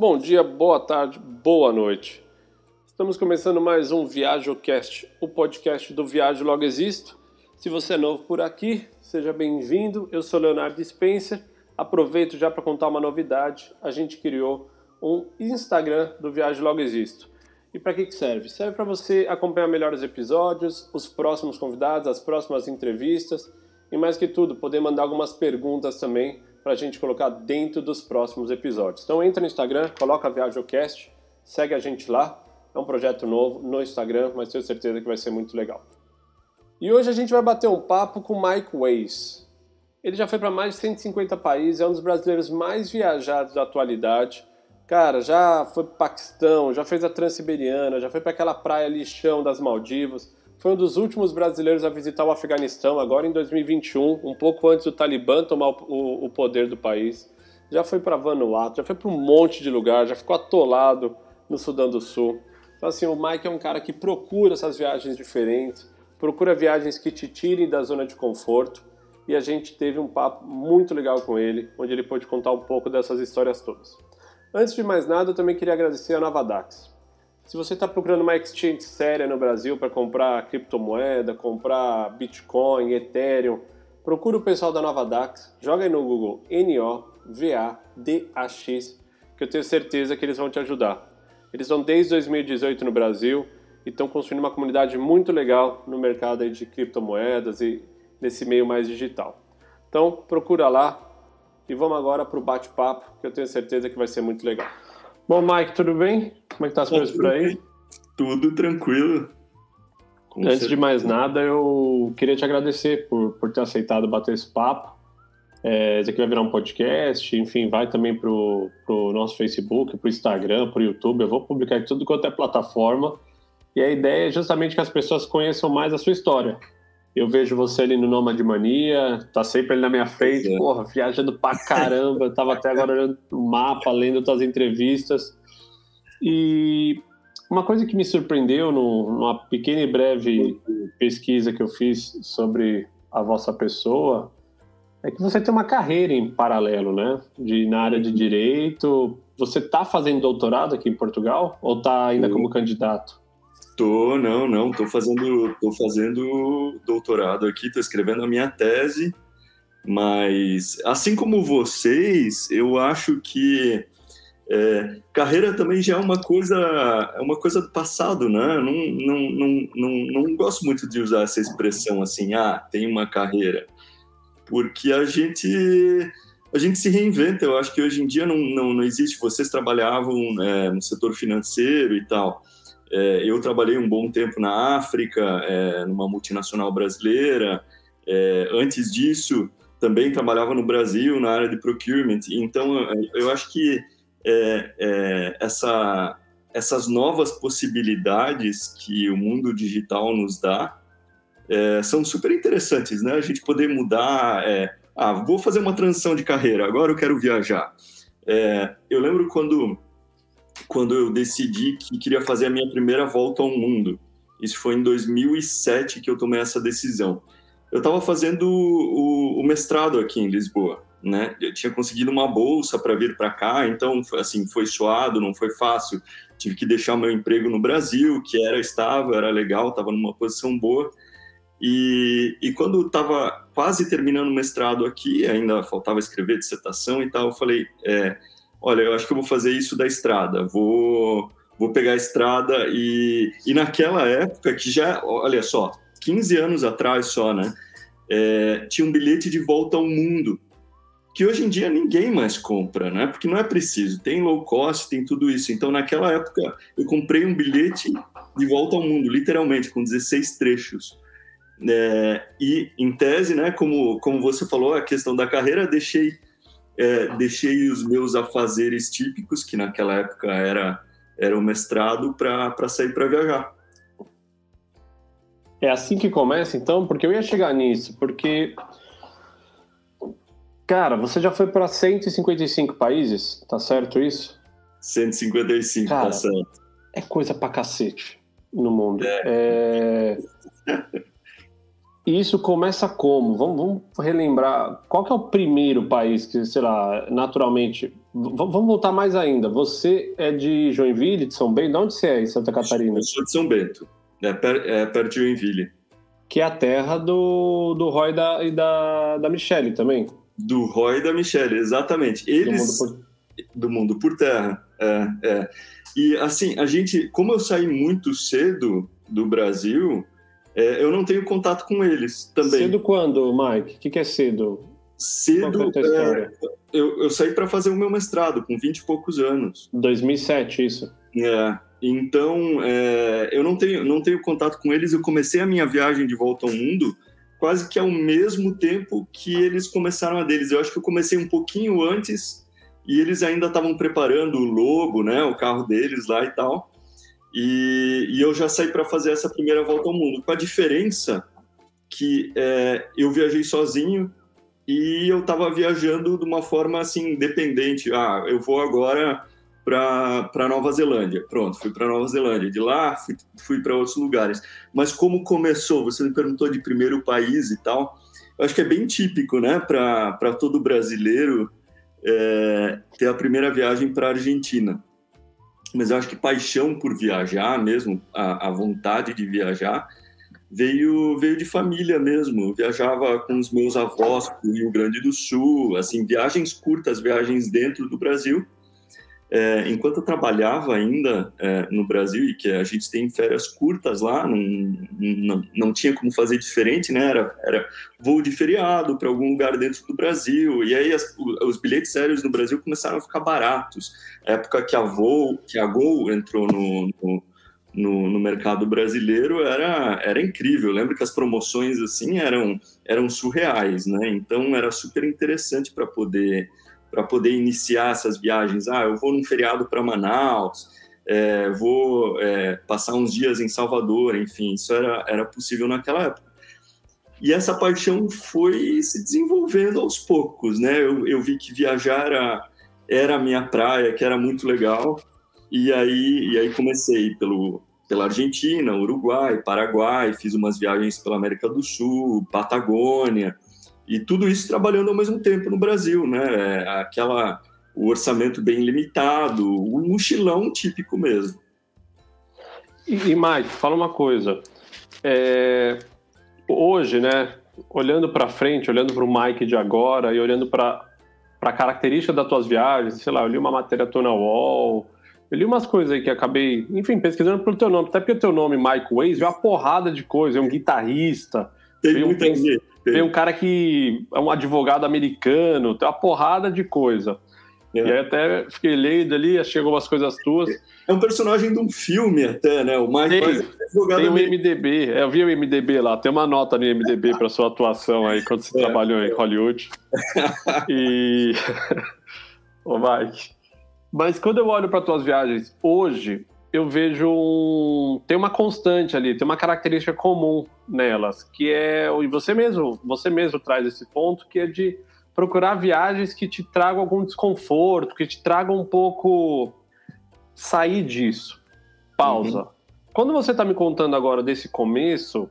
bom dia, boa tarde, boa noite. Estamos começando mais um ViajoCast, o podcast do Viajo Logo Existo. Se você é novo por aqui, seja bem-vindo. Eu sou Leonardo Spencer. Aproveito já para contar uma novidade. A gente criou um Instagram do Viajo Logo Existo. E para que, que serve? Serve para você acompanhar melhores episódios, os próximos convidados, as próximas entrevistas e mais que tudo, poder mandar algumas perguntas também para a gente colocar dentro dos próximos episódios. Então entra no Instagram, coloca ViajoCast, segue a gente lá. É um projeto novo no Instagram, mas tenho certeza que vai ser muito legal. E hoje a gente vai bater um papo com Mike Weiss. Ele já foi para mais de 150 países, é um dos brasileiros mais viajados da atualidade. Cara, já foi para Paquistão, já fez a Transiberiana, já foi para aquela praia lixão das Maldivas. Foi um dos últimos brasileiros a visitar o Afeganistão, agora em 2021, um pouco antes do Talibã tomar o, o poder do país. Já foi para Vanuatu, já foi para um monte de lugar, já ficou atolado no Sudão do Sul. Então, assim, o Mike é um cara que procura essas viagens diferentes, procura viagens que te tirem da zona de conforto e a gente teve um papo muito legal com ele, onde ele pôde contar um pouco dessas histórias todas. Antes de mais nada, eu também queria agradecer a Novadax. Se você está procurando uma exchange séria no Brasil para comprar criptomoeda, comprar Bitcoin, Ethereum, procura o pessoal da Novadax, joga aí no Google N-O-V-A-D-A-X, que eu tenho certeza que eles vão te ajudar. Eles estão desde 2018 no Brasil, e estão construindo uma comunidade muito legal no mercado de criptomoedas e nesse meio mais digital. Então, procura lá e vamos agora para o bate-papo, que eu tenho certeza que vai ser muito legal. Bom, Mike, tudo bem? Como é que tá as coisas por aí? Tudo tranquilo. Com Antes certeza. de mais nada, eu queria te agradecer por, por ter aceitado bater esse papo. É, esse aqui vai virar um podcast, enfim, vai também pro, pro nosso Facebook, pro Instagram, pro YouTube. Eu vou publicar em tudo quanto é plataforma. E a ideia é justamente que as pessoas conheçam mais a sua história. Eu vejo você ali no Nomad Mania, tá sempre ali na minha frente, é. porra, viajando pra caramba. Eu tava até agora olhando o mapa, lendo tuas entrevistas. E uma coisa que me surpreendeu numa pequena e breve pesquisa que eu fiz sobre a vossa pessoa é que você tem uma carreira em paralelo, né? De, na área de direito. Você tá fazendo doutorado aqui em Portugal ou tá ainda como candidato? Tô, não, não, tô fazendo, tô fazendo doutorado aqui, tô escrevendo a minha tese, mas assim como vocês, eu acho que é, carreira também já é uma coisa, é uma coisa do passado, né? Não, não, não, não, não gosto muito de usar essa expressão assim, ah, tem uma carreira, porque a gente a gente se reinventa. Eu acho que hoje em dia não, não, não existe. Vocês trabalhavam é, no setor financeiro e tal. É, eu trabalhei um bom tempo na África, é, numa multinacional brasileira. É, antes disso, também trabalhava no Brasil na área de procurement. Então, eu acho que é, é, essa, essas novas possibilidades que o mundo digital nos dá é, são super interessantes, né? A gente poder mudar. ah, vou fazer uma transição de carreira. Agora eu quero viajar. eu lembro quando quando eu decidi que queria fazer a minha primeira volta ao mundo. Isso foi em 2007 que eu tomei essa decisão. Eu estava fazendo o, o, mestrado aqui em Lisboa, né? Eu tinha conseguido uma bolsa para vir para cá, então assim foi suado, não foi fácil. Tive que deixar meu emprego no Brasil, que era estável, era legal, estava numa posição boa. E, e quando estava quase terminando o mestrado aqui, ainda faltava escrever dissertação e tal, eu falei, é, olha, eu acho que eu vou fazer isso da estrada, vou, vou pegar a estrada e, e naquela época que já, olha só, 15 anos atrás só, né, é, tinha um bilhete de volta ao mundo, que hoje em dia ninguém mais compra, né, porque não é preciso, tem low cost, tem tudo isso, então naquela época eu comprei um bilhete de volta ao mundo, literalmente, com 16 trechos, é, e em tese, né, como, como você falou, a questão da carreira, deixei é, deixei os meus afazeres típicos, que naquela época era, era o mestrado, para sair para viajar. É assim que começa, então? Porque eu ia chegar nisso, porque. Cara, você já foi para 155 países, tá certo isso? 155, tá Cara, tá certo. É coisa pra cacete no mundo. É. é... E isso começa como? Vamos, vamos, relembrar. Qual que é o primeiro país que, sei lá, naturalmente vamos voltar mais ainda. Você é de Joinville, de São Bento? De onde você é em Santa Catarina? Eu sou de São Bento, é, per, é perto de Joinville. Que é a terra do, do Roy da, e da, da Michelle também. Do Roy e da Michelle, exatamente. Eles... Do mundo por, do mundo por terra, é, é. E assim, a gente, como eu saí muito cedo do Brasil, é, eu não tenho contato com eles também. Cedo quando, Mike? O que, que é cedo? Cedo, é, eu, eu saí para fazer o meu mestrado com 20 e poucos anos. 2007, isso. É, então é, eu não tenho, não tenho contato com eles. Eu comecei a minha viagem de volta ao mundo quase que ao mesmo tempo que eles começaram a deles. Eu acho que eu comecei um pouquinho antes e eles ainda estavam preparando o logo, né, o carro deles lá e tal. E, e eu já saí para fazer essa primeira volta ao mundo, com a diferença que é, eu viajei sozinho e eu estava viajando de uma forma assim independente. Ah, eu vou agora para Nova Zelândia. Pronto, fui para Nova Zelândia. De lá fui, fui para outros lugares. Mas como começou? Você me perguntou de primeiro país e tal. Eu acho que é bem típico, né, para todo brasileiro é, ter a primeira viagem para a Argentina. Mas eu acho que paixão por viajar mesmo, a, a, vontade de viajar, veio, veio de família mesmo. Eu viajava com os meus avós para o Rio Grande do Sul, assim, viagens curtas, viagens dentro do Brasil é, enquanto eu trabalhava ainda é, no Brasil e que a gente tem férias curtas lá, não, não, não tinha como fazer diferente, né? Era, era voo de feriado para algum lugar dentro do Brasil e aí as, os bilhetes aéreos no Brasil começaram a ficar baratos. Época que a Voo, que a Gol entrou no, no no, no, mercado brasileiro era, era incrível. Eu lembro que as promoções assim eram, eram surreais, né? Então era super interessante para poder para poder iniciar essas viagens. Ah, eu vou num feriado para Manaus, é, vou é, passar uns dias em Salvador, enfim, isso era, era possível naquela época. E essa paixão foi se desenvolvendo aos poucos, né? Eu, eu vi que viajar era, era a minha praia, que era muito legal, e aí, e aí comecei pelo, pela Argentina, Uruguai, Paraguai, fiz umas viagens pela América do Sul, Patagônia, e tudo isso trabalhando ao mesmo tempo no Brasil, né? É aquela o orçamento bem limitado, o mochilão típico mesmo. E, e Mike, fala uma coisa. É, hoje, né? Olhando para frente, olhando para o Mike de agora e olhando para a característica das tuas viagens, sei lá, eu li uma matéria tua na UOL, eu li umas coisas aí que acabei, enfim, pesquisando pelo teu nome, até porque o teu nome, Mike Waze, veio uma porrada de coisa, é um guitarrista, tem muita um, tem um cara que é um advogado americano, tem uma porrada de coisa. É. E aí até fiquei lendo ali, chegou umas coisas tuas. É um personagem de um filme até, né? O Mike tem, é advogado Tem o MDB, é, eu vi o MDB lá, tem uma nota no MDB para sua atuação aí, quando você é. trabalhou em Hollywood. e... Ô Mike, mas quando eu olho para tuas viagens hoje, eu vejo um, tem uma constante ali, tem uma característica comum nelas, que é e você mesmo, você mesmo traz esse ponto que é de procurar viagens que te tragam algum desconforto, que te tragam um pouco sair disso. Pausa. Uhum. Quando você está me contando agora desse começo,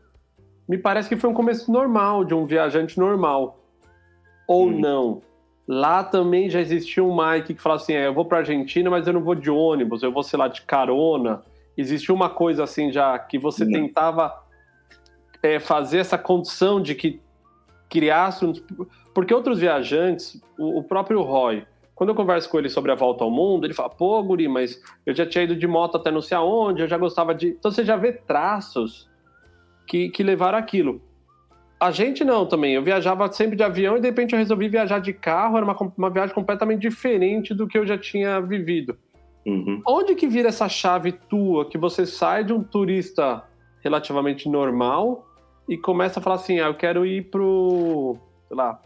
me parece que foi um começo normal de um viajante normal. Ou uhum. não? Lá também já existia um Mike que falava assim: é, eu vou para Argentina, mas eu não vou de ônibus, eu vou, sei lá, de carona. Existia uma coisa assim já que você não. tentava é, fazer essa condição de que criasse um. Porque outros viajantes, o, o, próprio Roy, quando eu converso com ele sobre a volta ao mundo, ele fala: pô, Guri, mas eu já tinha ido de moto até não sei aonde, eu já gostava de. Então você já vê traços que, que levaram aquilo. A gente não também. Eu viajava sempre de avião e de repente eu resolvi viajar de carro. Era uma, uma viagem completamente diferente do que eu já tinha vivido. Uhum. Onde que vira essa chave tua que você sai de um turista relativamente normal e começa a falar assim: ah, eu quero ir pro, sei lá,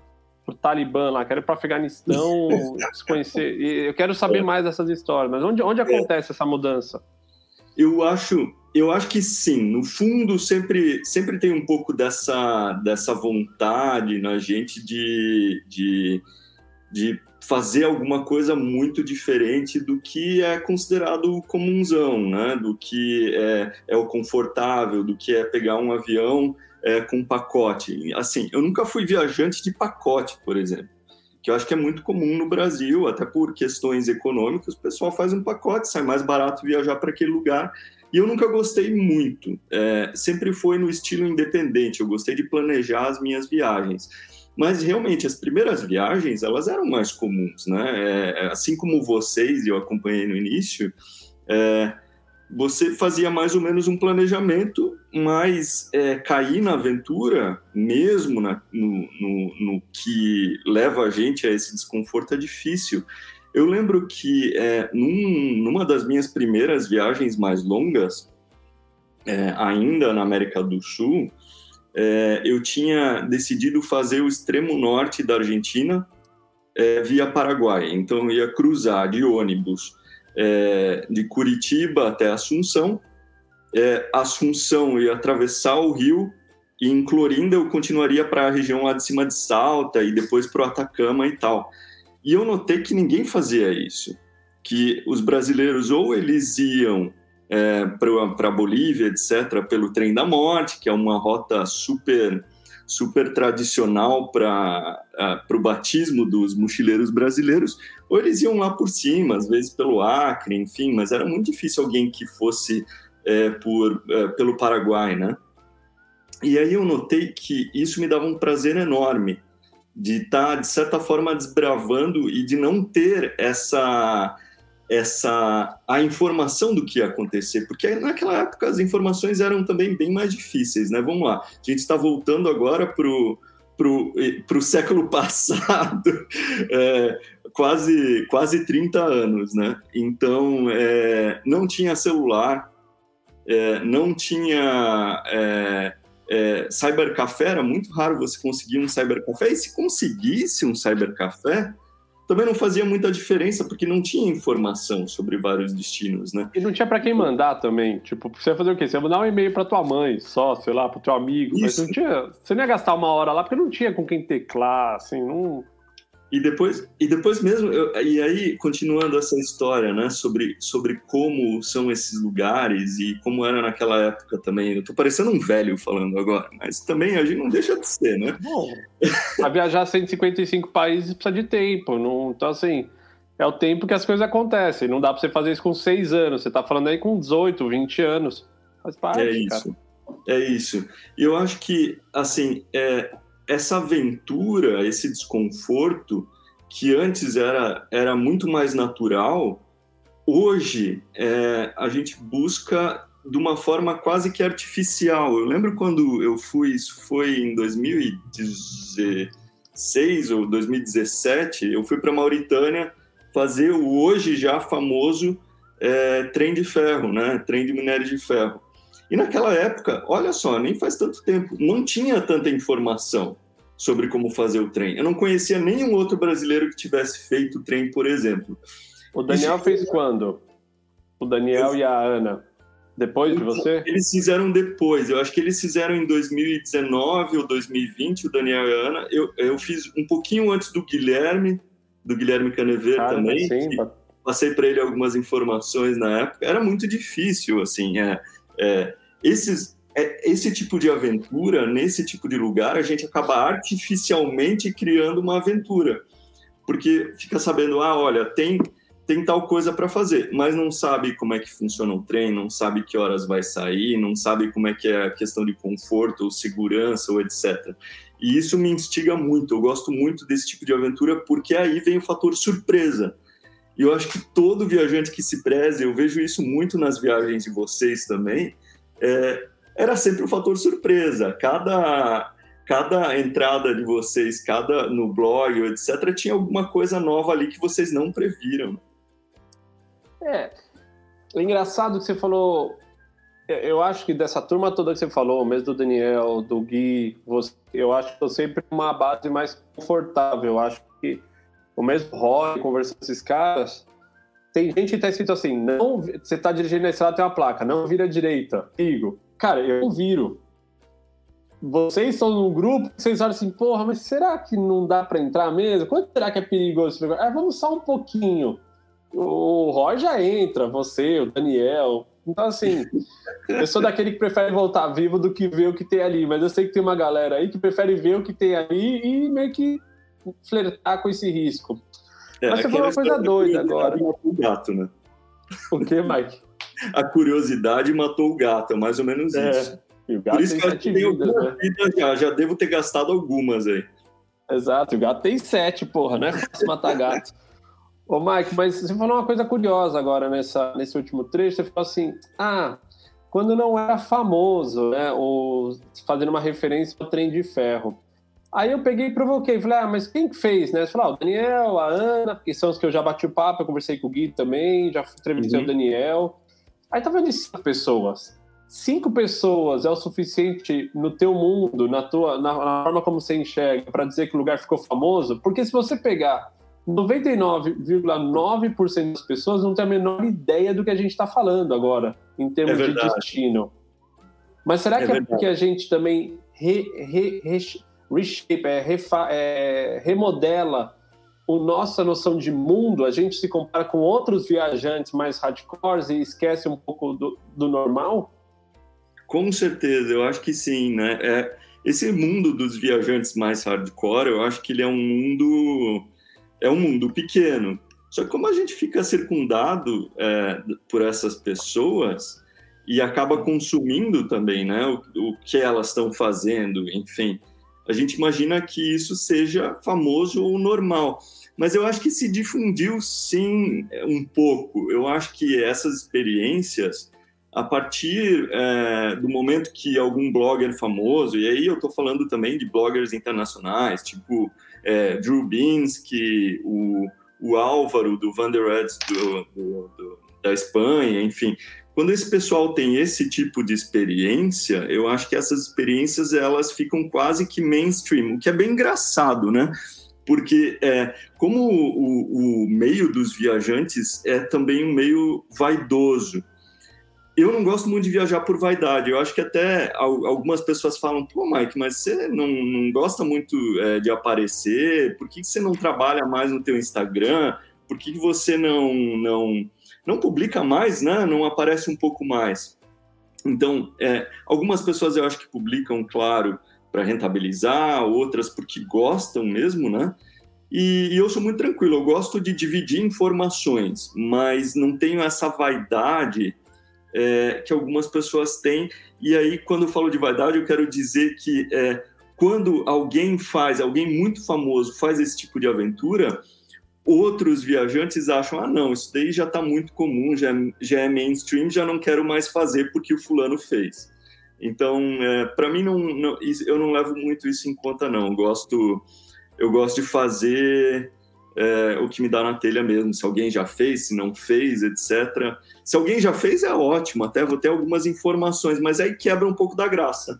pro Talibã lá, quero ir pro Afeganistão, desconhecer. Eu quero saber é. mais dessas histórias. Mas onde, onde acontece essa mudança? Eu acho eu acho que sim, no fundo sempre, sempre tem um pouco dessa, dessa vontade na gente de, de, de fazer alguma coisa muito diferente do que é considerado comunzão, né? do que é, é o confortável, do que é pegar um avião é, com pacote. Assim, eu nunca fui viajante de pacote, por exemplo. Que eu acho que é muito comum no Brasil, até por questões econômicas, o pessoal faz um pacote, sai mais barato viajar para aquele lugar. E eu nunca gostei muito, é, sempre foi no estilo independente, eu gostei de planejar as minhas viagens. Mas realmente as primeiras viagens elas eram mais comuns, né? É, assim como vocês, eu acompanhei no início, é, você fazia mais ou menos um planejamento, mas é, cair na aventura, mesmo na, no, no, no, que leva a gente a esse desconforto, é difícil. Eu lembro que é, num, numa das minhas primeiras viagens mais longas, é, ainda na América do Sul, é, eu tinha decidido fazer o extremo norte da Argentina é, via Paraguai. Então, eu ia cruzar de ônibus é, de Curitiba até Assunção. É, Assunção ia atravessar o rio e em Clorinda eu continuaria para a região lá de cima de Salta e depois para o Atacama e tal. E eu notei que ninguém fazia isso, que os brasileiros ou eles iam é, para a Bolívia, etc., pelo trem da morte, que é uma rota super super tradicional para uh, o batismo dos mochileiros brasileiros, ou eles iam lá por cima, às vezes pelo Acre, enfim, mas era muito difícil alguém que fosse é, por, é, pelo Paraguai, né? E aí eu notei que isso me dava um prazer enorme de estar, tá, de certa forma, desbravando e de não ter essa essa a informação do que ia acontecer, porque naquela época as informações eram também bem mais difíceis, né? Vamos lá, a gente está voltando agora para o século passado, é, quase, quase 30 anos, né? Então, é, não tinha celular, é, não tinha... É, é, cybercafé, era muito raro você conseguir um cybercafé, e se conseguisse um cybercafé, também não fazia muita diferença porque não tinha informação sobre vários destinos, né? E não tinha para quem mandar também. Tipo, você ia fazer o quê? Você ia mandar um e-mail para tua mãe, só, sei lá, pro teu amigo. Isso. Mas não tinha. Você não ia gastar uma hora lá porque não tinha com quem teclar, assim, não. E depois, e depois mesmo, eu, e aí, continuando essa história, né, sobre, sobre como são esses lugares e como era naquela época também. Eu tô parecendo um velho falando agora, mas também a gente não deixa de ser, né? Bom, a viajar 155 países precisa de tempo, não, então assim, é o tempo que as coisas acontecem. Não dá pra você fazer isso com 6 anos, você tá falando aí com 18, 20 anos. Faz parte, É isso. Cara. É isso. E eu acho que, assim, é, essa aventura, esse desconforto, que antes era, era muito mais natural, hoje é, a gente busca de uma forma quase que artificial. Eu lembro quando eu fui, isso foi em 2016 ou 2017, eu fui para Mauritânia fazer o hoje já famoso é, trem de ferro, né? Trem de minério de ferro. E naquela época, olha só, nem faz tanto tempo, não tinha tanta informação sobre como fazer o trem. Eu não conhecia nenhum outro brasileiro que tivesse feito o trem, por exemplo. O Daniel Isso... fez quando? O Daniel eu... e a Ana. Depois de você? Eles fizeram depois. Eu acho que eles fizeram em 2019 ou 2020, o Daniel e a Ana. Eu, eu fiz um pouquinho antes do Guilherme, do Guilherme Canever também. Sim, passei para ele algumas informações na época. Era muito difícil, assim. É, é, esses, é, esse tipo de aventura, nesse tipo de lugar, a gente acaba artificialmente criando uma aventura. Porque fica sabendo, ah, olha, tem, tem tal coisa para fazer, mas não sabe como é que funciona o trem, não sabe que horas vai sair, não sabe como é que é a questão de conforto ou segurança ou etc. E isso me instiga muito, eu gosto muito desse tipo de aventura porque aí vem o fator surpresa. E eu acho que todo viajante que se preze, eu vejo isso muito nas viagens de vocês também, é, era sempre um fator surpresa. Cada, cada entrada de vocês, cada no blog, etc., tinha alguma coisa nova ali que vocês não previram. É. É engraçado que você falou. Eu acho que dessa turma toda que você falou, mesmo do Daniel, do Gui, você, eu acho que eu sempre uma base mais confortável. Eu acho que o mesmo Roy, conversando com esses caras, tem gente que tá escrito assim: não, você tá dirigindo esse lado, tem uma placa, não vira direita, perigo. Cara, eu viro. Vocês estão num grupo, vocês olham assim, porra, mas será que não dá para entrar mesmo? Quanto será que é perigoso? É, vamos só um pouquinho. O Roy já entra, você, o Daniel. Então, assim, eu sou daquele que prefere voltar vivo do que ver o que tem ali, mas eu sei que tem uma galera aí que prefere ver o que tem ali e meio que flertar com esse risco. É, Mas você falou uma coisa doida agora. Matou o gato, né? O que, Mike? A curiosidade matou o gato, é mais ou menos é. isso. Por isso que eu tenho algumas né? já, já devo ter gastado algumas aí. Exato, o gato tem sete, porra, não é fácil matar gato. Ô, Mike, mas você falou uma coisa curiosa agora nessa, nesse último trecho. Você falou assim: ah, quando não era famoso, né? Ou fazendo uma referência ao trem de ferro. Aí eu peguei e provoquei, falei, ah, mas quem que fez, né? Você falou, ah, o Daniel, a Ana, porque são os que eu já bati o papo, eu conversei com o Gui também, já entrevistei uhum. o Daniel. Aí tava de cinco pessoas. Cinco pessoas é o suficiente no teu mundo, na tua, na, na forma como você enxerga, para dizer que o lugar ficou famoso? Porque se você pegar 99,9% das pessoas não tem a menor ideia do que a gente está falando agora, em termos é de destino. Mas será é que é, é porque a gente também re, re, re, reshape, é, refa, é, remodela a nossa noção de mundo? A gente se compara com outros viajantes mais hardcores e esquece um pouco do, do normal? Com certeza, eu acho que sim, né? É, esse mundo dos viajantes mais hardcore, eu acho que ele é um mundo é um mundo pequeno. Só que como a gente fica circundado é, por essas pessoas e acaba consumindo também, né, o, o que elas estão fazendo, enfim, a gente imagina que isso seja famoso ou normal. Mas eu acho que se difundiu sim um pouco. Eu acho que essas experiências, a partir é, do momento que algum blogger famoso, e aí eu estou falando também de bloggers internacionais, tipo é, Drew Binsky, o, o Álvaro do Vandereds do, do, do, da Espanha, enfim. Quando esse pessoal tem esse tipo de experiência, eu acho que essas experiências elas ficam quase que mainstream, o que é bem engraçado, né? Porque é, como o, o meio dos viajantes é também um meio vaidoso, eu não gosto muito de viajar por vaidade. Eu acho que até algumas pessoas falam, pô, Mike, mas você não, não gosta muito é, de aparecer? Por que você não trabalha mais no teu Instagram? Por que você não, não, não publica mais, né? Não aparece um pouco mais? Então, é, algumas pessoas eu acho que publicam, claro, para rentabilizar, outras porque gostam mesmo, né? E, e, eu sou muito tranquilo, eu gosto de dividir informações, mas não tenho essa vaidade é, que algumas pessoas têm. E aí, quando eu falo de vaidade, eu quero dizer que é, quando alguém faz, alguém muito famoso faz esse tipo de aventura, outros viajantes acham: ah, não, isso daí já está muito comum, já, já é mainstream, já não quero mais fazer porque o fulano fez. Então, é, para mim, não, não, eu não levo muito isso em conta, não. Eu gosto, eu gosto de fazer é, o que me dá na telha mesmo. Se alguém já fez, se não fez, etc. Se alguém já fez, é ótimo, até vou ter algumas informações, mas aí quebra um pouco da graça.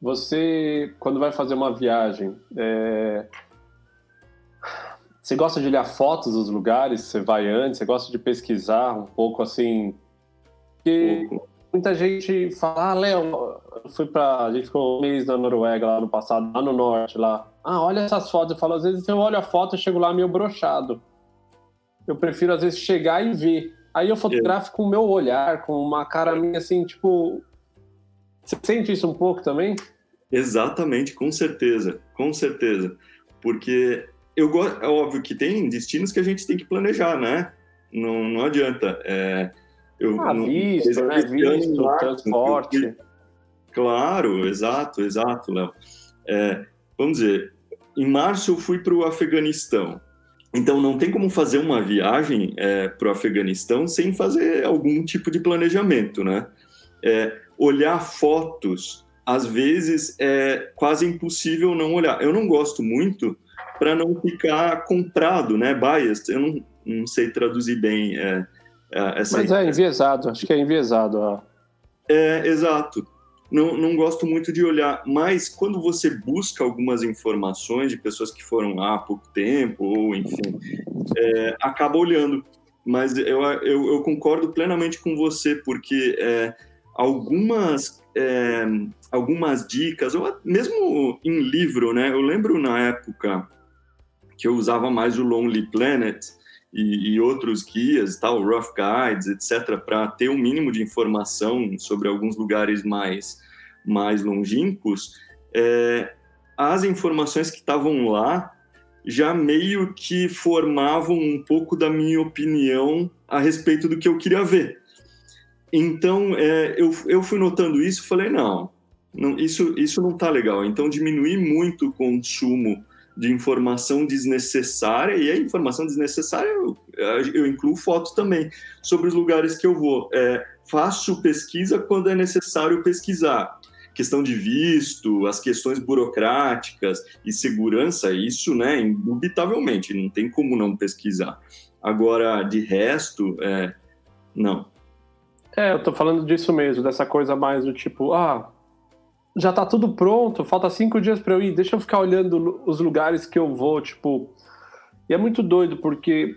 Você, quando vai fazer uma viagem, é... você gosta de olhar fotos dos lugares? Você vai antes? Você gosta de pesquisar um pouco assim? Porque muita gente fala, ah, Léo, fui para, a gente ficou um mês na Noruega lá no passado, lá no norte lá. Ah, olha essas fotos. Eu falo, às vezes eu olho a foto e chego lá meio brochado. Eu prefiro às vezes chegar e ver. Aí eu fotografo com o meu olhar, com uma cara minha assim, tipo. Você sente isso um pouco também? Exatamente, com certeza, com certeza. Porque eu é óbvio que tem destinos que a gente tem que planejar, né? Não, não adianta. É, eu, ah, não, visto, né? Visto, transporte. Claro, exato, exato, Léo. É, vamos dizer, em março eu fui para o Afeganistão. Então, não tem como fazer uma viagem é, para o Afeganistão sem fazer algum tipo de planejamento, né? É, olhar fotos, às vezes, é quase impossível não olhar. Eu não gosto muito para não ficar comprado, né? Biased. Eu não, não sei traduzir bem é, é essa Mas é enviesado, acho que é enviesado. Ó. É, exato não, não gosto muito de olhar, mas quando você busca algumas informações de pessoas que foram lá há pouco tempo, ou enfim, é, acaba olhando. Mas eu, eu, eu, concordo plenamente com você, porque é, algumas, é, algumas dicas, ou mesmo em livro, né? Eu lembro na época que eu usava mais o Lonely Planet, e, e, outros guias, tal, rough guides, etc., para ter um mínimo de informação sobre alguns lugares mais, mais longínquos, é, as informações que estavam lá já meio que formavam um pouco da minha opinião a respeito do que eu queria ver. Então, é, eu, eu fui notando isso e falei, não, não, isso, isso não está legal. Então, diminuir muito o consumo de informação desnecessária, e a informação desnecessária eu, eu incluo fotos também sobre os lugares que eu vou. É, faço pesquisa quando é necessário pesquisar. Questão de visto, as questões burocráticas e segurança, isso, né, indubitavelmente, não tem como não pesquisar. Agora, de resto, é, não. É, eu tô falando disso mesmo, dessa coisa mais do tipo, ah, já tá tudo pronto, falta cinco dias para eu ir, deixa eu ficar olhando os lugares que eu vou, tipo. E é muito doido, porque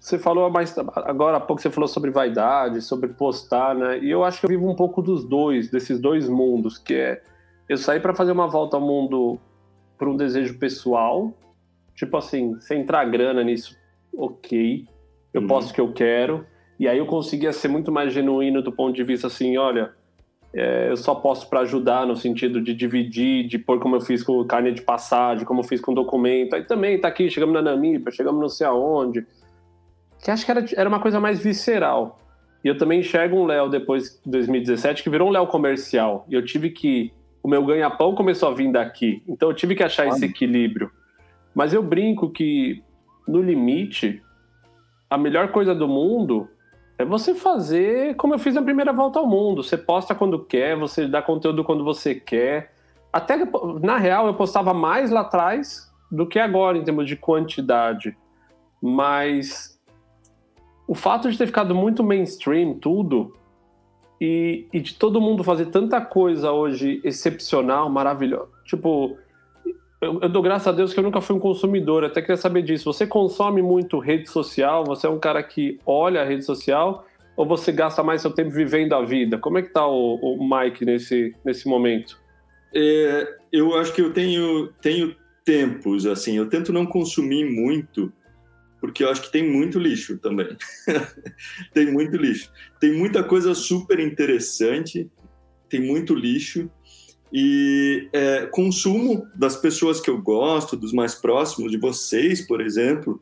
você falou mais. Agora há pouco você falou sobre vaidade, sobre postar, né? E eu acho que eu vivo um pouco dos dois, desses dois mundos, que é eu sair para fazer uma volta ao mundo por um desejo pessoal, tipo assim, sem entrar grana nisso, ok, eu uhum. posso o que eu quero, e aí eu conseguia ser muito mais genuíno do ponto de vista assim, olha é, eu só posso para ajudar no sentido de dividir, de pôr como eu fiz com carne de passagem, como eu fiz com documento. Aí também tá aqui, chegamos na Namíbia, chegamos não sei aonde. Que acho que era, era uma coisa mais visceral. E eu também enxergo um Léo depois de 2017 que virou um Léo comercial. E eu tive que. O meu ganha-pão começou a vir daqui. Então eu tive que achar esse equilíbrio. Mas eu brinco que, no limite, a melhor coisa do mundo é você fazer como eu fiz na primeira volta ao mundo. Você posta quando quer, você dá conteúdo quando você quer. Até na real eu postava mais lá atrás do que agora em termos de quantidade. Mas o fato de ter ficado muito mainstream tudo e, e de todo mundo fazer tanta coisa hoje excepcional, maravilhosa. Tipo, eu, eu, dou graças a Deus que eu nunca fui um consumidor, até queria saber disso. Você consome muito rede social? Você é um cara que olha a rede social? Ou você gasta mais seu tempo vivendo a vida? Como é que tá o, o Mike nesse, nesse momento? É, eu acho que eu tenho, tenho tempos, assim, eu tento não consumir muito, porque eu acho que tem muito lixo também. tem muito lixo. Tem muita coisa super interessante, tem muito lixo, e é, consumo das pessoas que eu gosto, dos mais próximos, de vocês, por exemplo,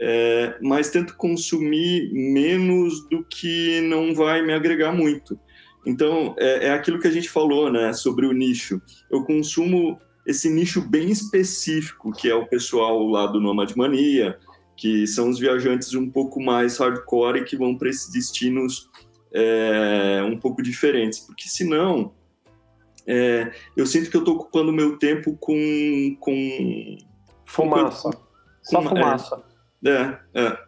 é, mas tento consumir menos do que não vai me agregar muito. Então, é, é aquilo que a gente falou, né, sobre o nicho. Eu consumo esse nicho bem específico, que é o pessoal lá do Nomad Mania, que são os viajantes um pouco mais hardcore e que vão para esses destinos é, um pouco diferentes, porque senão é, eu sinto que eu estou ocupando meu tempo com. com fumaça. Com, Só com, fumaça. É, é,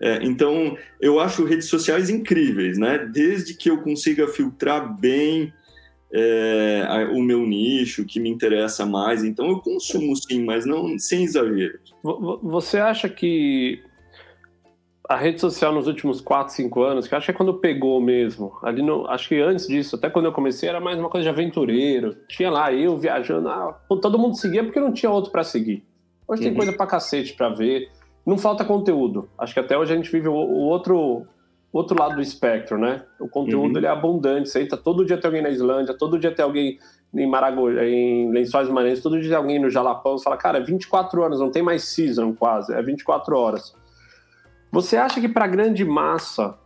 é, Então, eu acho redes sociais incríveis, né? Desde que eu consiga filtrar bem é, o meu nicho, que me interessa mais. Então, eu consumo sim, mas não sem exagero. Você acha que a rede social nos últimos 4, 5 anos, que acho que é quando pegou mesmo. Ali no, acho que antes disso, até quando eu comecei, era mais uma coisa de aventureiro. Tinha lá eu viajando, ah, todo mundo seguia porque não tinha outro para seguir. Hoje uhum. tem coisa pra cacete pra ver. Não falta conteúdo. Acho que até hoje a gente vive o, o outro outro lado do espectro, né? O conteúdo uhum. ele é abundante. Você entra, todo dia tem alguém na Islândia, todo dia tem alguém em Maragogi, em Lençóis Maranhenses, todo dia tem alguém no Jalapão. Você fala, cara, é 24 horas, não tem mais season quase, é 24 horas. Você acha que para grande massa,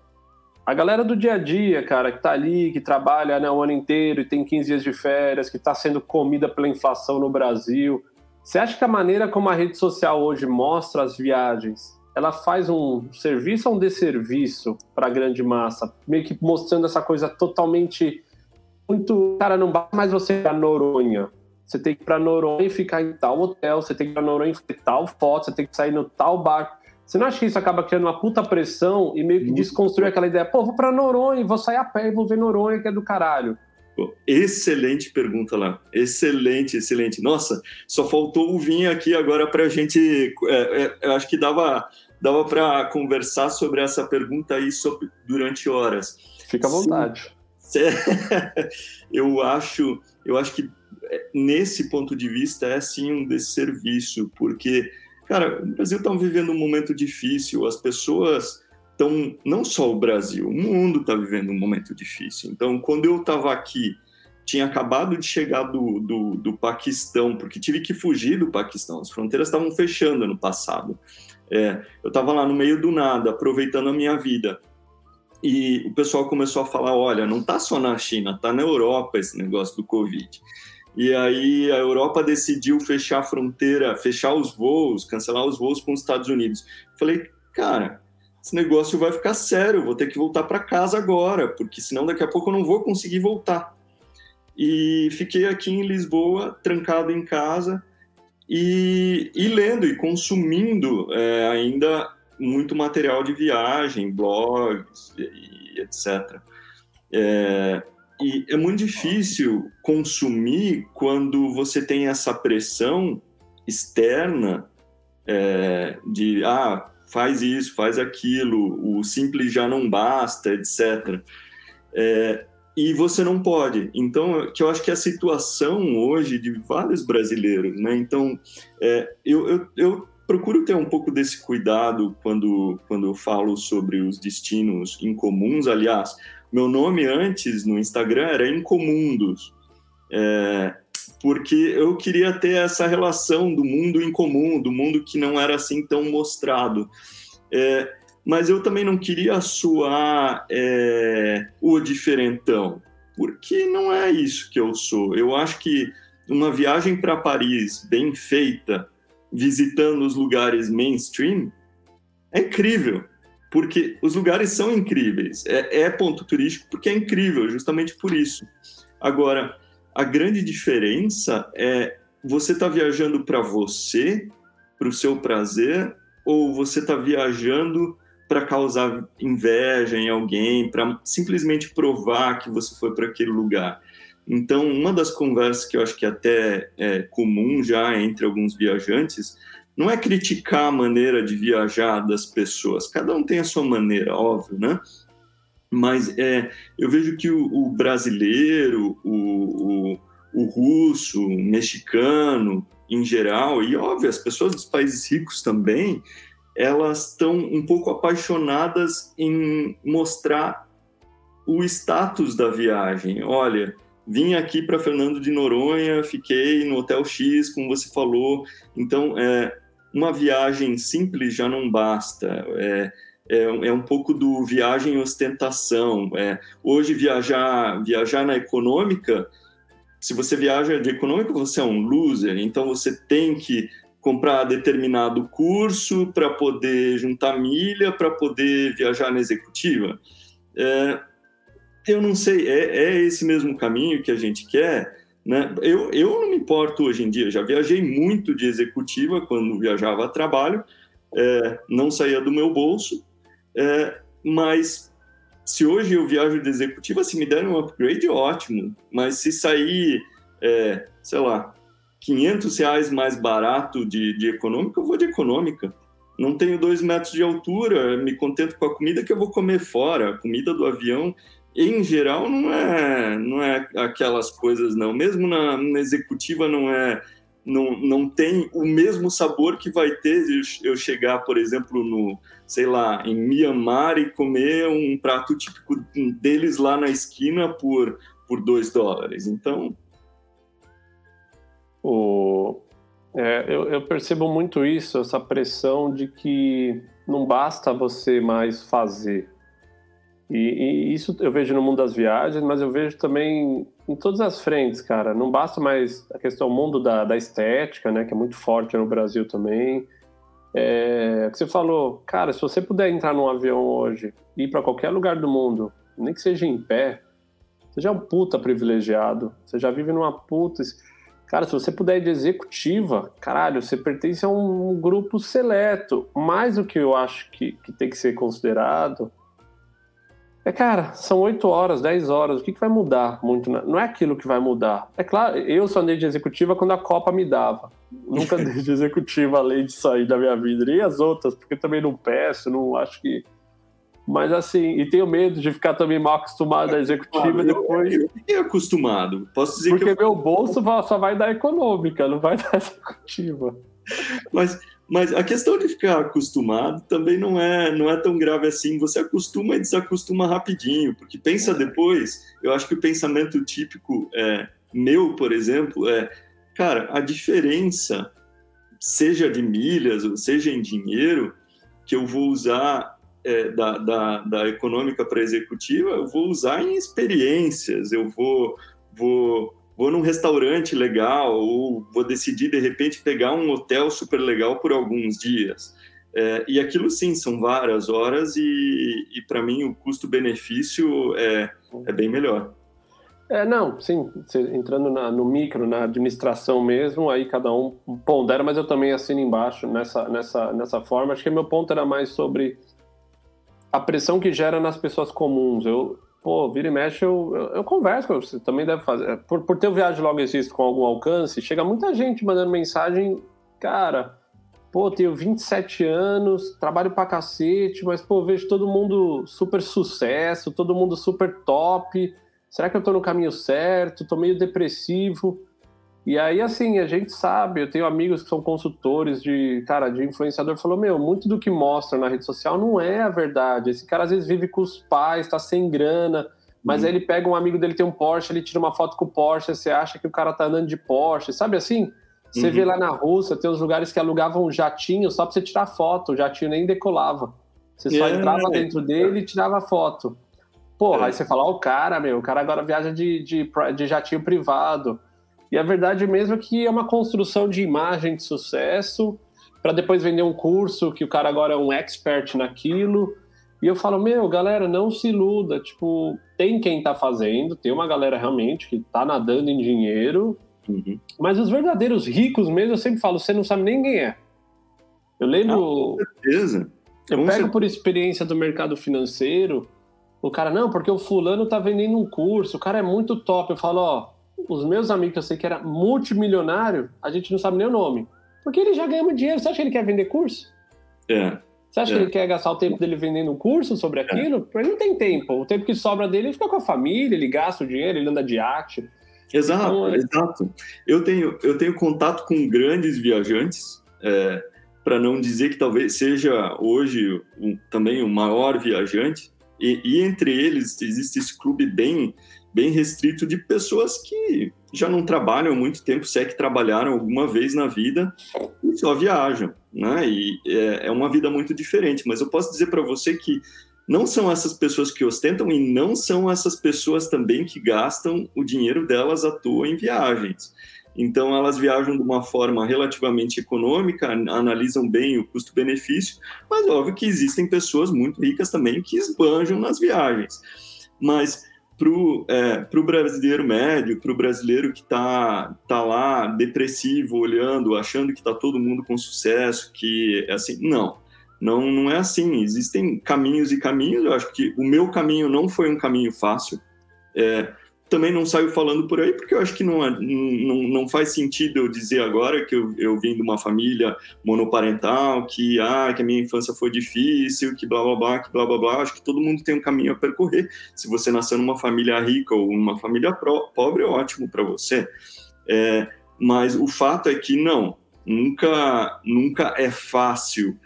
a galera do dia a dia, cara, que tá ali, que trabalha né, o ano inteiro e tem 15 dias de férias, que está sendo comida pela inflação no Brasil, você acha que a maneira como a rede social hoje mostra as viagens, ela faz um serviço ou um desserviço para a grande massa, meio que mostrando essa coisa totalmente muito, cara, não basta mais você ir para Noronha. Você tem que ir para Noronha e ficar em tal hotel, você tem que ir para Noronha e fazer tal foto, você tem que sair no tal bar. Você não acha que isso acaba criando uma puta pressão e meio que desconstruir aquela ideia? Pô, vou pra Noronha, vou sair a pé e vou ver Noronha, que é do caralho. Excelente pergunta lá. Excelente, excelente. Nossa, só faltou o vinho aqui agora pra gente. É, é, eu acho que dava, dava para conversar sobre essa pergunta aí sobre, durante horas. Fica à vontade. Sim. eu acho, eu acho que é, nesse ponto de vista é sim um desserviço, porque Cara, o Brasil está vivendo um momento difícil, as pessoas estão, não só o Brasil, o mundo está vivendo um momento difícil. Então, quando eu estava aqui, tinha acabado de chegar do, do, do Paquistão, porque tive que fugir do Paquistão, as fronteiras estavam fechando no passado. É, eu estava lá no meio do nada, aproveitando a minha vida. E o pessoal começou a falar: olha, não está só na China, está na Europa esse negócio do Covid. E aí a Europa decidiu fechar a fronteira, fechar os voos, cancelar os voos com os Estados Unidos. Falei, cara, esse negócio vai ficar sério, vou ter que voltar para casa agora, porque senão daqui a pouco eu não vou conseguir voltar. E fiquei aqui em Lisboa, trancado em casa, e, e lendo e consumindo é, ainda muito material de viagem, blogs e, e etc. É, e é muito difícil consumir quando você tem essa pressão externa é, de ah, faz isso, faz aquilo, o simples já não basta, etc. É, e você não pode. Então, que eu acho que é a situação hoje de vários brasileiros, né? Então, é, eu, eu, eu, procuro ter um pouco desse cuidado quando, quando eu falo sobre os destinos incomuns. Aliás, meu nome antes no Instagram era Incomundos, é, porque eu queria ter essa relação do mundo incomum, do mundo que não era assim tão mostrado. É, mas eu também não queria soar é, o diferentão, porque não é isso que eu sou. Eu acho que uma viagem para Paris bem feita, visitando os lugares mainstream, é incrível, porque os lugares são incríveis. É, é ponto turístico porque é incrível, justamente por isso. Agora, a grande diferença é você está viajando para você, para o seu prazer, ou você está viajando para causar inveja em alguém, para simplesmente provar que você foi para aquele lugar. Então, uma das conversas que eu acho que é até é comum já entre alguns viajantes não é criticar a maneira de viajar das pessoas. Cada um tem a sua maneira, óbvio, né? Mas é, eu vejo que o, o brasileiro, o, o, o russo, o mexicano, em geral, e óbvio, as pessoas dos países ricos também, elas estão um pouco apaixonadas em mostrar o status da viagem. Olha, vim aqui para Fernando de Noronha, fiquei no Hotel X, como você falou. Então, é, uma viagem simples já não basta. É, é, é um pouco do viagem ostentação. É, hoje, viajar, viajar na econômica, se você viaja de econômica, você é um loser. Então, você tem que comprar determinado curso para poder juntar milha, para poder viajar na executiva. É, eu não sei, é, é, esse mesmo caminho que a gente quer. Né? Eu, eu não me importo hoje em dia, já viajei muito de executiva quando viajava a trabalho, é, não saía do meu bolso, é, mas se hoje eu viajo de executiva, se me derem um upgrade, ótimo, mas se sair, é, sei lá, 500 reais mais barato de, de econômica, eu vou de econômica. Não tenho dois metros de altura, me contento com a comida que eu vou comer fora. A comida do avião, em geral, não é, não é aquelas coisas, não. Mesmo na, na executiva, não é. Não, não tem o mesmo sabor que vai ter eu chegar, por exemplo, no, sei lá, em Mianmar e comer um prato típico deles lá na esquina por, por dois dólares. Então, o, é, eu, eu, percebo muito isso, essa pressão de que não basta você mais fazer. E, e, isso eu vejo no mundo das viagens, mas eu vejo também em todas as frentes, cara. Não basta mais a questão do mundo da, da estética, né, que é muito forte no Brasil também. É, você falou, cara, se você puder entrar num avião hoje e ir para qualquer lugar do mundo, nem que seja em pé, você já é um puta privilegiado. Você já vive numa puta Cara, se você puder ir de executiva, caralho, você pertence a um grupo seleto. Mais o que eu acho que, que tem que ser considerado é, cara, são 8 horas, 10 horas. O que, que vai mudar muito? Não é aquilo que vai mudar. É claro, eu só andei de executiva quando a Copa me dava. Nunca andei de executiva além de sair da minha vida. E as outras, porque também não peço, não acho que mas assim, e tenho medo de ficar também mal acostumado à executiva depois. Eu, fiquei acostumado. Posso dizer Porque que. Porque meu bolso só vai dar econômica, não vai dar executiva. Mas, Mas a questão de ficar acostumado também não é, não é tão grave assim. Você acostuma e desacostuma rapidinho, porque pensa depois. Eu acho que o pensamento típico é, meu, por exemplo, é: cara, a diferença, seja de milhas ou seja em dinheiro, que eu vou usar é, da, da, da econômica para executiva, eu vou usar em experiências, eu vou, vou vou num restaurante legal ou vou decidir de repente pegar um hotel super legal por alguns dias. É, e aquilo sim são várias horas e, e para mim o custo-benefício é, é bem melhor. É, não, sim, entrando na, no micro, na administração mesmo, aí cada um pondera, mas eu também assino embaixo nessa, nessa, nessa forma. Acho que meu ponto era mais sobre a pressão que gera nas pessoas comuns. Eu, pô, vira e mexe, eu, eu, eu converso, você também deve fazer. Por, por ter o Viagem Logo Existe com algum alcance, chega muita gente mandando mensagem, cara, pô, tenho 27 anos, trabalho pra cacete, mas, pô, vejo todo mundo super sucesso, todo mundo super top. Será que eu tô no caminho certo? Tô meio depressivo. E aí, assim, a gente sabe, eu tenho amigos que são consultores de, cara, de influenciador, falou, meu, muito do que mostra na rede social não é a verdade. Esse cara às vezes vive com os pais, tá sem grana, mas uhum. aí ele pega um amigo dele tem um Porsche, ele tira uma foto com o Porsche, você acha que o cara tá andando de Porsche, sabe assim? Você uhum. vê lá na Rússia, tem uns lugares que alugavam um jatinho só pra você tirar foto, o jatinho nem decolava. Você só yeah. entrava dentro dele e tirava foto. Porra, é. aí você fala, ó, oh, o cara, meu, o cara agora viaja de, de, de jatinho privado. E a verdade mesmo é que é uma construção de imagem de sucesso para depois vender um curso que o cara agora é um expert naquilo. E eu falo, meu, galera, não se iluda. Tipo, tem quem tá fazendo, tem uma galera realmente que tá nadando em dinheiro. Uhum. Mas os verdadeiros ricos mesmo, eu sempre falo, você não sabe nem quem é. Eu lembro. Ah, com certeza. Eu com pego certeza. por experiência do mercado financeiro. O cara, não, porque o fulano tá vendendo um curso, o cara é muito top. Eu falo, ó, os meus amigos que eu sei que era multimilionário, a gente não sabe nem o nome. Porque ele já ganha muito dinheiro. Você acha que ele quer vender curso? É. Você acha é. que ele quer gastar o tempo dele vendendo um curso sobre é. aquilo? É. Ele não tem tempo. O tempo que sobra dele, ele fica com a família, ele gasta o dinheiro, ele anda de arte. Exato, então, é... exato. Eu tenho, eu tenho contato com grandes viajantes, é, para não dizer que talvez seja hoje um, também o maior viajante, e, e, entre eles existe esse clube bem bem restrito de pessoas que já não trabalham há muito tempo, se é que trabalharam alguma vez na vida e só viajam, né? E é, é uma vida muito diferente. Mas eu posso dizer para você que não são essas pessoas que ostentam e não são essas pessoas também que gastam o dinheiro delas à toa em viagens. Então, elas viajam de uma forma relativamente econômica, analisam bem o custo-benefício, mas óbvio que existem pessoas muito ricas também que esbanjam nas viagens. Mas para o é, brasileiro médio, para o brasileiro que está tá lá depressivo, olhando, achando que está todo mundo com sucesso, que é assim, não, não, não é assim. Existem caminhos e caminhos. Eu acho que o meu caminho não foi um caminho fácil. É, também não saio falando por aí, porque eu acho que não, é, não, não faz sentido eu dizer agora que eu, eu vim de uma família monoparental, que, ah, que a minha infância foi difícil, que blá blá blá, que blá blá blá. Acho que todo mundo tem um caminho a percorrer. Se você nasceu numa família rica ou numa família pobre, é ótimo para você. É, mas o fato é que não, nunca, nunca é fácil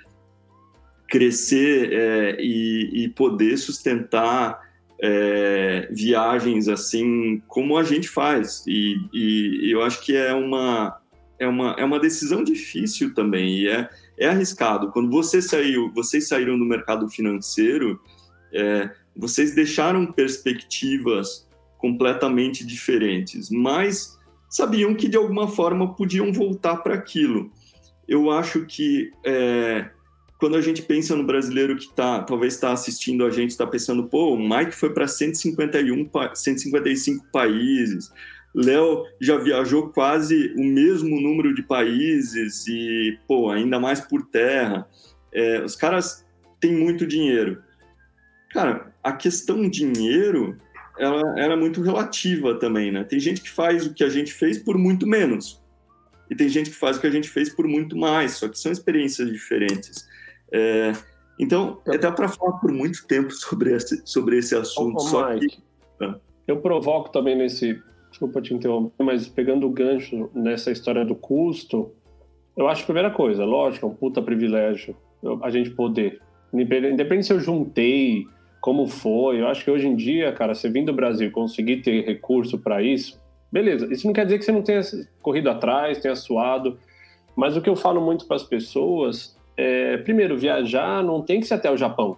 crescer é, e, e poder sustentar é, viagens assim como a gente faz. E, e, eu acho que é uma é uma, é uma decisão difícil também e é, é arriscado. Quando você saiu vocês saíram do mercado financeiro é, vocês deixaram perspectivas completamente diferentes mas sabiam que de alguma forma podiam voltar para aquilo. Eu acho que é, quando a gente pensa no brasileiro que tá, talvez está assistindo a gente, está pensando, pô, o Mike foi para 151, 155 países, Léo já viajou quase o mesmo número de países e, pô, ainda mais por terra. É, os caras têm muito dinheiro. Cara, a questão dinheiro, ela, ela é muito relativa também, né? Tem gente que faz o que a gente fez por muito menos. E tem gente que faz o que a gente fez por muito mais, só que são experiências diferentes. É, então, é, dá para falar por muito tempo sobre esse, sobre esse assunto. Ô, só Mike, que... ah. Eu provoco também nesse. Desculpa te interromper, mas pegando o gancho nessa história do custo, eu acho a primeira coisa, lógico, é um puta privilégio a gente poder. Independente se eu juntei, como foi, eu acho que hoje em dia, cara, você vir do Brasil conseguir ter recurso para isso, beleza. Isso não quer dizer que você não tenha corrido atrás, tenha suado, mas o que eu falo muito para as pessoas é, primeiro, viajar não tem que ser até o Japão.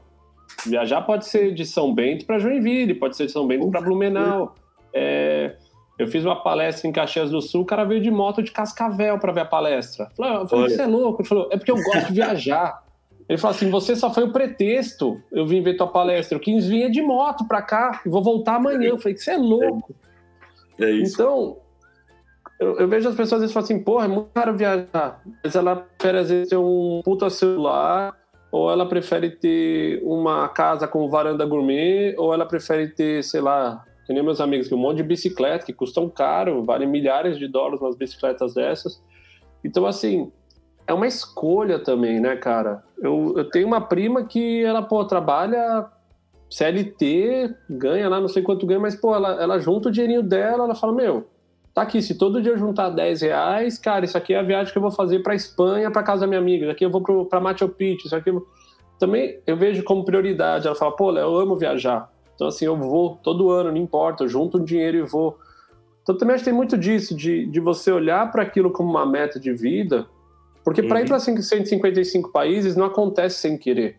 Viajar pode ser de São Bento para Joinville, pode ser de São Bento para Blumenau. É, eu fiz uma palestra em Caxias do Sul, o cara veio de moto de Cascavel para ver a palestra. Eu falei, você é louco? Ele falou, é porque eu gosto de viajar. Ele falou assim: você só foi o pretexto. Eu vim ver tua palestra. Eu quis vir de moto para cá e vou voltar amanhã. Eu falei: você é louco. É, é isso. Então, eu, eu, vejo as pessoas às vezes falam assim: porra, é muito caro viajar. Mas ela prefere às vezes ter um puta celular, ou ela prefere ter uma casa com varanda gourmet, ou ela prefere ter, sei lá, que nem meus amigos, um monte de bicicleta que custam caro, valem milhares de dólares umas bicicletas dessas. Então, assim, é uma escolha também, né, cara? Eu, eu tenho uma prima que ela, pô, trabalha CLT, ganha lá, não sei quanto ganha, mas, pô, ela, ela junta o dinheirinho dela, ela fala, meu, tá aqui, se todo dia eu juntar 10 reais, cara, isso aqui é a viagem que eu vou fazer pra Espanha, pra casa da minha amiga, daqui eu vou pro, pra Machu Picchu, isso aqui... Eu... Também eu vejo como prioridade, ela fala, pô, Léo, eu amo viajar, então assim, eu vou todo ano, não importa, eu junto um dinheiro e vou... Então também acho que tem muito disso, de, de você olhar para aquilo como uma meta de vida porque para ir para 155 países não acontece sem querer.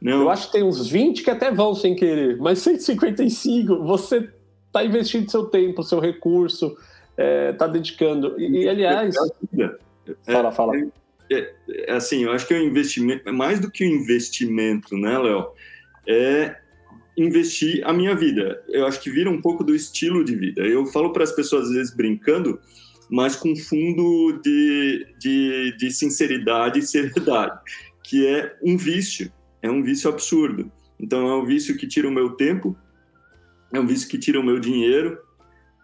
Não. Eu acho que tem uns 20 que até vão sem querer, mas 155 você está investindo seu tempo, seu recurso, está é, tá dedicando. E, e aliás. É, fala, fala. É, é, é, assim, eu acho que é um investimento, mais do que um investimento, né, Léo? É investir a minha vida. Eu acho que vira um pouco do estilo de vida. Eu falo para as pessoas, às vezes, brincando, mas com fundo de, de, de sinceridade e seriedade, que é um vício, é um vício absurdo. Então, é um vício que tira o meu tempo, é um vício que tira o meu dinheiro.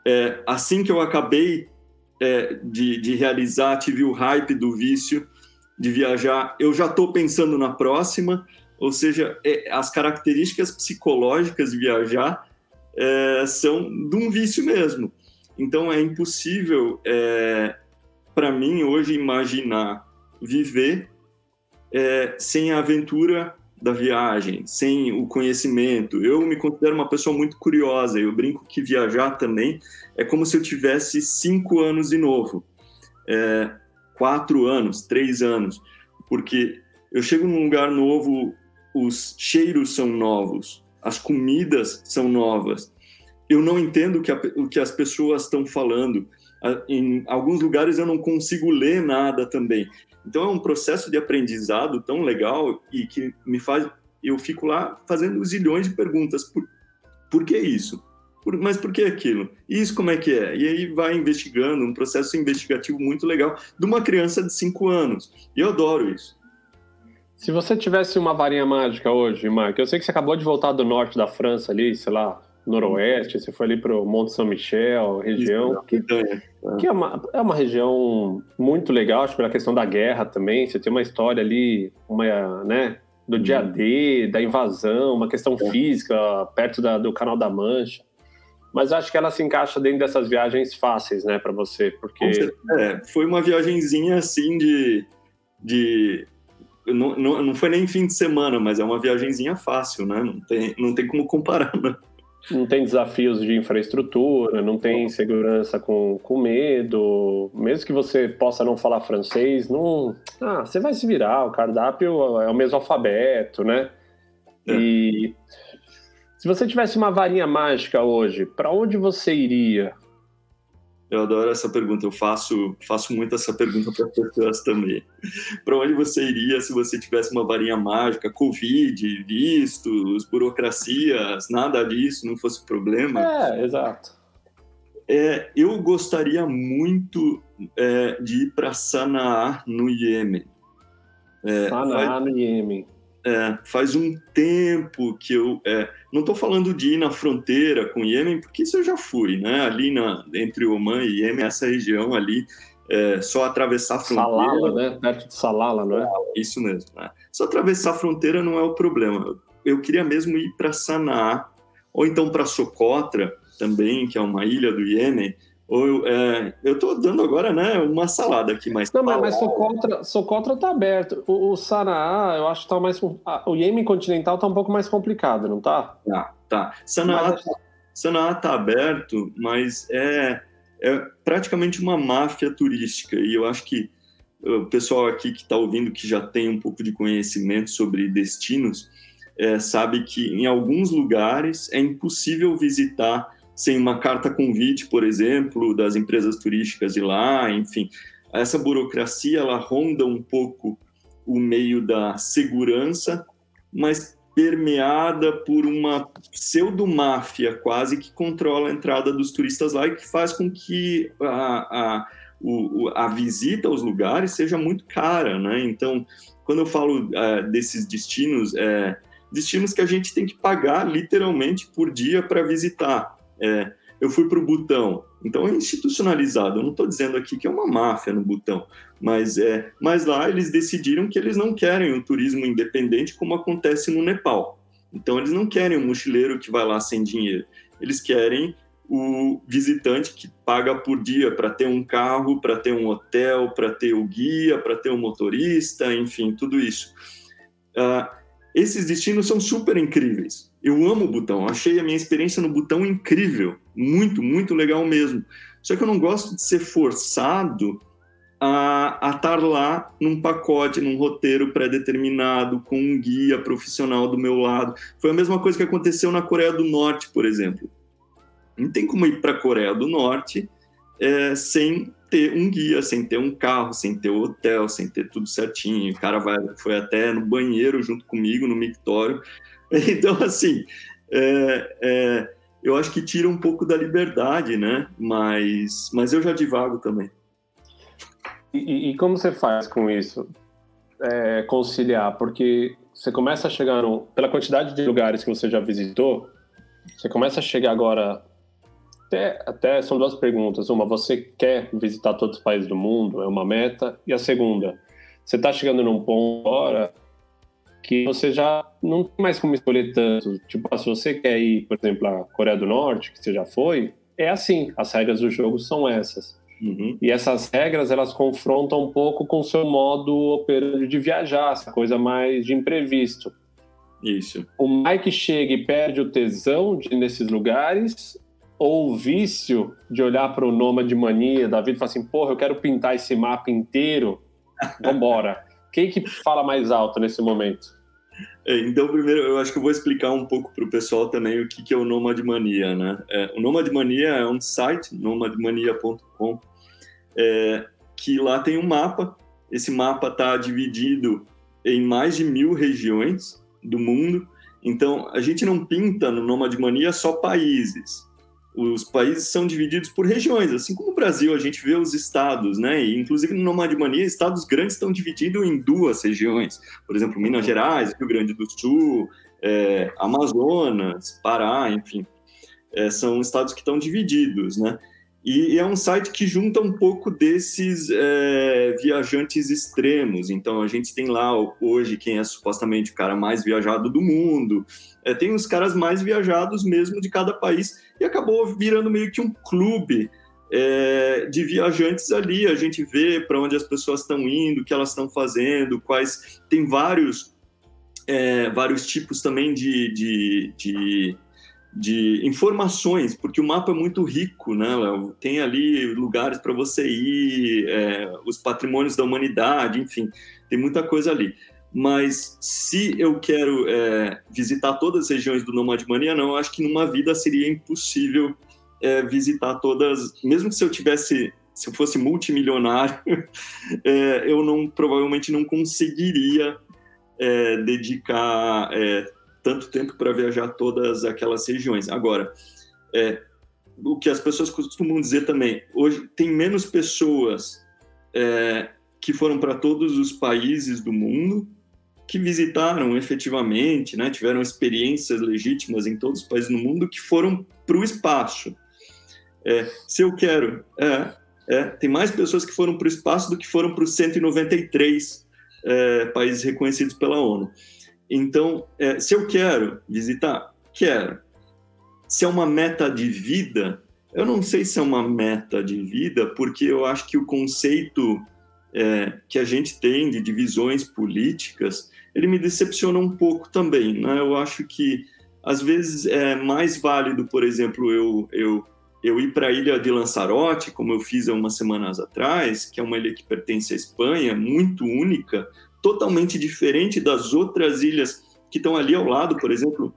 É, assim que eu acabei é, de, de realizar, tive o hype do vício de viajar, eu já estou pensando na próxima, ou seja, é, as características psicológicas de viajar é, são de um vício mesmo. Então é impossível é, para mim hoje imaginar viver é, sem a aventura da viagem, sem o conhecimento. Eu me considero uma pessoa muito curiosa. Eu brinco que viajar também é como se eu tivesse cinco anos de novo, é, quatro anos, três anos, porque eu chego num lugar novo, os cheiros são novos, as comidas são novas, eu não entendo o que, a, o que as pessoas estão falando. Em alguns lugares eu não consigo ler nada também. Então é um processo de aprendizado tão legal e que me faz. Eu fico lá fazendo zilhões de perguntas. Por, por que isso? Por, mas por que aquilo? E isso como é que é? E aí vai investigando, um processo investigativo muito legal de uma criança de 5 anos. E eu adoro isso. Se você tivesse uma varinha mágica hoje, Mark, eu sei que você acabou de voltar do norte da França ali, sei lá, noroeste, você foi ali para o Monte São Michel, região, que, que é, uma, é uma região muito legal, acho pela questão da guerra também, você tem uma história ali, uma, né, do dia uhum. D, da invasão, uma questão é. física perto da, do Canal da Mancha, mas acho que ela se encaixa dentro dessas viagens fáceis, né, para você, porque... É, foi uma viagenzinha assim de... de... Não, não, não foi nem fim de semana, mas é uma viagenzinha fácil, né? Não tem, não tem como comparar, né? Não tem desafios de infraestrutura, não tem segurança com, com medo. Mesmo que você possa não falar francês, não, ah, você vai se virar. O cardápio é o mesmo alfabeto, né? É. E se você tivesse uma varinha mágica hoje, para onde você iria? Eu adoro essa pergunta, eu faço, faço muito essa pergunta para as pessoas também. para onde você iria se você tivesse uma varinha mágica, Covid, vistos, burocracias, nada disso, não fosse problema? É, exato. É, eu gostaria muito é, de ir para Sanaa, no Iêmen. É, Sanaa, no Iêmen. É, faz um tempo que eu. É, não estou falando de ir na fronteira com o Iêmen, porque isso eu já fui, né? Ali na, entre Oman e Iêmen, essa região ali, é, só atravessar a fronteira. Salala, né? Perto de Salala, não é? isso mesmo. Né? Só atravessar a fronteira não é o problema. Eu queria mesmo ir para Sanaa, ou então para Socotra, também, que é uma ilha do Iêmen, Ou, é, eu estou dando agora né, uma salada aqui, mas. Não, mas, mas Socotra, Socotra tá aberto. O, o Sanaá, eu acho que tá mais. O Iêmen continental tá um pouco mais complicado, não tá? Tá, tá. Sanaá, mas... Sanaá tá aberto, mas é, é praticamente uma máfia turística. E eu acho que o pessoal aqui que está ouvindo, que já tem um pouco de conhecimento sobre destinos, é, sabe que em alguns lugares é impossível visitar sem uma carta convite, por exemplo, das empresas turísticas de lá, enfim. Essa burocracia, ela ronda um pouco o meio da segurança, mas permeada por uma pseudo-máfia quase que controla a entrada dos turistas lá e que faz com que a, a, o, a visita aos lugares seja muito cara, né? Então, quando eu falo é, desses destinos, é, destinos que a gente tem que pagar literalmente por dia para visitar. É, eu fui para o Butão, então é institucionalizado. Eu não estou dizendo aqui que é uma máfia no Butão, mas é, mas lá eles decidiram que eles não querem o turismo independente como acontece no Nepal. Então eles não querem o mochileiro que vai lá sem dinheiro. Eles querem o visitante que paga por dia para ter um carro, para ter um hotel, para ter o guia, para ter o um motorista, enfim, tudo isso. Uh, esses destinos são super incríveis. Eu amo o Butão, achei a minha experiência no Butão incrível, muito, muito legal mesmo. Só que eu não gosto de ser forçado a, estar lá num pacote, num roteiro pré-determinado, com um guia profissional do meu lado. Foi a mesma coisa que aconteceu na Coreia do Norte, por exemplo. Não tem como ir para a Coreia do Norte é, sem ter um guia, sem ter um carro, sem ter hotel, sem ter tudo certinho. O cara vai, foi até no banheiro junto comigo, no mictório. Então, assim, é, é, eu acho que tira um pouco da liberdade, né? Mas, mas eu já divago também. E, e como você faz com isso? É, conciliar? Porque você começa a chegar, no, pela quantidade de lugares que você já visitou, você começa a chegar agora. Até, até são duas perguntas. Uma, você quer visitar todos os países do mundo? É uma meta. E a segunda, você está chegando num ponto agora que você já não tem mais como escolher tanto. Tipo, se você quer ir, por exemplo, à Coreia do Norte, que você já foi, é assim, as regras do jogo são essas. Uhum. E essas regras, elas confrontam um pouco com o seu modo operando de viajar, essa coisa mais de imprevisto. Isso. O Mike chega e perde o tesão de ir nesses lugares, ou o vício de olhar para o Nômade Mania da vida e falar assim, porra, eu quero pintar esse mapa inteiro, vambora. Quem que fala mais alto nesse momento? É, então, primeiro, eu acho que eu vou explicar um pouco para o pessoal também o que, que é o Nomad Mania, né? É, o Nomad Mania é um site, nomadmania.com, é, que lá tem um mapa. Esse mapa está dividido em mais de mil regiões do mundo. Então, a gente não pinta no Nomad Mania só países os países são divididos por regiões, assim como o Brasil, a gente vê os estados, né? E, inclusive no Nomadmania, estados grandes estão divididos em duas regiões. Por exemplo, Minas Gerais, Rio Grande do Sul, é, Amazonas, Pará, enfim. É, são estados que estão divididos, né? E, é um site que junta um pouco desses é, viajantes extremos. Então, a gente tem lá hoje quem é supostamente o cara mais viajado do mundo. É, tem os caras mais viajados mesmo de cada país. E acabou virando meio que um clube é, de viajantes ali. A gente vê para onde as pessoas estão indo, o que elas estão fazendo, quais. Tem vários, é, vários tipos também de, de, de de informações, porque o mapa é muito rico, né? Tem ali lugares para você ir, é, os patrimônios da humanidade, enfim, tem muita coisa ali. Mas se eu quero é, visitar todas as regiões do Nomad Mania, não, acho que numa vida seria impossível é, visitar todas, mesmo se eu tivesse, se eu fosse multimilionário, é, eu não provavelmente não conseguiria é, dedicar é, tanto tempo para viajar todas aquelas regiões. Agora, é, o que as pessoas costumam dizer também, hoje tem menos pessoas é, que foram para todos os países do mundo, que visitaram efetivamente, né, tiveram experiências legítimas em todos os países do mundo, que foram para o espaço. É, se eu quero, é, é, tem mais pessoas que foram para o espaço do que foram para os 193 é, países reconhecidos pela ONU. Então, é, se eu quero visitar, quero. Se é uma meta de vida, eu não sei se é uma meta de vida, porque eu acho que o conceito é, que a gente tem de divisões políticas, ele me decepciona um pouco também. Né? Eu acho que, às vezes, é mais válido, por exemplo, eu, eu, eu ir para a ilha de Lanzarote, como eu fiz há umas semanas atrás, que é uma ilha que pertence à Espanha, muito única, totalmente diferente das outras ilhas que estão ali ao lado, por exemplo.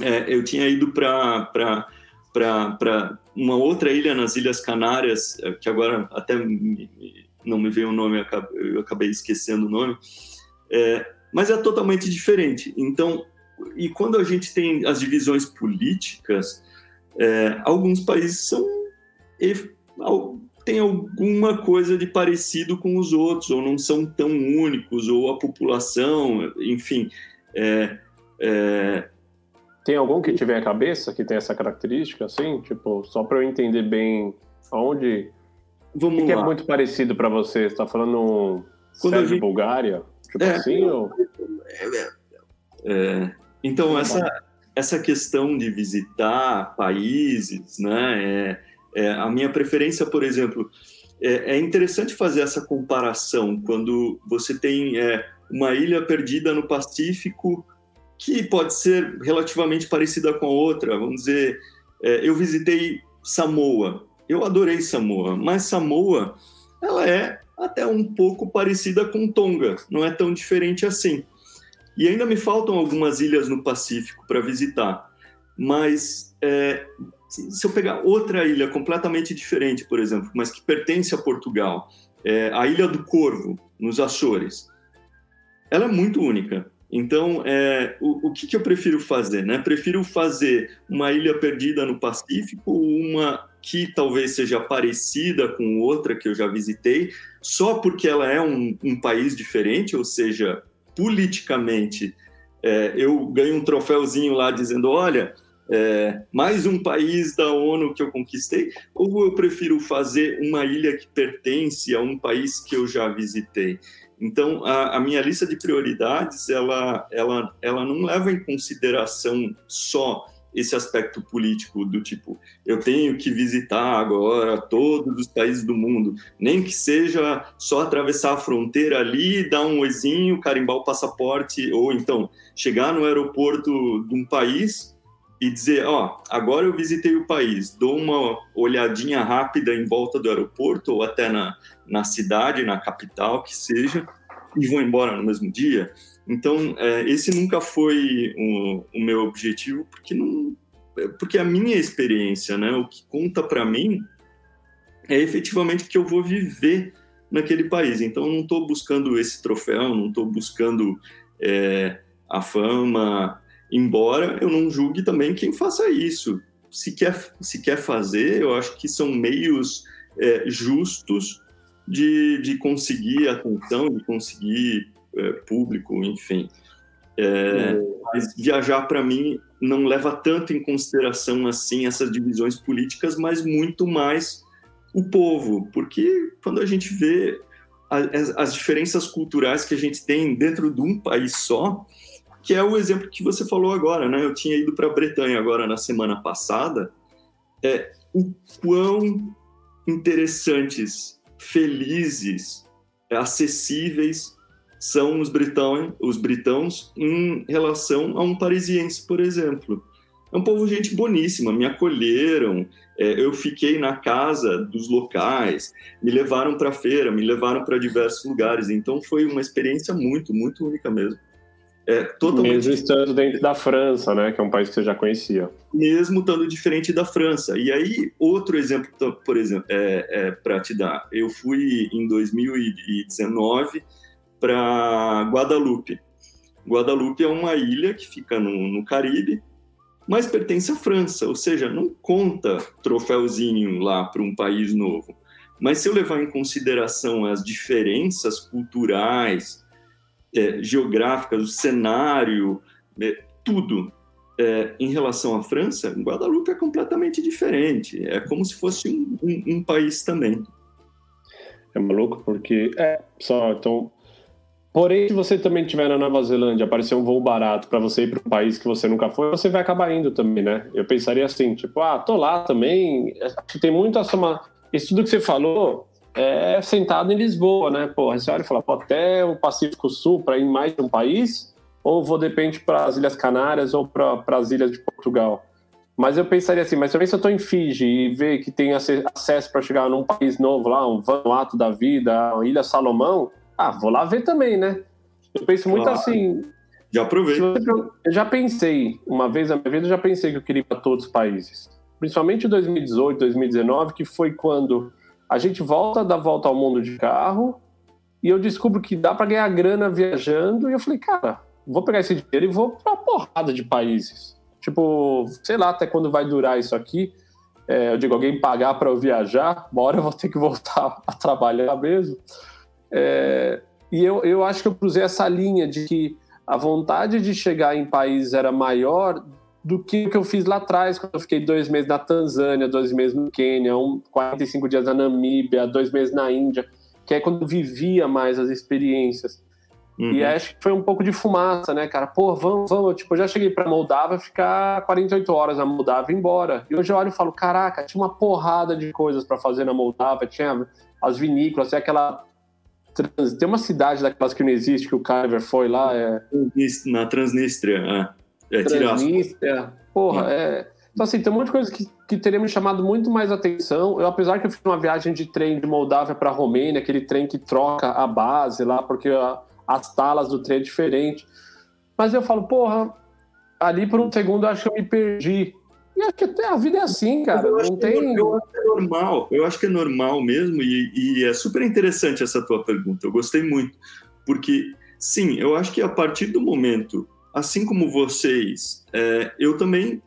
É, eu tinha ido para para uma outra ilha nas Ilhas Canárias, é, que agora até não me veio o nome, eu acabei esquecendo o nome, é, mas é totalmente diferente. Então, e quando a gente tem as divisões políticas, é, alguns países são tem alguma coisa de parecido com os outros, ou não são tão únicos, ou a população, enfim. É, é... Tem algum que te vem à cabeça que tem essa característica, assim? Tipo, só para eu entender bem aonde. Vamos o que, é muito parecido para você? Você está falando Quando gente... Bulgária? Tipo é, assim? Ou... É, então, essa, essa questão de visitar países, né? É, a minha preferência, por exemplo, é, é, interessante fazer essa comparação quando você tem é, uma ilha perdida no Pacífico que pode ser relativamente parecida com a outra. Vamos dizer, é, eu visitei Samoa, eu adorei Samoa, mas Samoa ela é até um pouco parecida com Tonga, não é tão diferente assim. E ainda me faltam algumas ilhas no Pacífico para visitar, mas é, se eu pegar outra ilha completamente diferente, por exemplo, mas que pertence a Portugal, é a Ilha do Corvo, nos Açores, ela é muito única. Então, é, o, o que, que, eu prefiro fazer? Né? Prefiro fazer uma ilha perdida no Pacífico, uma que talvez seja parecida com outra que eu já visitei, só porque ela é um, um país diferente, ou seja, politicamente, é, eu ganho um troféuzinho lá dizendo: olha, é, mais um país da ONU que eu conquistei, ou eu prefiro fazer uma ilha que pertence a um país que eu já visitei? Então, a, a, minha lista de prioridades, ela, ela, ela não leva em consideração só esse aspecto político do tipo, eu tenho que visitar agora todos os países do mundo, nem que seja só atravessar a fronteira ali, dar um oizinho, carimbar o passaporte, ou então chegar no aeroporto de um país e dizer, ó, agora eu visitei o país, dou uma olhadinha rápida em volta do aeroporto ou até na, na cidade, na capital, que seja, e vou embora no mesmo dia. Então, é, esse nunca foi o, o, meu objetivo, porque não, porque a minha experiência, né, o que conta para mim é efetivamente que eu vou viver naquele país. Então, eu não estou buscando esse troféu, não estou buscando é, a fama, Embora eu não julgue também quem faça isso. Se quer, se quer fazer, eu acho que são meios é, justos de, de conseguir atenção, de conseguir é, público, enfim. É, mas viajar, para mim, não leva tanto em consideração assim essas divisões políticas, mas muito mais o povo, porque quando a gente vê as, as diferenças culturais que a gente tem dentro de um país só, que é o exemplo que você falou agora, né? Eu tinha ido para a Bretanha agora na semana passada. É o quão interessantes, felizes, acessíveis são os, britão, os britãos em relação a um parisiense, por exemplo. É um povo gente boníssima, me acolheram, é, eu fiquei na casa dos locais, me levaram para feira, me levaram para diversos lugares, então foi uma experiência muito, muito única mesmo. É totalmente... Mesmo estando dentro da França, né, que é um país que você já conhecia. Mesmo estando diferente da França. E aí, outro exemplo, por exemplo, é, é para te dar, eu fui em 2019 para Guadalupe. Guadalupe é uma ilha que fica no, no Caribe, mas pertence à França, ou seja, não conta troféuzinho lá para um país novo. Mas se eu levar em consideração as diferenças culturais, é, geográficas, o cenário, é, tudo. É, em relação à França, Guadalupe é completamente diferente. É como se fosse um, um, um país também. É maluco porque é só então Porém, se você também estiver na Nova Zelândia, aparecer um voo barato para você ir para um país que você nunca foi, você vai acabar indo também, né? Eu pensaria assim, tipo, ah, tô lá também. Tem muito essa. Isso tudo que você falou é sentado em Lisboa, né? Pô, você olha e fala, pô, até o Pacífico Sul para ir mais de um país, ou vou de repente para as Ilhas Canárias ou para as ilhas de Portugal. Mas eu pensaria assim, mas também se eu estou em Fiji e ver que tem acesso para chegar num país novo lá, um Vanuatu da vida, uma Ilha Salomão, ah, vou lá ver também, né? Eu penso muito claro. assim. Já aproveito. Eu já pensei, uma vez na minha vida, eu já pensei que eu queria ir para todos os países. Principalmente em 2018, 2019, que foi quando a gente volta da volta ao mundo de carro e eu descubro que dá para ganhar grana viajando. E eu falei, cara, vou pegar esse dinheiro e vou para porrada de países. Tipo, sei lá até quando vai durar isso aqui. É, eu digo, alguém pagar para eu viajar, uma hora eu vou ter que voltar a trabalhar mesmo. É, e eu, eu acho que eu cruzei essa linha de que a vontade de chegar em países era maior do que o que eu fiz lá atrás, quando eu fiquei dois meses na Tanzânia, dois meses no Quênia, um, 45 dias na Namíbia, dois meses na Índia, que é quando eu vivia mais as experiências. Uhum. E acho que foi um pouco de fumaça, né, cara? Pô, vamos, vamos. Tipo, eu já cheguei pra Moldávia ficar 48 horas na Moldávia e embora. E hoje eu olho e falo, caraca, tinha uma porrada de coisas para fazer na Moldávia, tinha as vinícolas, tinha aquela tem uma cidade daquelas que não existe, que o Carver foi lá. É... Na Transnistria, é. É Transnistria. Porra, é. Então, assim, tem um monte de coisa que, que teria me chamado muito mais atenção. Eu, apesar que eu fiz uma viagem de trem de Moldávia para Romênia, aquele trem que troca a base lá, porque a, as talas do trem é diferente. Mas eu falo, porra, ali por um segundo eu acho que eu me perdi. E acho que até a vida é assim, cara. Não é tem. eu acho que é normal, eu acho que é normal mesmo, e, e é super interessante essa tua pergunta. Eu gostei muito. Porque, sim, eu acho que a partir do momento, assim como vocês, é, eu também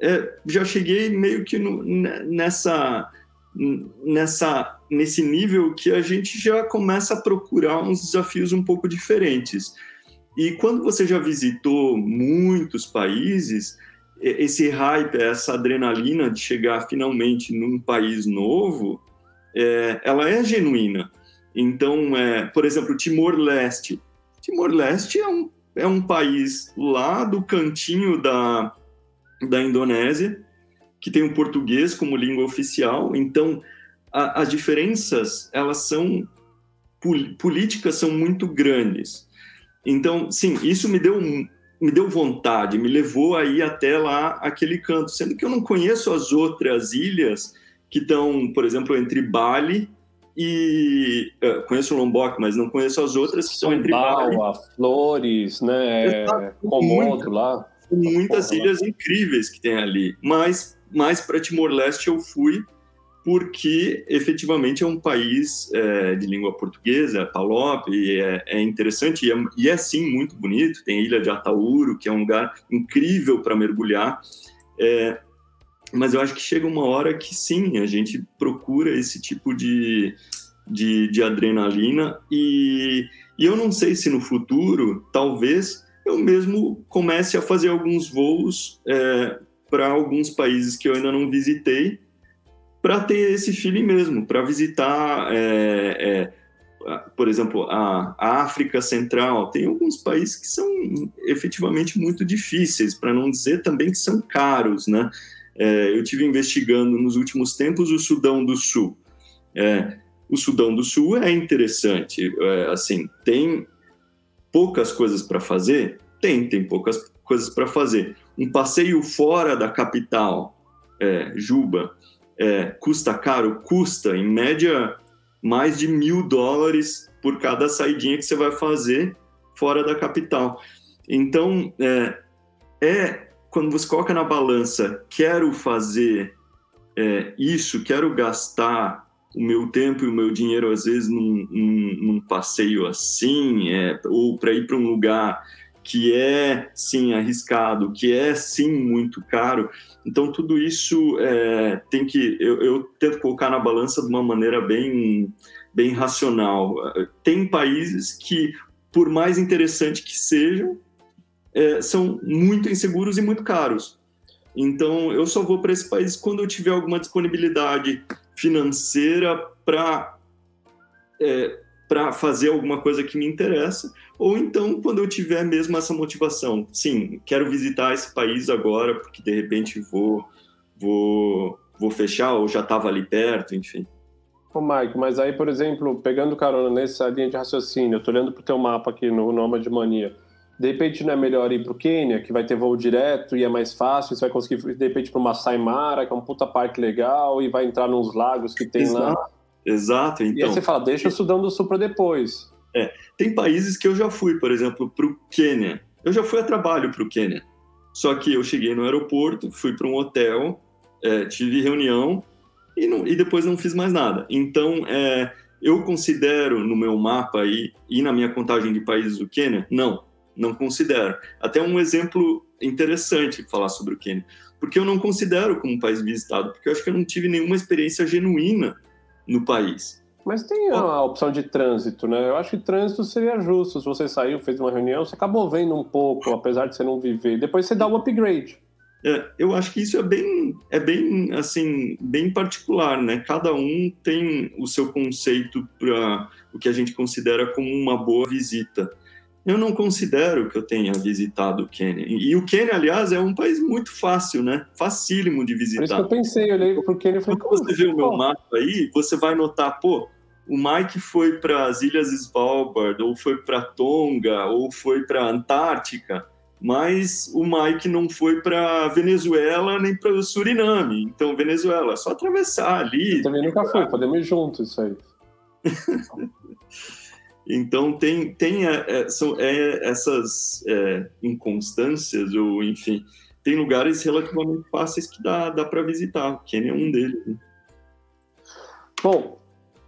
é, já cheguei meio que no, nessa, nessa, nesse nível que a gente já começa a procurar uns desafios um pouco diferentes. E quando você já visitou muitos países, esse hype, essa adrenalina de chegar finalmente num país novo, é, ela é genuína. Então, é, por exemplo, Timor-Leste. Timor-Leste é um, é um país lá do cantinho da, da Indonésia, que tem o português como língua oficial. Então, a, as diferenças, elas são políticas são muito grandes. Então, sim, isso me deu me deu vontade, me levou aí até lá aquele canto, sendo que eu não conheço as outras ilhas que estão, por exemplo, entre Bali e uh, conheço Lombok, mas não conheço as outras que estão entre Bali, Flores, né, Komodo lá. Muitas ilhas incríveis que tem ali, mas mais para Timor-Leste eu fui porque efetivamente é um país é, de língua portuguesa, Palop, e é, é interessante e é, e é, sim muito bonito. Tem a Ilha de Atauro, que é um lugar incrível para mergulhar. Mas eu acho que chega uma hora que sim, a gente procura esse tipo de, de, de adrenalina e, e eu não sei se no futuro, talvez, eu mesmo comece a fazer alguns voos é, para alguns países que eu ainda não visitei para ter esse feeling mesmo, para visitar, é, é, por exemplo, a, a, África Central. Tem alguns países que são efetivamente muito difíceis, para não dizer também que são caros, né? É, eu tive investigando nos últimos tempos o Sudão do Sul. É, o Sudão do Sul é interessante, é, assim, tem poucas coisas para fazer, tem, tem poucas coisas para fazer. Um passeio fora da capital, é, Juba, é, custa caro? Custa, em média, mais de mil dólares por cada saidinha que você vai fazer fora da capital. Então, é, é quando você coloca na balança, quero fazer é, isso, quero gastar o meu tempo e o meu dinheiro, às vezes, num, num, num passeio assim, é, ou para ir para um lugar que é sim arriscado, que é sim muito caro. Então tudo isso é, tem que eu, eu, tento colocar na balança de uma maneira bem bem racional. Tem países que por mais interessante que sejam é, são muito inseguros e muito caros. Então eu só vou para esse país quando eu tiver alguma disponibilidade financeira para é, para fazer alguma coisa que me interessa, ou então quando eu tiver mesmo essa motivação, sim, quero visitar esse país agora porque de repente vou vou vou fechar ou já estava ali perto, enfim. Ô Mike, mas aí, por exemplo, pegando carona nessa linha de raciocínio, eu tô olhando pro teu mapa aqui no Nomad Mania, de repente não é melhor ir pro Quênia, que vai ter voo direto e é mais fácil, você vai conseguir, de repente, para uma Saimara, que é um puta parque legal, e vai entrar nos lagos que tem Exato. lá. Exato, então. E aí você fala, deixa o Sudão do Sul para depois. É, tem países que eu já fui, por exemplo, para o Quênia. Eu já fui a trabalho para o Quênia. Só que eu cheguei no aeroporto, fui para um hotel, é, tive reunião e, não, e, depois não fiz mais nada. Então, é, eu considero no meu mapa aí, e na minha contagem de países do Quênia, não, não considero. Até um exemplo interessante falar sobre o Quênia. Porque eu não considero como um país visitado, porque eu acho que eu não tive nenhuma experiência genuína no país. Mas tem a opção de trânsito, né? Eu acho que trânsito seria justo. Se você saiu, fez uma reunião, você acabou vendo um pouco, apesar de você não viver. Depois você dá um upgrade. É, eu acho que isso é bem, é bem, assim, bem particular, né? Cada um tem o seu conceito para o que a gente considera como uma boa visita. Eu não considero que eu tenha visitado o Quênia. E o Quênia, aliás, é um país muito fácil, né? Facílimo de visitar. Por isso que eu pensei, eu olhei pro Quênia e falei... Quando você vê o meu mapa aí, você vai notar, pô, o Mike foi para as Ilhas Svalbard, ou foi para Tonga, ou foi para Antártica, mas o Mike não foi para Venezuela nem para o Suriname. Então, Venezuela, é só atravessar ali. Eu também nunca fui, podemos ir juntos, isso aí. Então tem, tem é, é, são, é, essas é, inconstâncias, ou enfim, tem lugares relativamente fáceis que dá, dá para visitar. O Quênia é um deles. Né? Bom,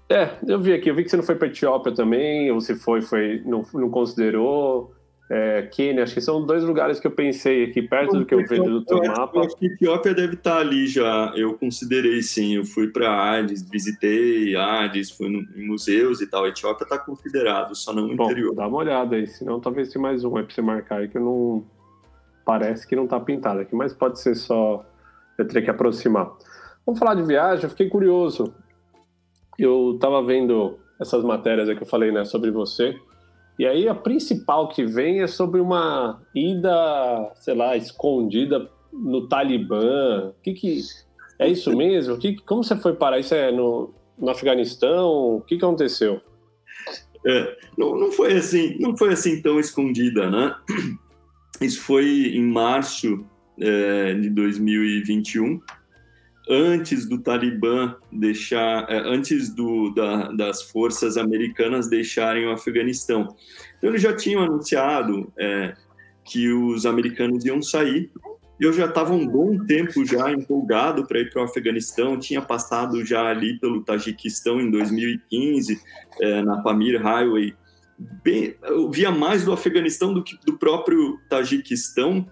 é, eu vi aqui, eu vi que você não foi para Etiópia também, ou se foi, foi não, não considerou é, Quênia, acho que são dois lugares que eu pensei aqui perto do que eu vejo do teu eu mapa. Eu acho que Etiópia deve estar ali já. Eu considerei sim. Eu fui para Addis, visitei Addis, fui no, em museus e tal. Etiópia está considerado, só não no Bom, interior. Dá uma olhada aí, senão talvez tenha mais um aí para você marcar aí que não parece que não está pintado aqui, mas pode ser só eu teria que aproximar. Vamos falar de viagem. Eu fiquei curioso. Eu estava vendo essas matérias que eu falei, né, sobre você. E aí a principal que vem é sobre uma ida, sei lá, escondida no Talibã. Que que é isso mesmo? Que, como você foi parar? Isso é no, no Afeganistão? O que, que aconteceu? É, não, não foi assim, não foi assim tão escondida, né? Isso foi em março é, de 2021 antes do Talibã deixar, é, antes do, da, das forças americanas deixarem o Afeganistão. Então eles já tinham anunciado é, que os americanos iam sair. Eu já estava um bom tempo já empolgado para ir para o Afeganistão, tinha passado já ali pelo Tajiquistão em 2015, é, na Pamir Highway. Bem, eu via mais do Afeganistão do que do próprio Tajiquistão,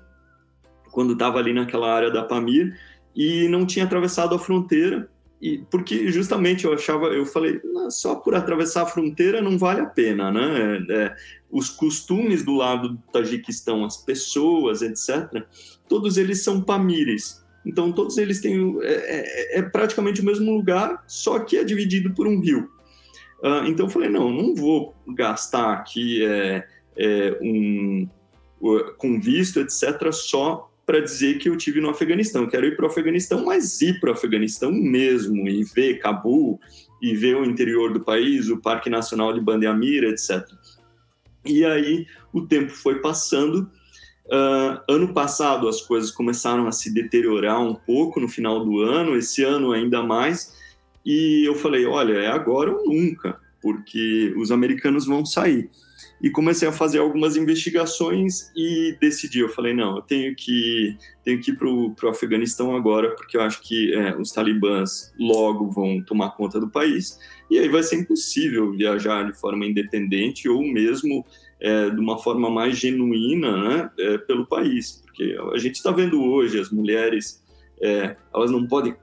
quando estava ali naquela área da Pamir e não tinha atravessado a fronteira e porque justamente eu achava, eu falei, só por atravessar a fronteira não vale a pena, né? É, é, os costumes do lado do Tajiquistão, as pessoas, etc., todos eles são pamires. Então todos eles têm é, é, é praticamente o mesmo lugar, só que é dividido por um rio. Uh, então eu falei, não, não vou gastar aqui é, é um com visto, etc., só para dizer que eu tive no Afeganistão. quero ir para o Afeganistão, mas ir para o Afeganistão mesmo e ver Cabul e ver o interior do país, o Parque Nacional de Bandeamira, etc. E aí o tempo foi passando. Uh, ano passado as coisas começaram a se deteriorar um pouco no final do ano, esse ano ainda mais. E eu falei, olha, é agora ou nunca, porque os americanos vão sair e comecei a fazer algumas investigações e decidi, eu falei, não, eu tenho que, tenho que ir para o Afeganistão agora, porque eu acho que é, os talibãs logo vão tomar conta do país, e aí vai ser impossível viajar de forma independente ou mesmo é, de uma forma mais genuína né, é, pelo país, porque a gente está vendo hoje as mulheres, é, elas não podem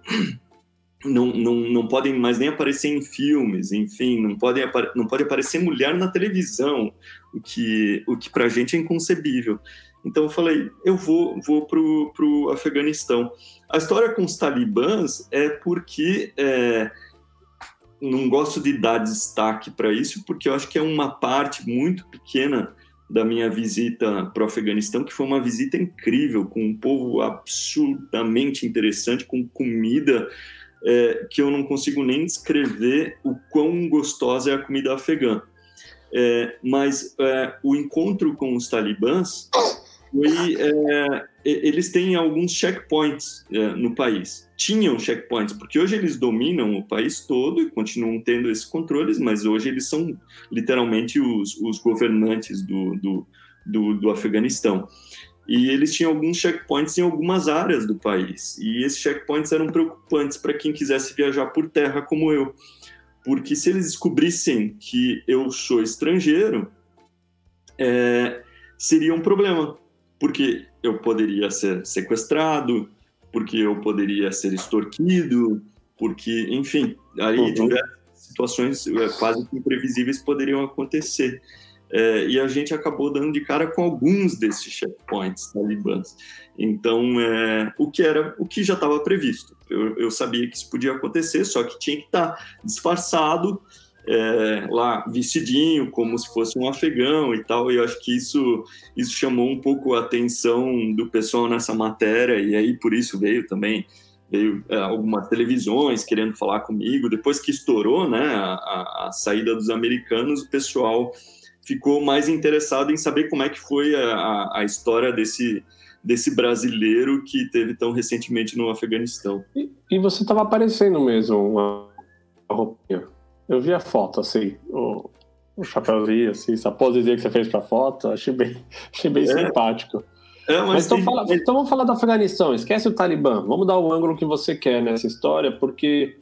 não, não, não podem mais nem aparecer em filmes, enfim, não, podem, não pode aparecer mulher na televisão, o que, o que para a gente é inconcebível. Então eu falei, eu vou, vou para o Afeganistão. A história com os talibãs é porque é, não gosto de dar destaque para isso, porque eu acho que é uma parte muito pequena da minha visita para o Afeganistão, que foi uma visita incrível, com um povo absurdamente interessante, com comida é, que eu não consigo nem descrever o quão gostosa é a comida afegã. É, mas é, o encontro com os talibãs foi, é, eles têm alguns checkpoints é, no país. Tinham checkpoints, porque hoje eles dominam o país todo e continuam tendo esses controles, mas hoje eles são literalmente os, os governantes do, do, do, do Afeganistão. E eles tinham alguns checkpoints em algumas áreas do país. E esses checkpoints eram preocupantes para quem quisesse viajar por terra como eu. Porque se eles descobrissem que eu sou estrangeiro, é, seria um problema porque eu poderia ser sequestrado, porque eu poderia ser extorquido, porque, enfim, aí uhum. diversas situações é, quase imprevisíveis poderiam acontecer. É, e a gente acabou dando de cara com alguns desses checkpoints talibãs. Então, é, o que era, o que já estava previsto. Eu, eu, sabia que isso podia acontecer, só que tinha que estar tá disfarçado é, lá vestidinho, como se fosse um afegão e tal, e eu acho que isso, isso chamou um pouco a atenção do pessoal nessa matéria, e aí por isso veio também veio é, algumas televisões querendo falar comigo. Depois que estourou né, a, a, saída dos americanos, o pessoal ficou mais interessado em saber como é que foi a, a história desse, desse brasileiro que teve tão recentemente no Afeganistão. E, e você estava aparecendo mesmo uma roupinha. Eu vi a foto, assim, o, o chapéuzinho, assim, essa posezinha que você fez pra foto, achei bem, achei bem é. simpático. É, mas, mas então, tem... fala, então vamos falar do Afeganistão, esquece o Talibã, vamos dar o ângulo que você quer nessa história, porque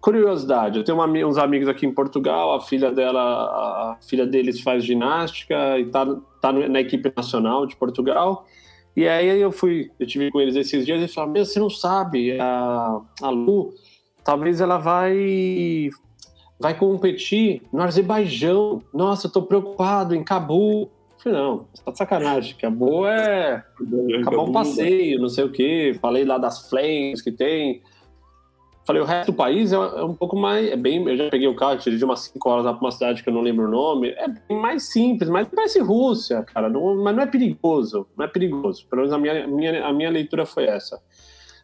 curiosidade, eu tenho uma, uns amigos aqui em Portugal, a filha dela, a filha deles faz ginástica e tá, tá na equipe nacional de Portugal. E aí eu fui, eu tive com eles esses dias e falaram: Meu, você não sabe, a, a Lu, talvez ela vai vai competir no Azerbaijão. Nossa, eu tô preocupado em Cabul. falei, não, você tá de sacanagem. Cabul é acabar um passeio, não sei o quê. Falei lá das flames que tem. Falei, o resto do país é, é um pouco mais. É bem, eu já peguei o carro, dirigi umas 5 horas lá pra uma cidade que eu não lembro o nome. É bem mais simples, mas parece Rússia, cara. Não, mas não é perigoso. Não é perigoso. Pelo menos a minha, minha, a minha leitura foi essa.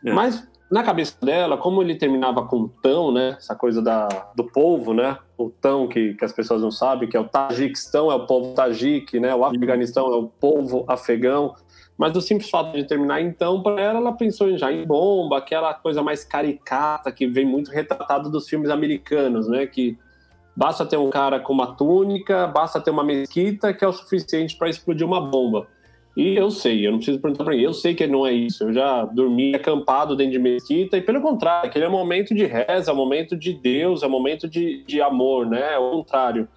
É. Mas na cabeça dela, como ele terminava com tão, né? Essa coisa da, do povo, né? O tão que, que as pessoas não sabem, que é o Tajiquistão, é o povo Tajik, né? O Afeganistão é o povo afegão. Mas o simples fato de terminar então, para ela, ela pensou já em bomba, aquela coisa mais caricata que vem muito retratado dos filmes americanos, né? Que basta ter um cara com uma túnica, basta ter uma mesquita que é o suficiente para explodir uma bomba. E eu sei, eu não preciso perguntar para ele, eu sei que não é isso. Eu já dormi acampado dentro de mesquita, e pelo contrário, aquele é um momento de reza, é um momento de Deus, é um momento de, de amor, né? É o contrário.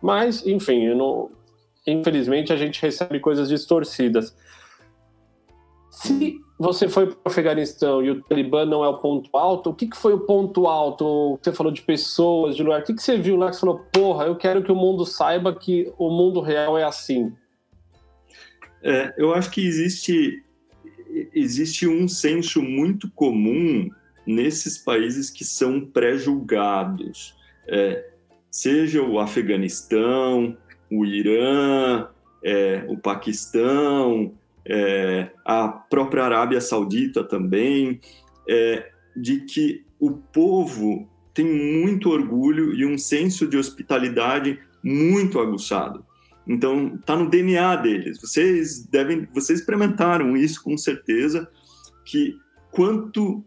Mas, enfim, não... infelizmente a gente recebe coisas distorcidas. Se você foi para o Afeganistão e o Talibã não é o ponto alto, o que, que foi o ponto alto? Você falou de pessoas, de lugar. O que, que você viu lá que você falou, porra, eu quero que o mundo saiba que o mundo real é assim? É, eu acho que existe, existe um senso muito comum nesses países que são pré-julgados, é, seja o Afeganistão, o Irã, é, o Paquistão, é, a própria Arábia Saudita também, é, de que o povo tem muito orgulho e um senso de hospitalidade muito aguçado. Então, está no DNA deles. Vocês devem, vocês experimentaram isso com certeza, que quanto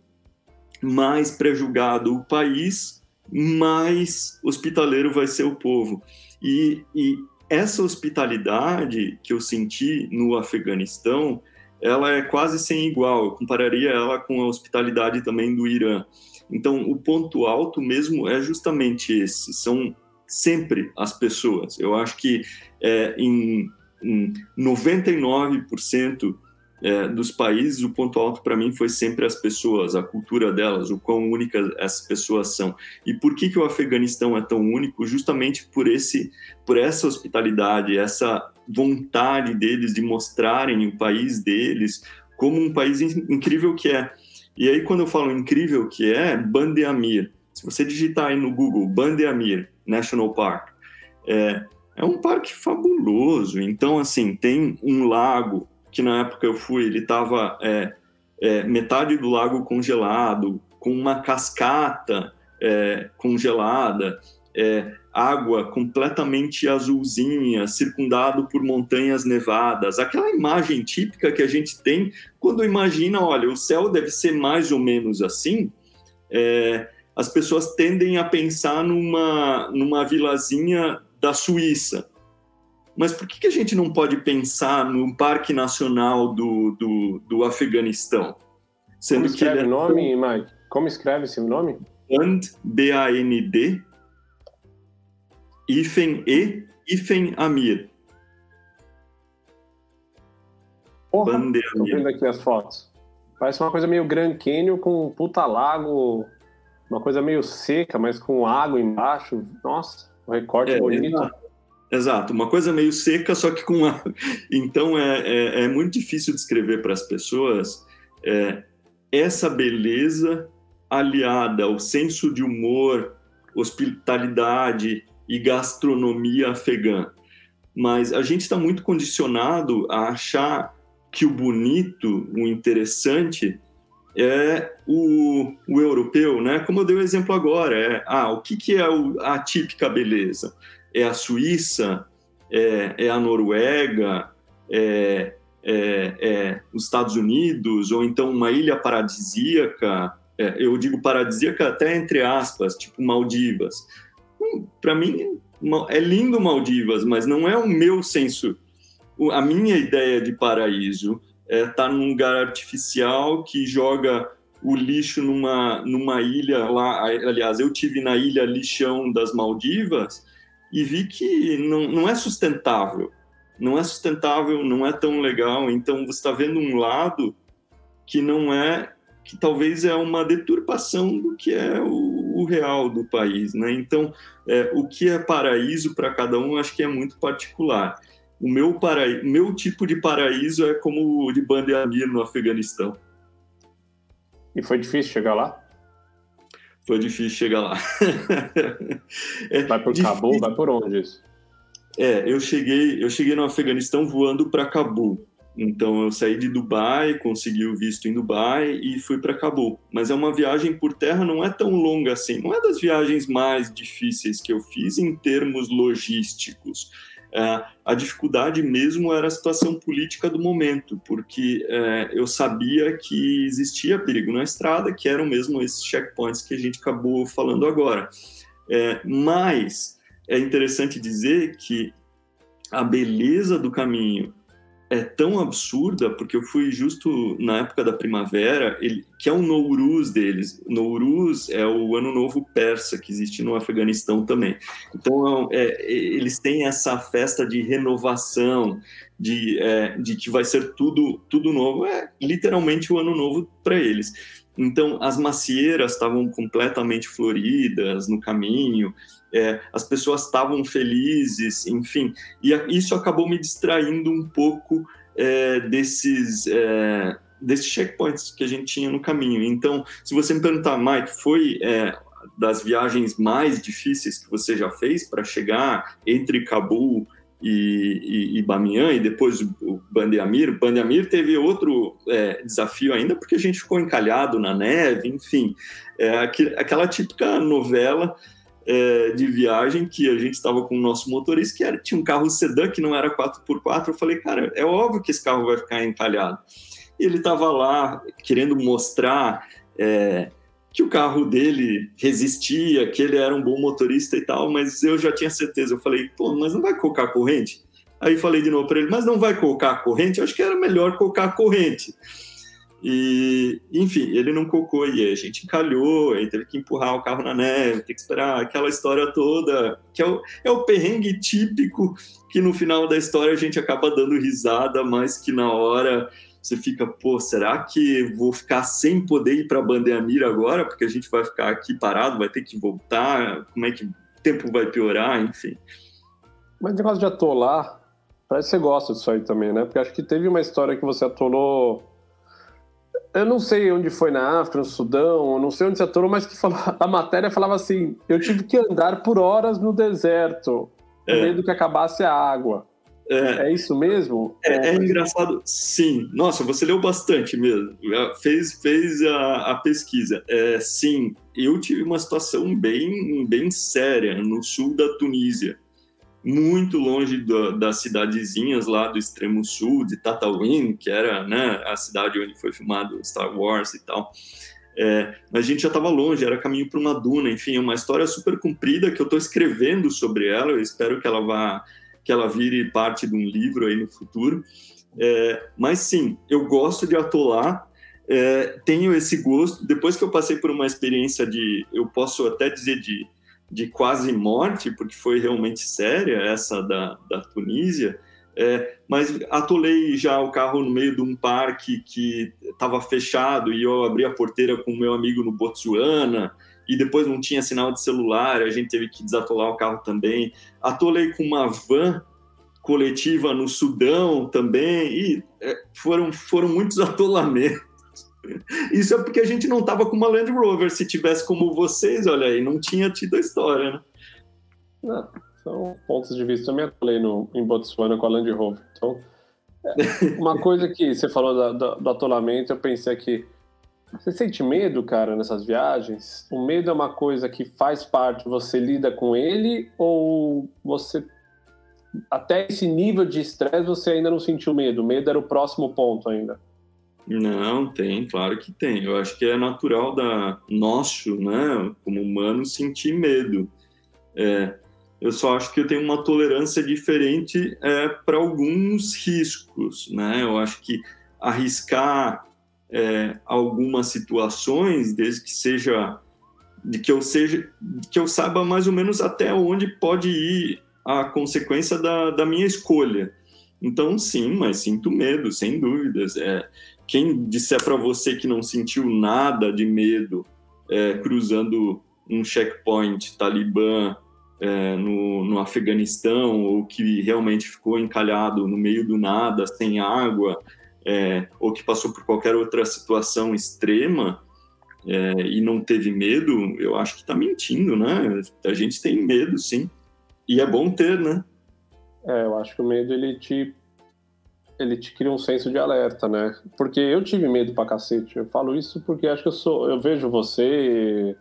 mais pré-julgado o país, mais hospitaleiro vai ser o povo. E, e essa hospitalidade que eu senti no Afeganistão, ela é quase sem igual. Eu compararia ela com a hospitalidade também do Irã. Então, o ponto alto mesmo é justamente esse. São sempre as pessoas. Eu acho que é, em, em 99% é, dos países, o ponto alto para mim foi sempre as pessoas, a cultura delas, o quão únicas essas pessoas são. E por que, que o Afeganistão é tão único? Justamente por, esse, por essa hospitalidade, essa vontade deles de mostrarem o país deles como um país incrível que é. E aí, quando eu falo incrível que é, Bandeamir, Se você digitar aí no Google Bande Amir National Park, é, é um parque fabuloso. Então, assim, tem um lago que na época eu fui, ele estava é, é, metade do lago congelado, com uma cascata é, congelada, é, água completamente azulzinha, circundado por montanhas nevadas. Aquela imagem típica que a gente tem quando imagina, olha, o céu deve ser mais ou menos assim. É, as pessoas tendem a pensar numa, numa vilazinha da Suíça. Mas por que, que a gente não pode pensar no Parque Nacional do, do, do Afeganistão? Sendo Como escreve que é... o nome, Mike? Como escreve esse nome? Band, B-A-N-D, Ifen E, Ifen Amir. Porra, tô vendo aqui as fotos. Parece uma coisa meio Grand Canyon com um puta lago, uma coisa meio seca, mas com água embaixo. Nossa, o recorte é, bonito. Exato. uma coisa meio seca, só que com água. Então é, é, é muito difícil descrever para as pessoas é, essa beleza aliada ao senso de humor, hospitalidade e gastronomia afegã. Mas a gente está muito condicionado a achar que o bonito, o interessante, é o, o europeu, né? Como eu dei o exemplo agora, é ah, o que, que é o, a típica beleza? É a Suíça? É, é a Noruega? É, é, é, os Estados Unidos? Ou então uma ilha paradisíaca? É, eu digo paradisíaca até entre aspas, tipo Maldivas para mim é lindo Maldivas, mas não é o meu senso. A minha ideia de paraíso é estar tá num lugar artificial que joga o lixo numa, numa ilha lá. Aliás, eu tive na ilha Lixão das Maldivas e vi que não, não é sustentável. Não é sustentável, não é tão legal. Então você está vendo um lado que não é que talvez é uma deturpação do que é o, o real do país, né? Então, é, o que é paraíso para cada um, acho que é muito particular. O meu, paraí meu tipo de paraíso é como o de Bandeamir no Afeganistão. E foi difícil chegar lá? Foi difícil chegar lá. é vai por difícil. Cabul? Vai por onde isso? É, eu cheguei, eu cheguei no Afeganistão voando para Cabul. Então eu saí de Dubai, consegui o visto em Dubai e fui para Cabul. Mas é uma viagem por terra não é tão longa assim. Não é das viagens mais difíceis que eu fiz em termos logísticos. É, a dificuldade mesmo era a situação política do momento, porque é, eu sabia que existia perigo na estrada, que eram mesmo esses checkpoints que a gente acabou falando agora. É, mas é interessante dizer que a beleza do caminho é tão absurda, porque eu fui justo na época da primavera, ele, que é o Nouruz deles. Nouruz é o ano novo persa, que existe no Afeganistão também. Então, é, é, eles têm essa festa de renovação, de, é, de que vai ser tudo, tudo novo. É literalmente o ano novo para eles. Então, as macieiras estavam completamente floridas no caminho, é, as pessoas estavam felizes, enfim, e isso acabou me distraindo um pouco é, desses, é, desses checkpoints que a gente tinha no caminho. Então, se você me perguntar, Mike, foi é, das viagens mais difíceis que você já fez para chegar entre Cabul e, e, e Bamiyan e depois o Bandeamir. Bandeamir teve outro é, desafio ainda porque a gente ficou encalhado na neve, enfim, é, aquela típica novela é, de viagem que a gente estava com o nosso motorista, que era, tinha um carro sedã que não era 4x4. Eu falei, cara, é óbvio que esse carro vai ficar encalhado. E ele estava lá querendo mostrar é, que o carro dele resistia, que ele era um bom motorista e tal, mas eu já tinha certeza. Eu falei, pô, mas não vai colocar corrente? Aí falei de novo para ele, mas não vai colocar corrente? Eu acho que era melhor colocar corrente. E, enfim, ele não cocou e a gente encalhou, aí teve que empurrar o carro na neve, tem que esperar aquela história toda, que é o, é o perrengue típico que no final da história a gente acaba dando risada, mas que na hora você fica, pô, será que vou ficar sem poder ir para Bandeamira agora? Porque a gente vai ficar aqui parado, vai ter que voltar, como é que o tempo vai piorar, enfim. Mas o negócio de atolar, parece que você gosta disso aí também, né? Porque acho que teve uma história que você atolou eu não sei onde foi na África, no Sudão, não sei onde você atorou, mas que falava, a matéria falava assim: eu tive que andar por horas no deserto, com é. medo que acabasse a água. É, é isso mesmo? É, é, engraçado, sim. Nossa, você leu bastante mesmo. Fez, fez a, a pesquisa. É, sim, eu tive uma situação bem, bem séria no sul da Tunísia muito longe do, das cidadezinhas lá do extremo sul, de Tatooine, que era né, a cidade onde foi filmado Star Wars e tal. É, a gente já estava longe, era caminho para uma duna, enfim, é uma história super comprida que eu estou escrevendo sobre ela. Eu espero que ela vá, que ela vire parte de um livro aí no futuro. É, mas sim, eu gosto de atolar. É, tenho esse gosto. Depois que eu passei por uma experiência de, eu posso até dizer de de quase morte, porque foi realmente séria essa da, da Tunísia, é, mas atolei já o carro no meio de um parque que estava fechado e eu abri a porteira com o meu amigo no Botsuana e depois não tinha sinal de celular, a gente teve que desatolar o carro também. Atolei com uma van coletiva no Sudão também e é, foram, foram muitos atolamentos. Isso é porque a gente não estava com uma Land Rover. Se tivesse como vocês, olha aí, não tinha tido a história, né? Não, são pontos de vista. Eu me no, em Botsuana com a Land Rover. Então, é, uma coisa que você falou da, da, do atolamento, eu pensei que você sente medo, cara, nessas viagens? O medo é uma coisa que faz parte, você lida com ele, ou você até esse nível de estresse você ainda não sentiu medo? O medo era o próximo ponto ainda. Não, tem, claro que tem. Eu acho que é natural da nosso, né, como humano, sentir medo. É, eu só acho que eu tenho uma tolerância diferente é, para alguns riscos, né? Eu acho que arriscar é, algumas situações, desde que seja de que eu seja, que eu saiba mais ou menos até onde pode ir a consequência da, da minha escolha. Então, sim, mas sinto medo, sem dúvidas. É, quem disser para você que não sentiu nada de medo é, cruzando um checkpoint talibã é, no, no Afeganistão ou que realmente ficou encalhado no meio do nada, sem água, é, ou que passou por qualquer outra situação extrema é, e não teve medo, eu acho que está mentindo, né? A gente tem medo, sim. E é bom ter, né? É, eu acho que o medo ele te ele te cria um senso de alerta, né? Porque eu tive medo pra cacete. Eu falo isso porque acho que eu sou. Eu vejo você,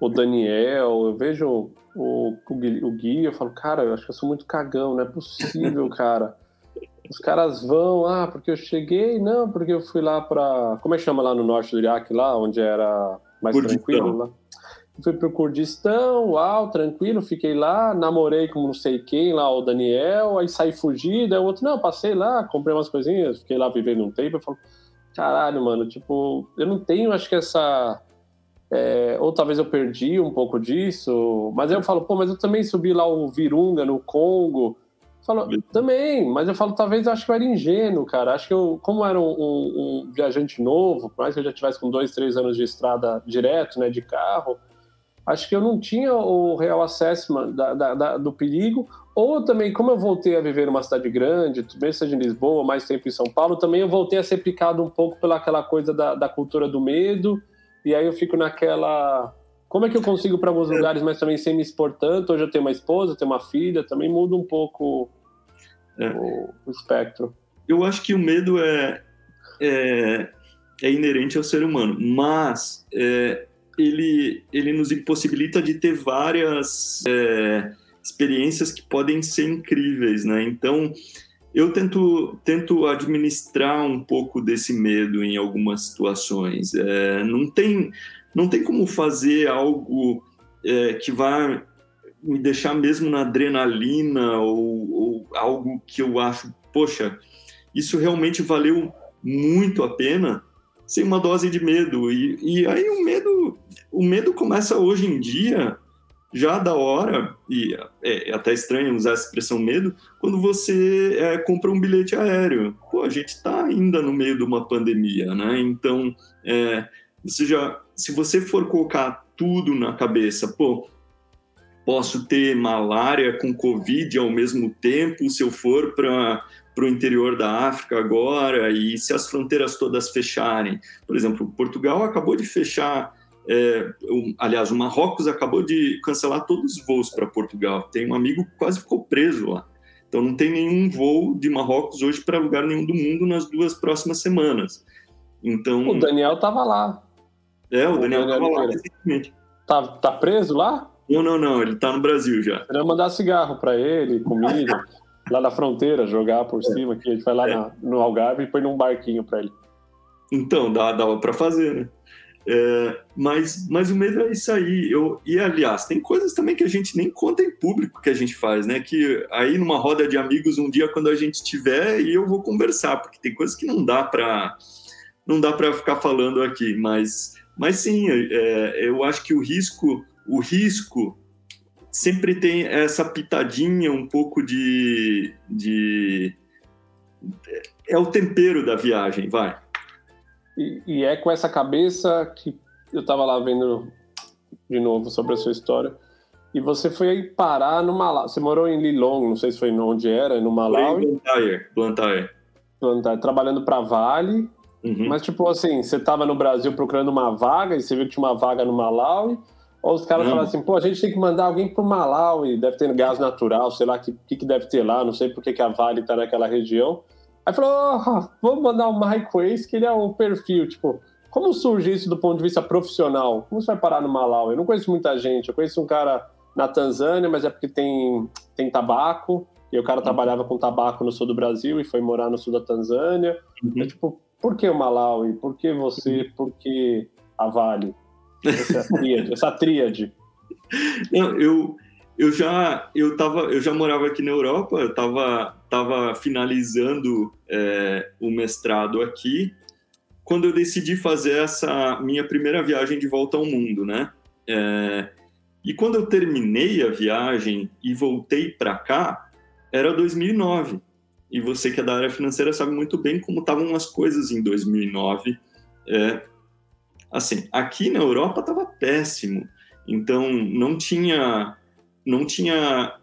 o Daniel, eu vejo o, o, Gui, o Gui, eu falo, cara, eu acho que eu sou muito cagão, não é possível, cara. Os caras vão, ah, porque eu cheguei, não, porque eu fui lá pra. Como é que chama lá no norte do Iraque, lá, onde era mais Kurdistão. tranquilo? Lá? Fui pro Kurdistão, uau, tranquilo, fiquei lá, namorei com não sei quem lá, o Daniel, aí saí fugido, aí o outro, não, passei lá, comprei umas coisinhas, fiquei lá vivendo um tempo, eu falo, caralho, mano, tipo, eu não tenho, acho que essa... É, ou talvez eu perdi um pouco disso, mas aí eu falo, pô, mas eu também subi lá o Virunga no Congo, Falo, também, mas eu falo, talvez eu acho que eu era ingênuo, cara. Acho que eu, como era um, um, um, viajante novo, por mais que eu já tivesse com dois, três anos de estrada direto, né, de carro, acho que eu não tinha o real assessment da, da, da, do perigo, ou também, como eu voltei a viver numa cidade grande, mesmo seja em Lisboa, mais tempo em São Paulo, também eu voltei a ser picado um pouco pela aquela coisa da, da cultura do medo, e aí eu fico naquela. Como é que eu consigo para alguns é. lugares, mas também sem me expor tanto? Hoje eu tenho uma esposa, tenho uma filha, também muda um pouco é. o, o, espectro. Eu acho que o medo é, é, é inerente ao ser humano, mas é, ele, ele nos impossibilita de ter várias é, experiências que podem ser incríveis, né? Então, eu tento, tento administrar um pouco desse medo em algumas situações. É, não, tem, não tem como fazer algo é, que vá me deixar mesmo na adrenalina ou, ou algo que eu acho, poxa, isso realmente valeu muito a pena sem uma dose de medo. E, e aí o medo, o medo começa hoje em dia, já da hora, e é, é até estranho usar essa expressão medo, quando você é, compra um bilhete aéreo. Pô, a gente está ainda no meio de uma pandemia, né? Então, é, você já, se você for colocar tudo na cabeça, pô, posso ter malária com Covid ao mesmo tempo se eu for para para o interior da África agora e se as fronteiras todas fecharem. Por exemplo, Portugal acabou de fechar, é, um, aliás, o Marrocos acabou de cancelar todos os voos para Portugal. Tem um amigo que quase ficou preso lá. Então não tem nenhum voo de Marrocos hoje para lugar nenhum do mundo nas duas próximas semanas. Então o Daniel estava lá. É, o, o Daniel estava lá recentemente. Tá, tá preso lá? Não, não, não. Ele tá no Brasil já. Ele mandar cigarro para ele, comida. lá na fronteira, jogar por cima, que a gente vai lá é. na, no Algarve e põe num barquinho para ele. Então, dá, dava para fazer, né? É, mas, mas o medo é isso aí. Eu, e, aliás, tem coisas também que a gente nem conta em público que a gente faz, né? Que aí numa roda de amigos, um dia, quando a gente tiver, e eu vou conversar, porque tem coisas que não dá para não dá para ficar falando aqui. Mas, mas sim, é, eu acho que o risco, o risco sempre tem essa pitadinha um pouco de, de é o tempero da viagem, vai. E, e é com essa cabeça que eu estava lá vendo de novo sobre a sua história. E você foi parar no Malawi. Você morou em Lilong, não sei se foi onde era, no Malawi. Foi em Blantyre, Blantyre. Blantyre trabalhando para Vale. Uhum. Mas, tipo assim, você estava no Brasil procurando uma vaga e você viu que tinha uma vaga no Malawi. Ou os caras falaram assim, pô, a gente tem que mandar alguém pro Malawi, deve ter gás natural, sei lá o que, que, deve ter lá, não sei por que, que a Vale tá naquela região. Aí falou, oh, vamos mandar o Mike Waze, que ele é o perfil, tipo, como surge isso do ponto de vista profissional? Como você vai parar no Malawi? Eu não conheço muita gente, eu conheço um cara na Tanzânia, mas é porque tem, tem tabaco, e o cara uhum. trabalhava com tabaco no sul do Brasil e foi morar no sul da Tanzânia. Uhum. É tipo, por que o Malawi? Por que você? Por que a Vale? Essa tríade. essa tríade. Não, eu, eu já eu tava eu já morava aqui na Europa eu estava tava finalizando é, o mestrado aqui quando eu decidi fazer essa minha primeira viagem de volta ao mundo né? É, e quando eu terminei a viagem e voltei para cá era 2009 e você que é da área financeira sabe muito bem como estavam as coisas em 2009 é, assim, aqui na Europa estava péssimo. Então não tinha não tinha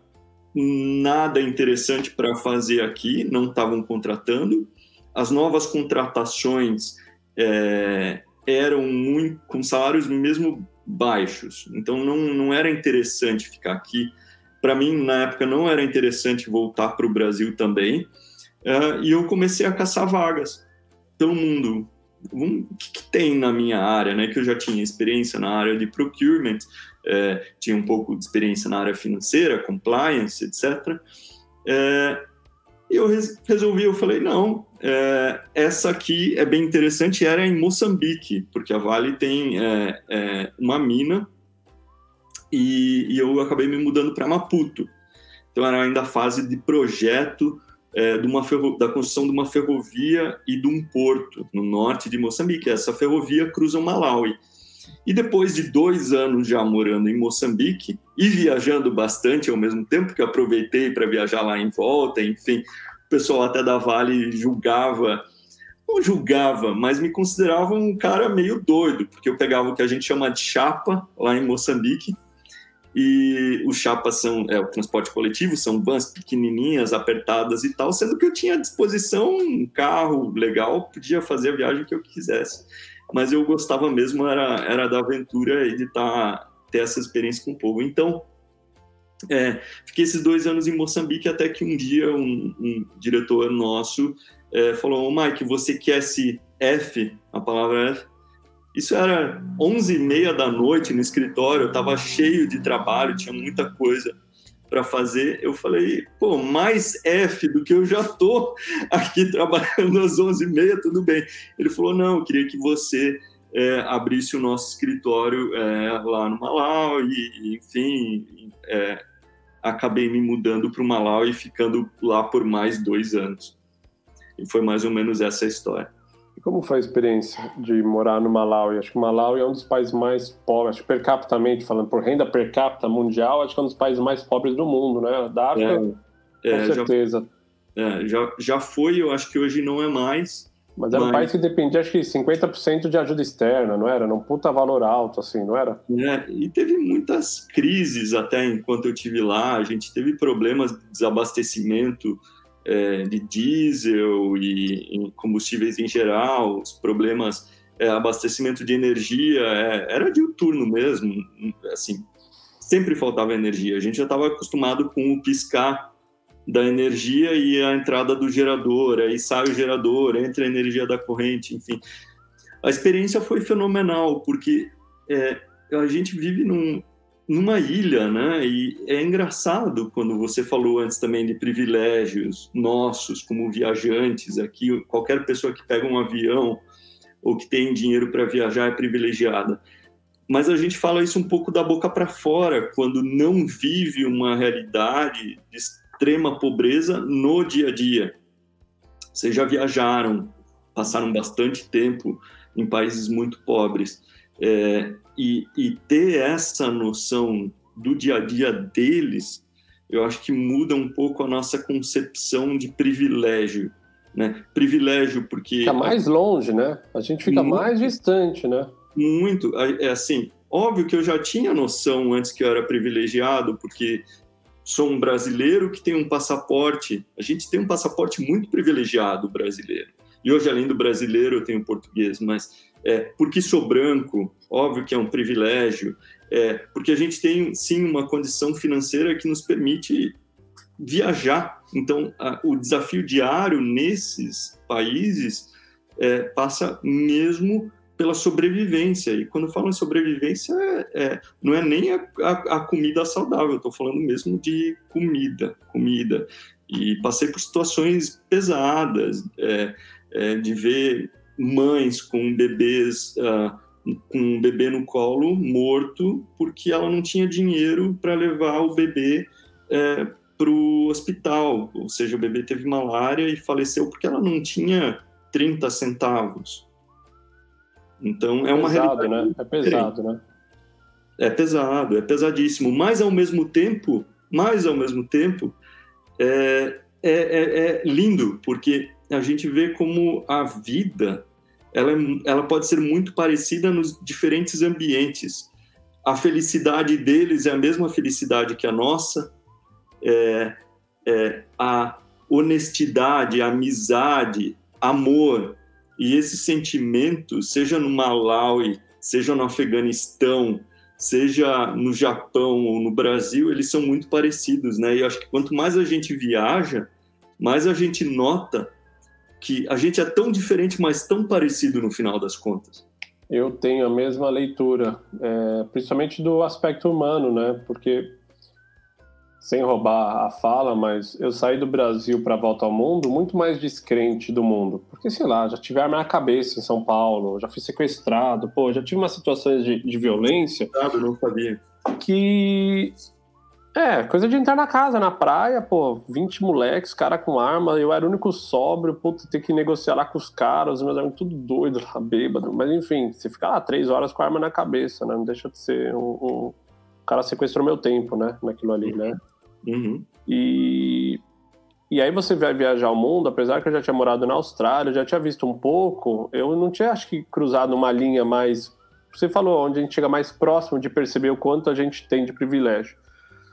nada interessante para fazer aqui, não estavam contratando. As novas contratações é, eram muito, com salários mesmo baixos, então não, não era interessante ficar aqui. Para mim, na época, não era interessante voltar para o Brasil também. Uh, e eu comecei a caçar vagas. Todo mundo o que, que, tem na minha área, né? Que eu já tinha experiência na área de procurement, é, tinha um pouco de experiência na área financeira, compliance, etc. É, eu resolvi, eu falei, não, é, essa aqui é bem interessante, era em Moçambique, porque a Vale tem é, é, uma mina e, e eu acabei me mudando para Maputo. Então era ainda a fase de projeto é, de uma da construção de uma ferrovia e de um porto no norte de Moçambique. Essa ferrovia cruza o Malawi. E depois de dois anos já morando em Moçambique e viajando bastante ao mesmo tempo, que aproveitei para viajar lá em volta, enfim, o pessoal até da Vale julgava, não julgava, mas me considerava um cara meio doido, porque eu pegava o que a gente chama de chapa lá em Moçambique, e os chapas são é, o transporte coletivo, são vans pequenininhas, apertadas e tal, sendo que eu tinha à disposição um carro legal, podia fazer a viagem que eu quisesse. Mas eu gostava mesmo era, era da aventura e de tá, ter essa experiência com o povo. Então, é, fiquei esses dois anos em Moçambique até que um dia um, um diretor nosso é, falou, oh, Mike, você quer esse F, a palavra F, isso era 11 e meia da noite no escritório, eu estava cheio de trabalho, tinha muita coisa para fazer. Eu falei, pô, mais F do que eu já tô aqui trabalhando às 11 e meia, tudo bem. Ele falou, não, eu queria que você é, abrisse o nosso escritório é, lá no Malau e, enfim, é, acabei me mudando para o Malau e ficando lá por mais dois anos. E foi mais ou menos essa a história. Como foi a experiência de morar no Malawi? Acho que o Malawi é um dos países mais pobres, acho per capita, falando por renda per capita mundial, acho que é um dos países mais pobres do mundo, né? Da África, é, é, com certeza. Já, é, já, já foi, eu acho que hoje não é mais. Mas era mas... um país que dependia, acho que 50% de ajuda externa, não era? Era um puta valor alto, assim, não era? É, e teve muitas crises até enquanto eu tive lá. A gente teve problemas de desabastecimento é, de diesel e em combustíveis em geral, os problemas, é, abastecimento de energia, é, era diuturno mesmo, assim, sempre faltava energia. A gente já estava acostumado com o piscar da energia e a entrada do gerador, aí sai o gerador, entra a energia da corrente, enfim. A experiência foi fenomenal, porque é, a gente vive num, numa ilha, né? E é engraçado quando você falou antes também de privilégios nossos como viajantes aqui, qualquer pessoa que pega um avião ou que tem dinheiro para viajar é privilegiada. Mas a gente fala isso um pouco da boca para fora, quando não vive uma realidade de extrema pobreza no dia a dia. Vocês já viajaram, passaram bastante tempo em países muito pobres. É, e, e ter essa noção do dia a dia deles, eu acho que muda um pouco a nossa concepção de privilégio. Né? Privilégio porque. Fica mais longe, né? A gente fica muito, mais distante, né? Muito. É assim, óbvio que eu já tinha noção antes que eu era privilegiado, porque sou um brasileiro que tem um passaporte. A gente tem um passaporte muito privilegiado brasileiro. E hoje, além do brasileiro, eu tenho português, mas é, porque sou branco, óbvio que é um privilégio, é, porque a gente tem sim uma condição financeira que nos permite viajar. Então, a, o desafio diário nesses países é, passa mesmo pela sobrevivência. E quando falo em sobrevivência, é, é, não é nem a, a, a comida saudável, estou falando mesmo de comida, comida. E passei por situações pesadas, é, é, de ver mães com bebês, uh, com um bebê no colo morto, porque ela não tinha dinheiro para levar o bebê é, para o hospital. Ou seja, o bebê teve malária e faleceu porque ela não tinha 30 centavos. Então é uma pesado, realidade. Né? É pesado, né? É pesado, é pesadíssimo. Mas ao mesmo tempo, mas ao mesmo tempo, é, é, é, é lindo, porque a gente vê como a vida ela, é ela pode ser muito parecida nos diferentes ambientes. A felicidade deles é a mesma felicidade que a nossa, é, é, a honestidade, a amizade, amor e esses sentimentos, seja no Malawi, seja no Afeganistão, seja no Japão ou no Brasil, eles são muito parecidos, né? E acho que quanto mais a gente viaja, mais a gente nota que a gente é tão diferente, mas tão parecido no final das contas. Eu tenho a mesma leitura, é, principalmente do aspecto humano, né? Porque, sem roubar a fala, mas eu saí do Brasil para volta ao mundo muito mais descrente do mundo. Porque, sei lá, já tive arma na cabeça em São Paulo, já fui sequestrado, pô, já tive umas situações de, de violência. Ah, não sabia. Que é, coisa de entrar na casa, na praia, pô, 20 moleques, cara com arma, eu era o único sóbrio, puta, ter que negociar lá com os caras, os meus amigos tudo doido lá, bêbado. Mas enfim, você fica lá três horas com a arma na cabeça, né? Não deixa de ser um. um... O cara sequestrou meu tempo, né? Naquilo ali, né? Uhum. E. E aí você vai viajar o mundo, apesar que eu já tinha morado na Austrália, já tinha visto um pouco, eu não tinha, acho que, cruzado uma linha mais. Você falou, onde a gente chega mais próximo de perceber o quanto a gente tem de privilégio.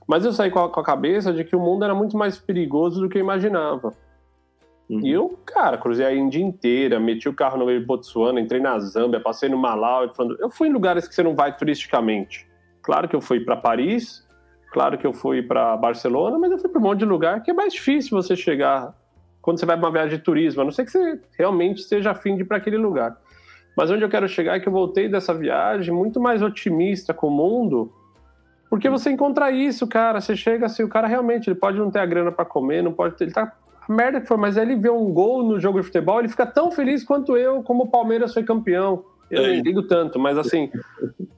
Mas eu saí com a, com a, cabeça de que o mundo era muito mais perigoso do que eu imaginava. Uhum. E eu, cara, cruzei a Índia inteira, meti o carro no meio de Botsuana, entrei na Zâmbia, passei no Malau. Eu fui em lugares que você não vai turisticamente. Claro que eu fui para Paris, claro que eu fui para Barcelona, mas eu fui para um monte de lugar que é mais difícil você chegar quando você vai para uma viagem de turismo, a não ser que você realmente esteja afim de ir para aquele lugar. Mas onde eu quero chegar é que eu voltei dessa viagem muito mais otimista com o mundo porque você encontra isso, cara. Você chega assim, o cara realmente ele pode não ter a grana para comer, não pode ter. Ele tá. A merda que foi, mas ele vê um gol no jogo de futebol, ele fica tão feliz quanto eu, como o Palmeiras foi campeão. Eu é. nem ligo tanto, mas assim.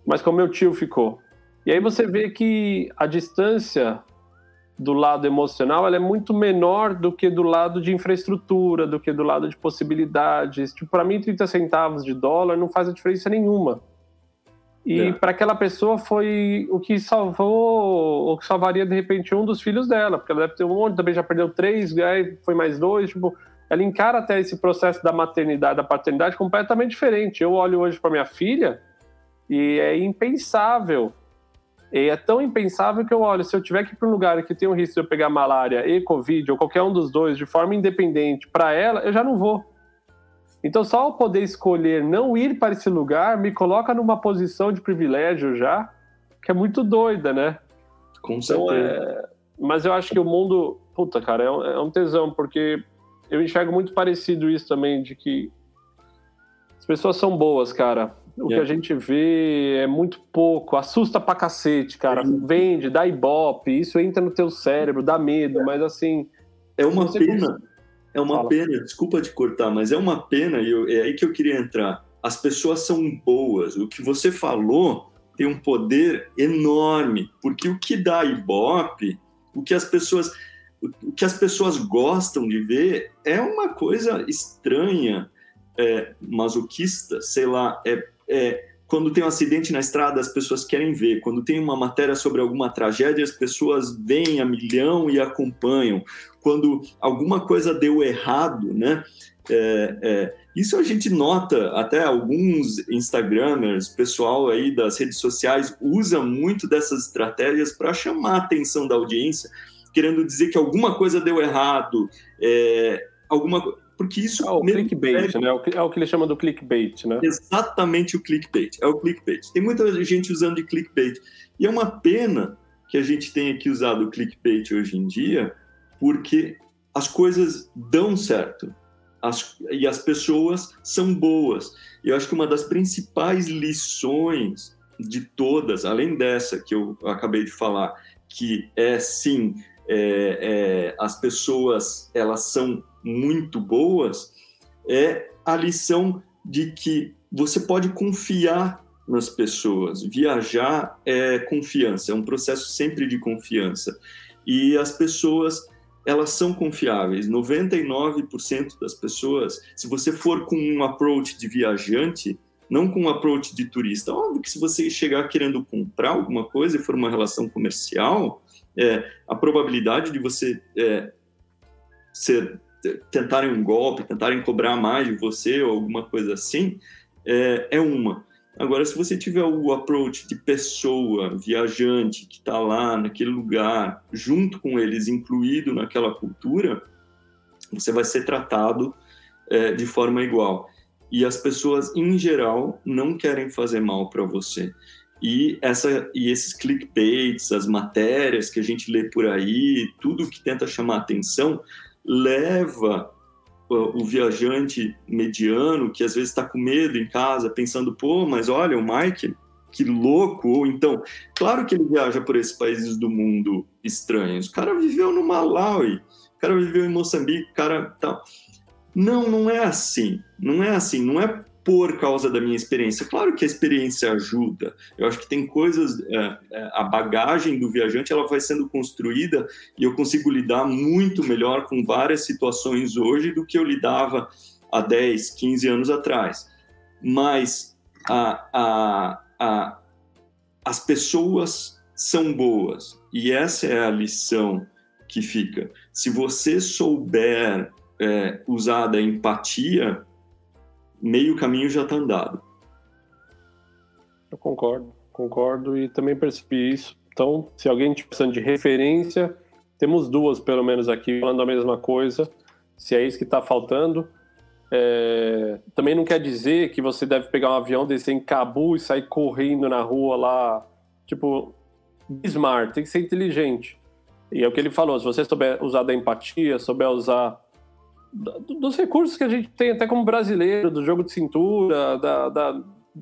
mas como meu tio ficou. E aí você vê que a distância do lado emocional ela é muito menor do que do lado de infraestrutura, do que do lado de possibilidades. Tipo, para mim, 30 centavos de dólar não faz a diferença nenhuma. E é. para aquela pessoa foi o que salvou, o que salvaria de repente um dos filhos dela, porque ela deve ter um monte, também já perdeu três, aí foi mais dois, tipo, ela encara até esse processo da maternidade, da paternidade completamente diferente. Eu olho hoje para minha filha e é impensável E é tão impensável que eu olho, se eu tiver que ir para um lugar que tem um risco de eu pegar malária e Covid, ou qualquer um dos dois, de forma independente, para ela, eu já não vou. Então, só eu poder escolher não ir para esse lugar me coloca numa posição de privilégio já, que é muito doida, né? Com então, certeza. Então, é... Mas eu acho que o mundo. Puta, cara, é um, é um tesão, porque eu enxergo muito parecido isso também, de que as pessoas são boas, cara. O yeah. que a gente vê é muito pouco, assusta pra cacete, cara. Vende, dá ibope, isso entra no teu cérebro, dá medo, mas assim. É uma pena. É uma Fala. pena, desculpa te cortar, mas é uma pena, e eu, é aí que eu queria entrar. As pessoas são boas. O que você falou tem um poder enorme, porque o que dá ibope, o que as pessoas o que as pessoas gostam de ver é uma coisa estranha, é, masoquista, sei lá, é, é, quando tem um acidente na estrada, as pessoas querem ver. Quando tem uma matéria sobre alguma tragédia, as pessoas vêm a milhão e acompanham. Quando alguma coisa deu errado, né? É, é, isso a gente nota, até alguns Instagramers, pessoal aí das redes sociais, usa muito dessas estratégias para chamar a atenção da audiência, querendo dizer que alguma coisa deu errado, é, alguma porque isso é o clickbait, é... né? É o que ele chama do clickbait, né? Exatamente o clickbait, é o clickbait. Tem muita gente usando de clickbait. E é uma pena que a gente tenha que usar o clickbait hoje em dia, porque as coisas dão certo. As, e as pessoas são boas. Eu acho que uma das principais lições de todas, além dessa que eu acabei de falar, que é sim, é, é, as pessoas elas são muito boas é a lição de que você pode confiar nas pessoas. Viajar é confiança, é um processo sempre de confiança. E as pessoas, elas são confiáveis. 99% das pessoas, se você for com um approach de viajante, não com um approach de turista. Óbvio que se você chegar querendo comprar alguma coisa e for uma relação comercial, é, a probabilidade de você é, ser tentarem um golpe, tentarem cobrar mais de você ou alguma coisa assim, é, é uma. Agora, se você tiver o approach de pessoa, viajante, que está lá naquele lugar, junto com eles, incluído naquela cultura, você vai ser tratado é, de forma igual. E as pessoas, em geral, não querem fazer mal para você. E, essa, e esses clickbaits, as matérias que a gente lê por aí, tudo que tenta chamar atenção, leva o viajante mediano, que às vezes está com medo em casa, pensando, pô, mas olha, o Mike, que louco, ou então, claro que ele viaja por esses países do mundo estranhos, o cara viveu no Malawi, o cara viveu em Moçambique, o cara tal. Não, não é assim, não é assim, não é por causa da minha experiência. Claro que a experiência ajuda. Eu acho que tem coisas, é, é, a bagagem do viajante ela vai sendo construída e eu consigo lidar muito melhor com várias situações hoje do que eu lidava há 10, 15 anos atrás. Mas a, a, a, as pessoas são boas e essa é a lição que fica. Se você souber é, usar da empatia, meio caminho já está andado. Eu concordo, concordo e também percebi isso. Então, se alguém estiver precisando de referência, temos duas pelo menos aqui falando a mesma coisa. Se é isso que está faltando, é... também não quer dizer que você deve pegar um avião, descer em Cabu e sair correndo na rua lá, tipo, smart, tem que ser inteligente. E é o que ele falou, se você souber usar da empatia, souber usar dos recursos que a gente tem até como brasileiro, do jogo de cintura, da, da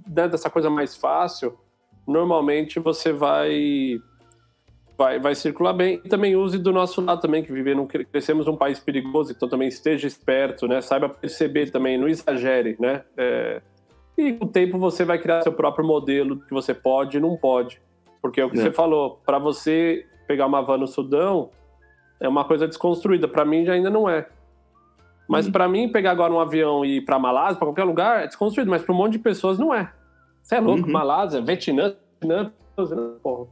né, dessa coisa mais fácil, normalmente você vai, vai vai circular bem. E também use do nosso lado também, que vivemos, crescemos num país perigoso, então também esteja esperto, né? Saiba perceber também, não exagere, né? É, e com o tempo você vai criar seu próprio modelo que você pode e não pode. Porque é o que é. você falou, para você pegar uma van no Sudão, é uma coisa desconstruída. Para mim já ainda não é. Mas uhum. para mim, pegar agora um avião e ir pra Malásia, pra qualquer lugar, é desconstruído, mas pra um monte de pessoas não é. Você é louco, uhum. Malásia, Vietnã, Vietnã, porra.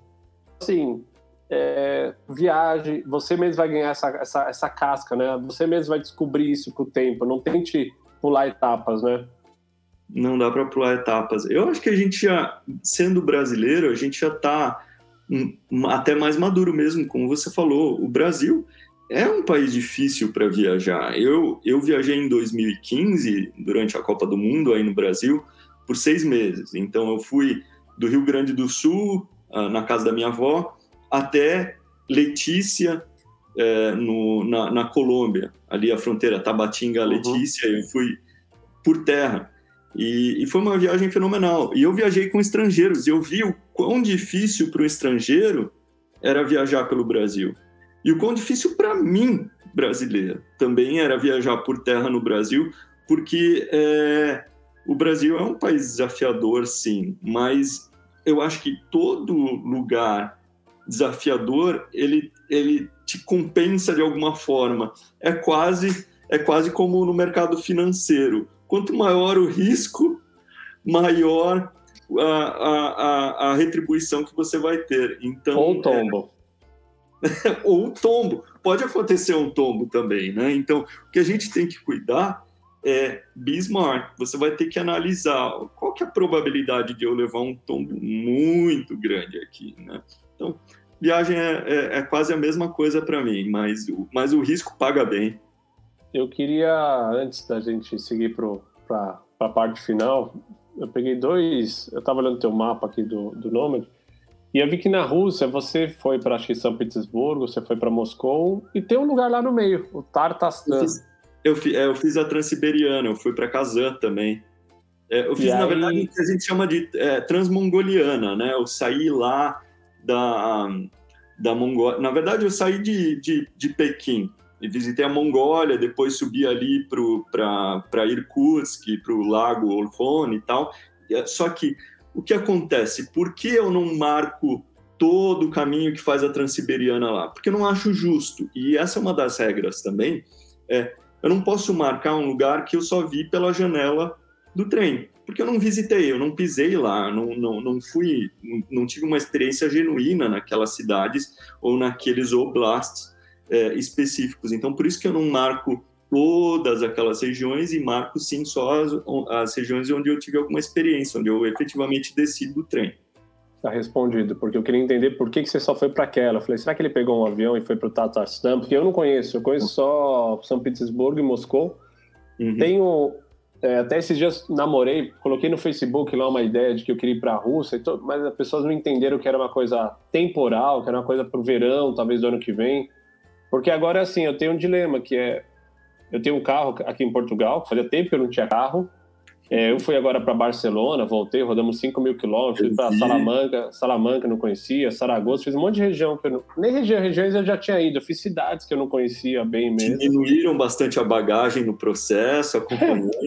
Assim, é, viagem, você mesmo vai ganhar essa, essa, essa casca, né? Você mesmo vai descobrir isso com o tempo, não tente pular etapas, né? Não dá para pular etapas. Eu acho que a gente já, sendo brasileiro, a gente já tá até mais maduro mesmo, como você falou. O Brasil é um país difícil para viajar. Eu, eu viajei em 2015, durante a Copa do Mundo aí no Brasil, por seis meses. Então eu fui do Rio Grande do Sul, ah, na casa da minha avó, até Letícia, é, no, na, na, Colômbia, ali a fronteira Tabatinga-Letícia. Uhum. Eu fui por terra. E, e, foi uma viagem fenomenal. E eu viajei com estrangeiros, e eu vi o quão difícil para o estrangeiro era viajar pelo Brasil. E o quão difícil para mim, brasileiro, também era viajar por terra no Brasil, porque é, o Brasil é um país desafiador, sim, mas eu acho que todo lugar desafiador ele, ele te compensa de alguma forma. É quase é quase como no mercado financeiro. Quanto maior o risco, maior a, a, a, a retribuição que você vai ter. Então, Ou tombo. Ou tombo. Pode acontecer um tombo também, né? Então, o que a gente tem que cuidar é be smart. Você vai ter que analisar qual que é a probabilidade de eu levar um tombo muito grande aqui, né? Então, viagem é, é, é quase a mesma coisa para mim, mas, mas o risco paga bem. Eu queria, antes da gente seguir para a parte final, eu peguei dois. Eu estava olhando teu mapa aqui do, do Nomad, e eu vi que na Rússia você foi para São Petersburgo, você foi para Moscou, e tem um lugar lá no meio, o Tartastan. Eu fiz, eu, fiz, é, eu fiz a Transiberiana, eu fui para Kazan também. É, eu fiz, na verdade, o que a gente chama de é, Transmongoliana, né? Eu saí lá da, da Mongólia. Na verdade, eu saí de, de, de Pequim e visitei a Mongólia, depois subi ali para Irkutsk, para o Lago Olfon e tal. Só que o que acontece? Por que eu não marco todo o caminho que faz a Transiberiana lá? Porque eu não acho justo. E essa é uma das regras também. É, eu não posso marcar um lugar que eu só vi pela janela do trem porque eu não visitei, eu não pisei lá, não, não, não fui, não, não tive uma experiência genuína naquelas cidades ou naqueles oblasts é, específicos. Então, por isso que eu não marco todas aquelas regiões e marco sim só as, as regiões onde eu tive alguma experiência, onde eu efetivamente desci do trem. Está respondido, porque eu queria entender por que, que você só foi para aquela. Eu falei, será que ele pegou um avião e foi para o Tatarstan? Porque eu não conheço, eu conheço só São Petersburgo e Moscou. Uhum. Tenho é, até esses dias namorei, coloquei no Facebook lá uma ideia de que eu queria ir para a Rússia, mas as pessoas não entenderam que era uma coisa temporal, que era uma coisa para o verão, talvez do ano que vem. Porque agora, assim, eu tenho um dilema, que é... Eu tenho um carro aqui em Portugal, fazia tempo que eu não tinha carro, é, eu fui agora para Barcelona, voltei, rodamos 5 mil quilômetros, fui para Salamanca, Salamanca não conhecia, Saragoça, fiz um monte de região que eu não, nem região, regiões eu já tinha ido, eu fiz cidades que eu não conhecia bem mesmo. Diminuíram bastante a bagagem no processo, acompanhando.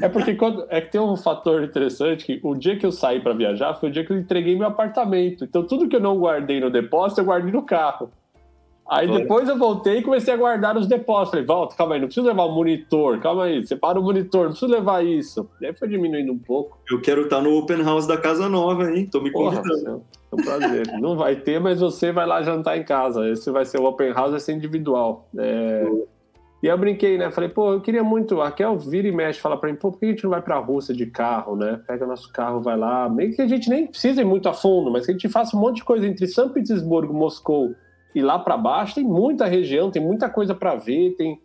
É porque quando, é que tem um fator interessante que o dia que eu saí para viajar foi o dia que eu entreguei meu apartamento. Então tudo que eu não guardei no depósito eu guardei no carro. Aí depois eu voltei e comecei a guardar os depósitos. Falei, volta, calma aí, não preciso levar o monitor, calma aí, separa o monitor, não preciso levar isso. Aí foi diminuindo um pouco. Eu quero estar no open house da casa nova, hein? Tô me convidando. É um prazer. não vai ter, mas você vai lá jantar em casa. Esse vai ser o open house, vai ser individual. É... E eu brinquei, né? Falei, pô, eu queria muito. A Raquel vira e mexe, fala pra mim, pô, por que a gente não vai pra Rússia de carro, né? Pega nosso carro, vai lá. Meio que a gente nem precisa ir muito a fundo, mas que a gente faça um monte de coisa entre São Petersburgo, Moscou e lá para baixo tem muita região, tem muita coisa para ver, tem.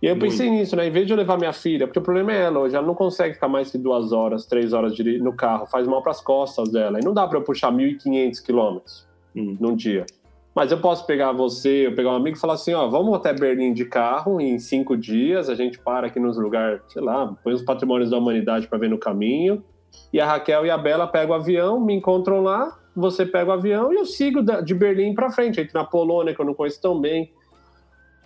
E aí eu pensei Muito. nisso, né? Em vez de eu levar minha filha, porque o problema é ela hoje, ela não consegue ficar mais que duas horas, três horas de, no carro, faz mal para as costas dela. E não dá para eu puxar 1.500 quilômetros hum. num dia. Mas eu posso pegar você, eu pegar um amigo e falar assim: ó, vamos até Berlim de carro em cinco dias, a gente para aqui nos lugares, sei lá, põe os patrimônios da humanidade para ver no caminho. E a Raquel e a Bela pegam o avião, me encontram lá, você pega o avião e eu sigo de Berlim para frente, entro na Polônia, que eu não conheço tão bem.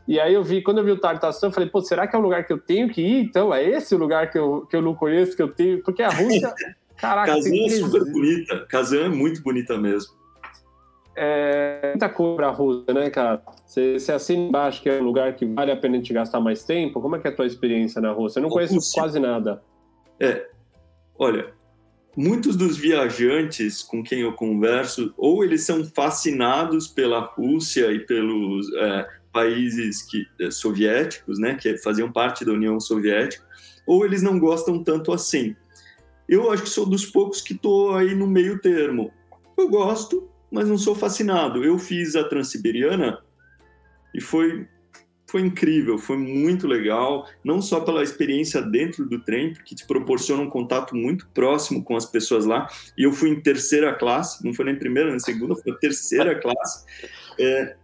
E aí eu vi, quando eu vi o Tartação, eu falei, pô, será que é o lugar que eu tenho que ir? Então, é esse o lugar que eu, que eu não conheço, que eu tenho... Porque a Rússia, caraca... Kazan é super bonita, Kazan é muito bonita mesmo. É muita coisa pra Rússia, né, cara? Você, você assina embaixo que é um lugar que vale a pena a gente gastar mais tempo, como é que é a tua experiência na Rússia? Eu não conheço Rússia. quase nada. É, olha, muitos dos viajantes com quem eu converso, ou eles são fascinados pela Rússia e pelos é, países que, é, soviéticos, né, que faziam parte da União Soviética, ou eles não gostam tanto assim. Eu acho que sou dos poucos que estou aí no meio termo. Eu gosto, mas não sou fascinado. Eu fiz a Transiberiana e foi foi incrível, foi muito legal, não só pela experiência dentro do trem, porque te proporciona um contato muito próximo com as pessoas lá. E eu fui em terceira classe, não foi nem primeira nem segunda, foi terceira classe. É,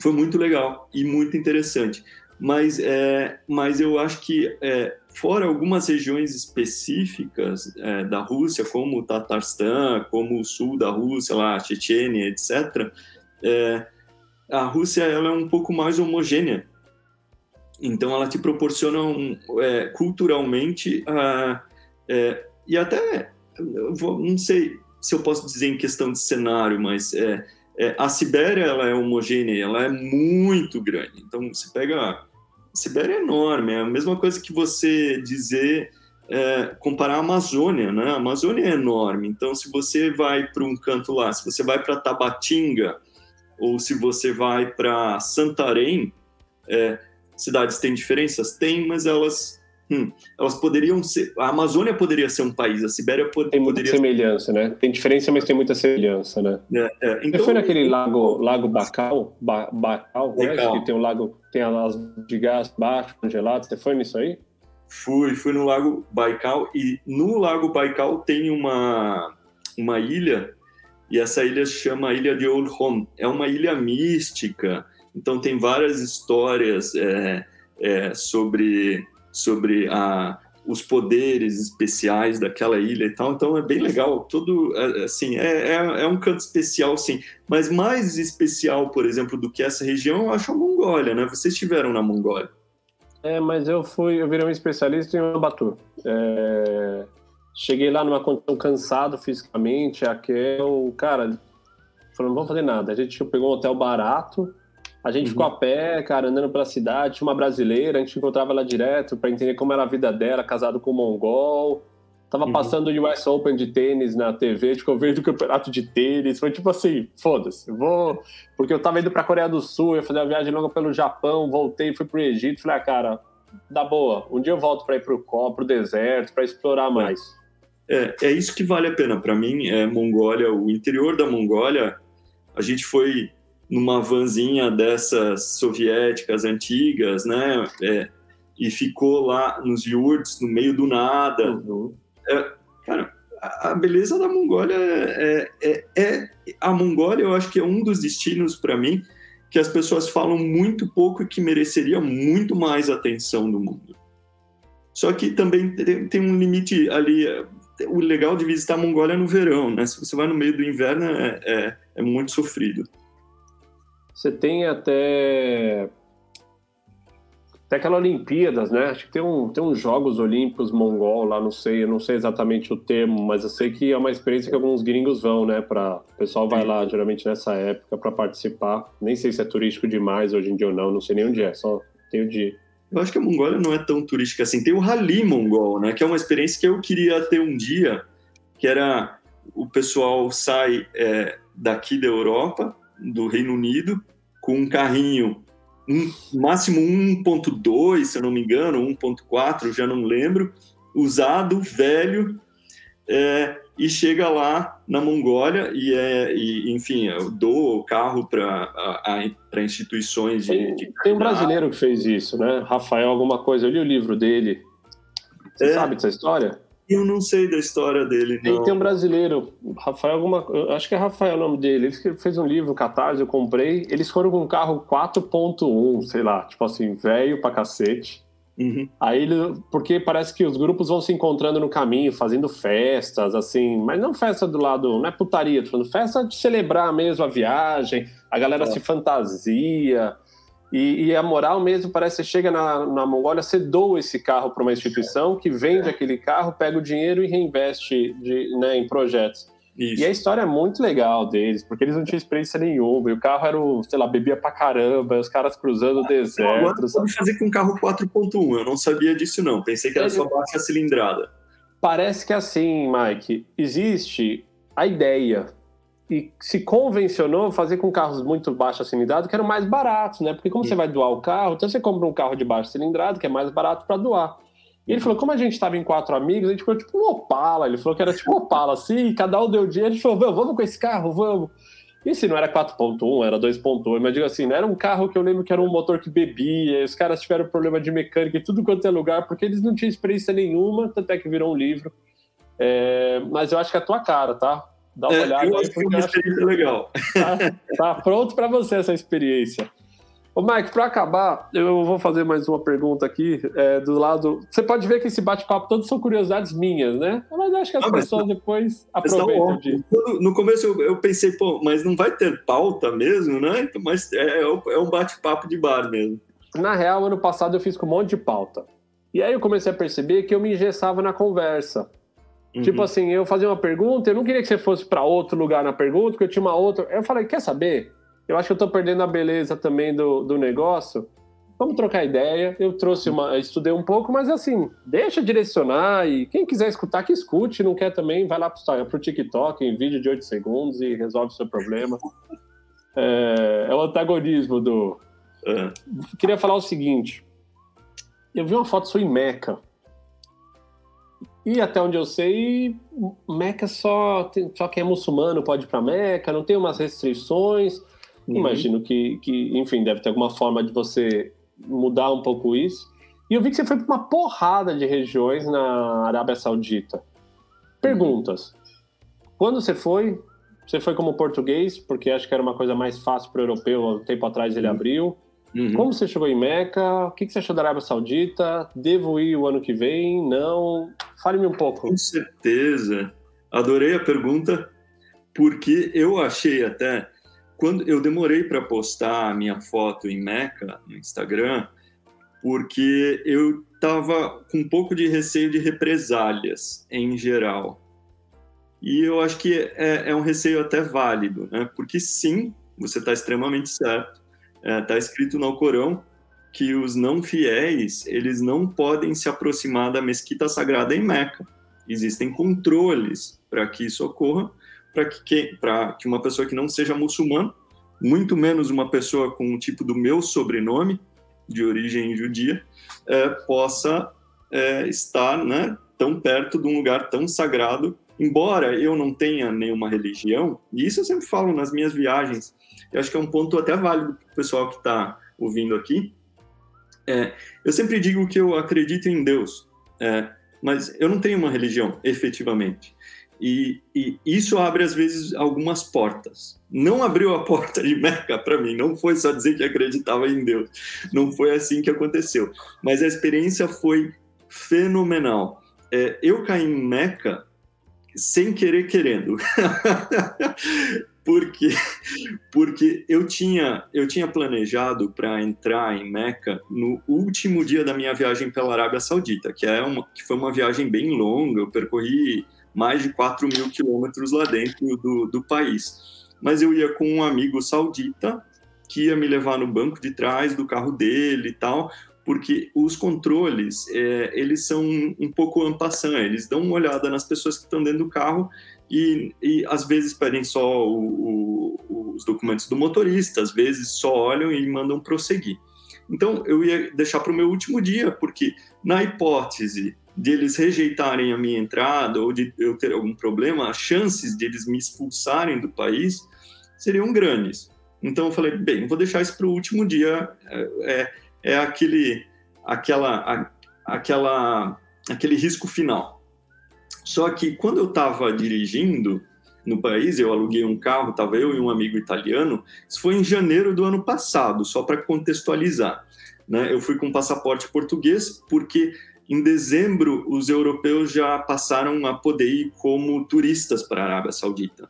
foi muito legal e muito interessante. Mas, é, mas eu acho que, é, fora algumas regiões específicas é, da Rússia, como o Tatarstan, como o sul da Rússia, lá, Chechênia, etc., é, a Rússia ela é um pouco mais homogênea. Então, ela te proporciona um, é, culturalmente uh, é, e até, vou, não sei se eu posso dizer em questão de cenário, mas é, é, a Sibéria ela é homogênea, ela é muito grande. Então, você pega a Sibéria é enorme, é a mesma coisa que você dizer é, comparar a Amazônia, né? A Amazônia é enorme. Então, se você vai para um canto lá, se você vai para Tabatinga ou se você vai para Santarém, é, cidades têm diferenças? Tem, mas elas Hum, elas poderiam ser. A Amazônia poderia ser um país, a Sibéria pod tem muita poderia semelhança, né? Tem diferença, mas tem muita semelhança, né? É, é. Então, Você foi naquele lago, lago Bacal, ba Bacal, né? que tem um lago, tem as de gás baixo, congelado. Você foi nisso aí? Fui, fui no lago Baikal e no lago Baikal tem uma uma ilha e essa ilha se chama Ilha de Olhom. É uma ilha mística, então tem várias histórias é, é, sobre sobre a, os poderes especiais daquela ilha e tal. Então é bem legal. Tudo é, assim é, é, é, um canto especial, sim. Mas mais especial, por exemplo, do que essa região, eu acho a Mongólia, né? Vocês estiveram na Mongólia? É, mas eu fui, eu virei um especialista em Ulaanbaatar. É, cheguei lá numa condição cansado fisicamente, aquele cara falou, não vamos fazer nada. A gente pegou um hotel barato a gente uhum. ficou a pé, cara, andando pela cidade. Tinha uma brasileira, a gente encontrava ela direto para entender como era a vida dela, casado com um mongol. Tava uhum. passando o US Open de tênis na TV, ficou vendo o campeonato de tênis. Foi tipo assim, foda-se, vou. Porque eu tava indo pra Coreia do Sul, ia fazer uma viagem longa pelo Japão, voltei, fui pro Egito. Falei, ah, cara, dá boa. Um dia eu volto para ir pro copo, pro deserto, para explorar mais. É, é isso que vale a pena. para mim, é Mongólia, o interior da Mongólia, a gente foi numa vanzinha dessas soviéticas antigas, né? É, e ficou lá nos yurts, no meio do nada. Uhum. É, cara, a beleza da Mongólia é, é, é, A Mongólia, eu acho que é um dos destinos, para mim, que as pessoas falam muito pouco e que mereceria muito mais atenção do mundo. Só que também tem, tem um limite ali. O legal de visitar a Mongólia é no verão, né? Se você vai no meio do inverno, é, é, é muito sofrido. Você tem até até aquela Olimpíadas, né? Acho que tem um tem uns Jogos Olímpicos mongol lá, não sei, eu não sei exatamente o termo, mas eu sei que é uma experiência que alguns gringos vão, né? Para o pessoal vai lá geralmente nessa época para participar. Nem sei se é turístico demais hoje em dia ou não, não sei nem onde é, só tenho de eu acho que a Mongólia não é tão turística assim. Tem o Rally Mongol, né? Que é uma experiência que eu queria ter um dia, que era o pessoal sai é, daqui da Europa do Reino Unido com um carrinho um, máximo 1.2, se eu não me engano, 1.4, já não lembro, usado, velho, é, e chega lá na Mongólia e, é, e enfim, eu dou o carro para instituições de, tem, de tem um brasileiro que fez isso, né? Rafael alguma coisa, eu li o livro dele. Você é, sabe dessa história? Eu não sei da história dele, não. E tem um brasileiro, Rafael, alguma, acho que é Rafael o nome dele. Ele fez um livro, Catarse, eu comprei. Eles foram com um carro 4.1, sei lá, tipo assim, velho pra cacete. Uhum. Aí ele, porque parece que os grupos vão se encontrando no caminho, fazendo festas, assim, mas não festa do lado, não é putaria, tô falando festa de celebrar mesmo a viagem, a galera é. se fantasia. E, e, a moral mesmo parece que você chega na, na Mongólia, você doa esse carro para uma instituição que vende aquele carro, pega o dinheiro e reinveste de, né, em projetos. Isso. E a história é muito legal deles, porque eles não tinham experiência nenhuma. E o carro era, o, sei lá, bebia pra caramba, os caras cruzando o deserto. Agora pode fazer com carro 4.1, eu não sabia disso não. Pensei que era só baixa cilindrada. Parece que é assim, Mike, existe a ideia e se convencionou fazer com carros muito baixa cilindrada que eram mais baratos, né? Porque como Sim. você vai doar o carro, então você compra um carro de baixa cilindrada que é mais barato para doar. E ele falou, como a gente estava em quatro amigos, a gente ficou tipo um Opala. Ele falou que era tipo um Opala, assim, cada um deu dinheiro. A gente falou, vamos com esse carro, vamos. E se não era 4.1, era 2.1, mas digo assim, não era um carro que eu lembro que era um motor que bebia, os caras tiveram problema de mecânica e tudo quanto é lugar, porque eles não tinham experiência nenhuma, tanto é que virou um livro. É, mas eu acho que é a tua cara, tá? Dá uma é, olhada eu aí. Acho que é uma experiência legal. Tá, tá pronto para você essa experiência. Ô, Mike, para acabar, eu vou fazer mais uma pergunta aqui. É, do lado. Você pode ver que esse bate-papo todos são curiosidades minhas, né? Mas acho que as ah, pessoas tá... depois aproveitam disso. No começo eu, eu, pensei, pô, mas não vai ter pauta mesmo, né? Mas é, é, é um bate-papo de bar mesmo. Na real, ano passado eu fiz com um monte de pauta. E aí eu comecei a perceber que eu me engessava na conversa. Uhum. Tipo assim, eu fazia uma pergunta, eu não queria que você fosse para outro lugar na pergunta, porque eu tinha uma outra. Eu falei, quer saber? Eu acho que eu estou perdendo a beleza também do, do negócio. Vamos trocar ideia. Eu trouxe uma, estudei um pouco, mas assim, deixa direcionar e quem quiser escutar, que escute. Não quer também, vai lá para o TikTok em vídeo de 8 segundos e resolve o seu problema. É, é o antagonismo do. É. Queria falar o seguinte. Eu vi uma foto sua em Meca. E até onde eu sei, Meca só, só quem é muçulmano pode ir para Meca, não tem umas restrições. Uhum. Imagino que, que, enfim, deve ter alguma forma de você mudar um pouco isso. E eu vi que você foi para uma porrada de regiões na Arábia Saudita. Perguntas. Quando você foi? Você foi como português, porque acho que era uma coisa mais fácil para o europeu, um tempo atrás ele uhum. abriu. Uhum. Como você chegou em Meca? O que você achou da Arábia Saudita? Devo ir o ano que vem? Não? Fale-me um pouco. Com certeza. Adorei a pergunta, porque eu achei até quando eu demorei para postar a minha foto em Meca no Instagram, porque eu estava com um pouco de receio de represálias em geral. E eu acho que é, é um receio até válido, né? Porque sim, você está extremamente certo. Está é, tá escrito no Alcorão que os não fiéis eles não podem se aproximar da mesquita sagrada em Meca. Existem controles para que isso ocorra, para que, que uma pessoa que não seja muçulmana, muito menos uma pessoa com o tipo do meu sobrenome, de origem judia, é, possa é, estar né, tão perto de um lugar tão sagrado. Embora eu não tenha nenhuma religião, e isso eu sempre falo nas minhas viagens, eu acho que é um ponto até válido para o pessoal que está ouvindo aqui. É, eu sempre digo que eu acredito em Deus, é, mas eu não tenho uma religião, efetivamente. E, e, isso abre, às vezes, algumas portas. Não abriu a porta de Meca para mim, não foi só dizer que acreditava em Deus. Não foi assim que aconteceu. Mas a experiência foi fenomenal. É, eu caí em Meca sem querer querendo. porque porque eu tinha eu tinha planejado para entrar em Meca no último dia da minha viagem pela Arábia Saudita, que é uma que foi uma viagem bem longa. Eu percorri mais de 4 mil quilômetros lá dentro do, do país. Mas eu ia com um amigo saudita que ia me levar no banco de trás do carro dele e tal, porque os controles, é, eles são um pouco ampassant, eles dão uma olhada nas pessoas que estão dentro do carro e, e às vezes pedem só o, o, os documentos do motorista, às vezes só olham e mandam prosseguir. Então eu ia deixar para o meu último dia, porque na hipótese de eles rejeitarem a minha entrada ou de eu ter algum problema, as chances de eles me expulsarem do país seriam grandes. Então eu falei, bem, vou deixar isso para o último dia. É, é, é, aquele, aquela, a, aquela, aquele risco final. Só que quando eu estava dirigindo no país, eu aluguei um carro, estava eu e um amigo italiano. Isso foi em janeiro do ano passado, só para contextualizar. Né? Eu fui com passaporte português porque em dezembro, os europeus já passaram a poder ir como turistas para a Arábia Saudita.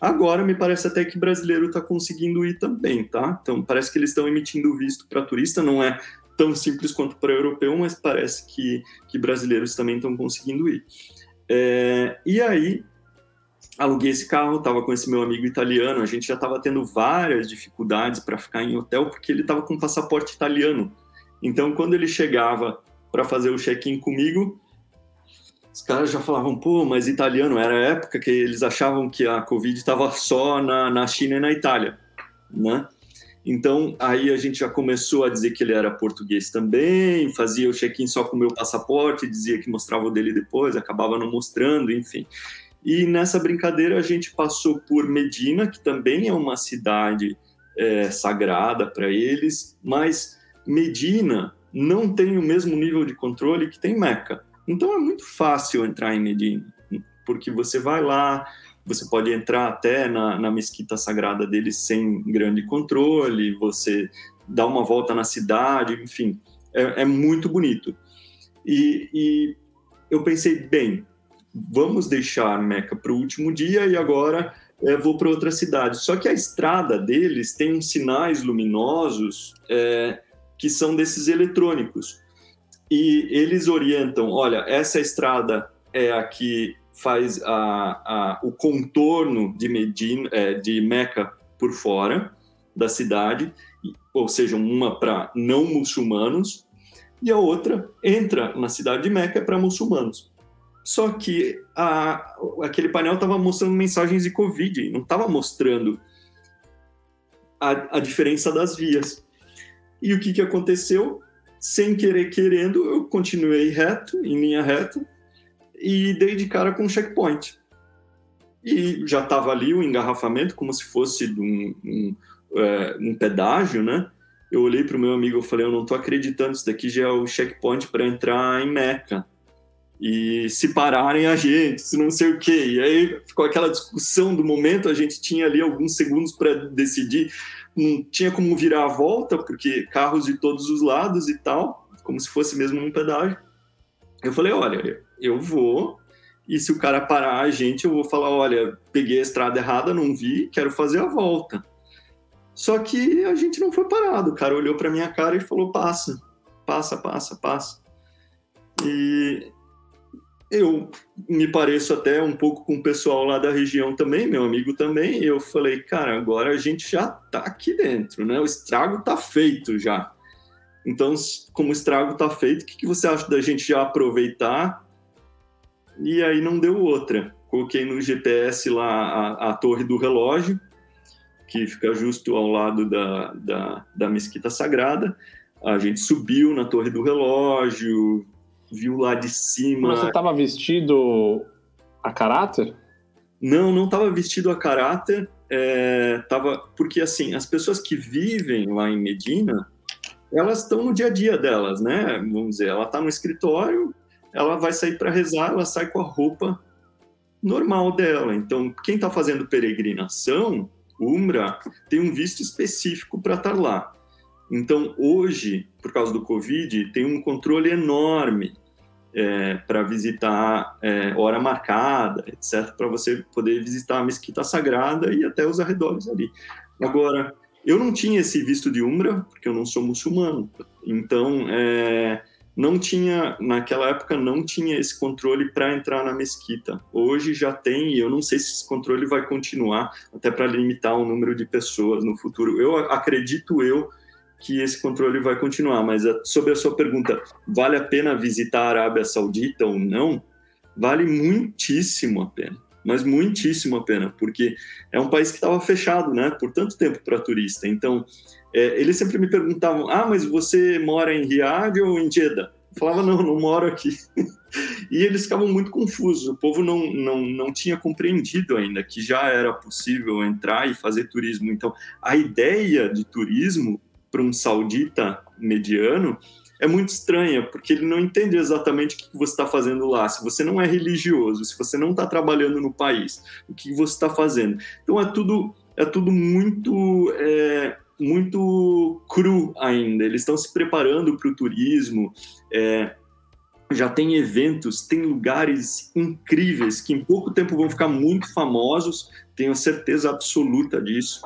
Agora, me parece até que brasileiro está conseguindo ir também, tá? Então, parece que eles estão emitindo visto para turista, não é tão simples quanto para europeu, mas parece que, que brasileiros também estão conseguindo ir. É, e aí, aluguei esse carro, estava com esse meu amigo italiano, a gente já estava tendo várias dificuldades para ficar em hotel, porque ele estava com passaporte italiano. Então, quando ele chegava para fazer o check-in comigo. Os caras já falavam, pô, mas italiano, era a época que eles achavam que a Covid estava só na, na China e na Itália, né? Então, aí a gente já começou a dizer que ele era português também, fazia o check-in só com o meu passaporte, dizia que mostrava o dele depois, acabava não mostrando, enfim. E nessa brincadeira a gente passou por Medina, que também é uma cidade é, sagrada para eles, mas Medina não tem o mesmo nível de controle que tem Meca. Então é muito fácil entrar em Medina, porque você vai lá, você pode entrar até na, na mesquita sagrada deles sem grande controle, você dá uma volta na cidade, enfim, é, é muito bonito. E, e, eu pensei, bem, vamos deixar Meca para o último dia e agora é, vou para outra cidade. Só que a estrada deles tem uns sinais luminosos é, que são desses eletrônicos. E eles orientam, olha, essa estrada é a que faz a, a, o contorno de Medina, é, de Meca por fora da cidade, ou seja, uma para não muçulmanos e a outra entra na cidade de Meca para muçulmanos. Só que a, aquele painel estava mostrando mensagens de Covid, não estava mostrando a, a, diferença das vias. E o que, que aconteceu? Sem querer querendo, eu continuei reto, em linha reta, e dei de cara com um checkpoint. E já estava ali o engarrafamento, como se fosse um, um, é, um pedágio, né? Eu olhei para o meu amigo e falei, eu não estou acreditando, isso daqui já é o checkpoint para entrar em Meca. E se pararem a gente, se não sei o quê. E aí ficou aquela discussão do momento, a gente tinha ali alguns segundos para decidir, não tinha como virar a volta, porque carros de todos os lados e tal, como se fosse mesmo um pedágio. Eu falei, olha, eu vou, e se o cara parar a gente, eu vou falar, olha, peguei a estrada errada, não vi, quero fazer a volta. Só que a gente não foi parado. O cara olhou para minha cara e falou: passa, passa, passa, passa. E eu me pareço até um pouco com o pessoal lá da região também, meu amigo também. Eu falei: cara, agora a gente já tá aqui dentro, né? O estrago tá feito já. Então, como o estrago tá feito, o que, que você acha da gente já aproveitar? E aí não deu outra. Coloquei no GPS lá a, a torre do relógio, que fica justo ao lado da, da, da mesquita sagrada. A gente subiu na torre do relógio, viu lá de cima. Mas você estava vestido a caráter? Não, não estava vestido a caráter. É, tava, porque assim, as pessoas que vivem lá em Medina, elas estão no dia a dia delas, né? Vamos dizer, ela está no escritório, ela vai sair para rezar, ela sai com a roupa normal dela. Então, quem está fazendo peregrinação, Umra, tem um visto específico para estar lá. Então, hoje, por causa do Covid, tem um controle enorme é, para visitar é, hora marcada, etc., para você poder visitar a mesquita sagrada e até os arredores ali. Agora, eu não tinha esse visto de Umra, porque eu não sou muçulmano. Então, é, não tinha, naquela época, não tinha esse controle para entrar na mesquita. Hoje já tem, e eu não sei se esse controle vai continuar, até para limitar o número de pessoas no futuro. Eu acredito eu que esse controle vai continuar, mas é, sobre a sua pergunta, vale a pena visitar a Arábia Saudita ou não? Vale muitíssimo a pena mas muitíssimo a pena, porque é um país que estava fechado, né, por tanto tempo para turista. Então, é, eles sempre me perguntavam: ah, mas você mora em Riad ou em Jeddah? Eu falava: não, não moro aqui. e eles ficavam muito confusos. O povo não, não, não tinha compreendido ainda que já era possível entrar e fazer turismo. Então, a ideia de turismo para um saudita mediano é muito estranha, porque ele não entende exatamente o que você está fazendo lá. Se você não é religioso, se você não está trabalhando no país, o que você está fazendo. Então é tudo, é tudo muito, é, muito cru ainda. Eles estão se preparando para o turismo. É, já tem eventos, tem lugares incríveis que em pouco tempo vão ficar muito famosos, tenho certeza absoluta disso.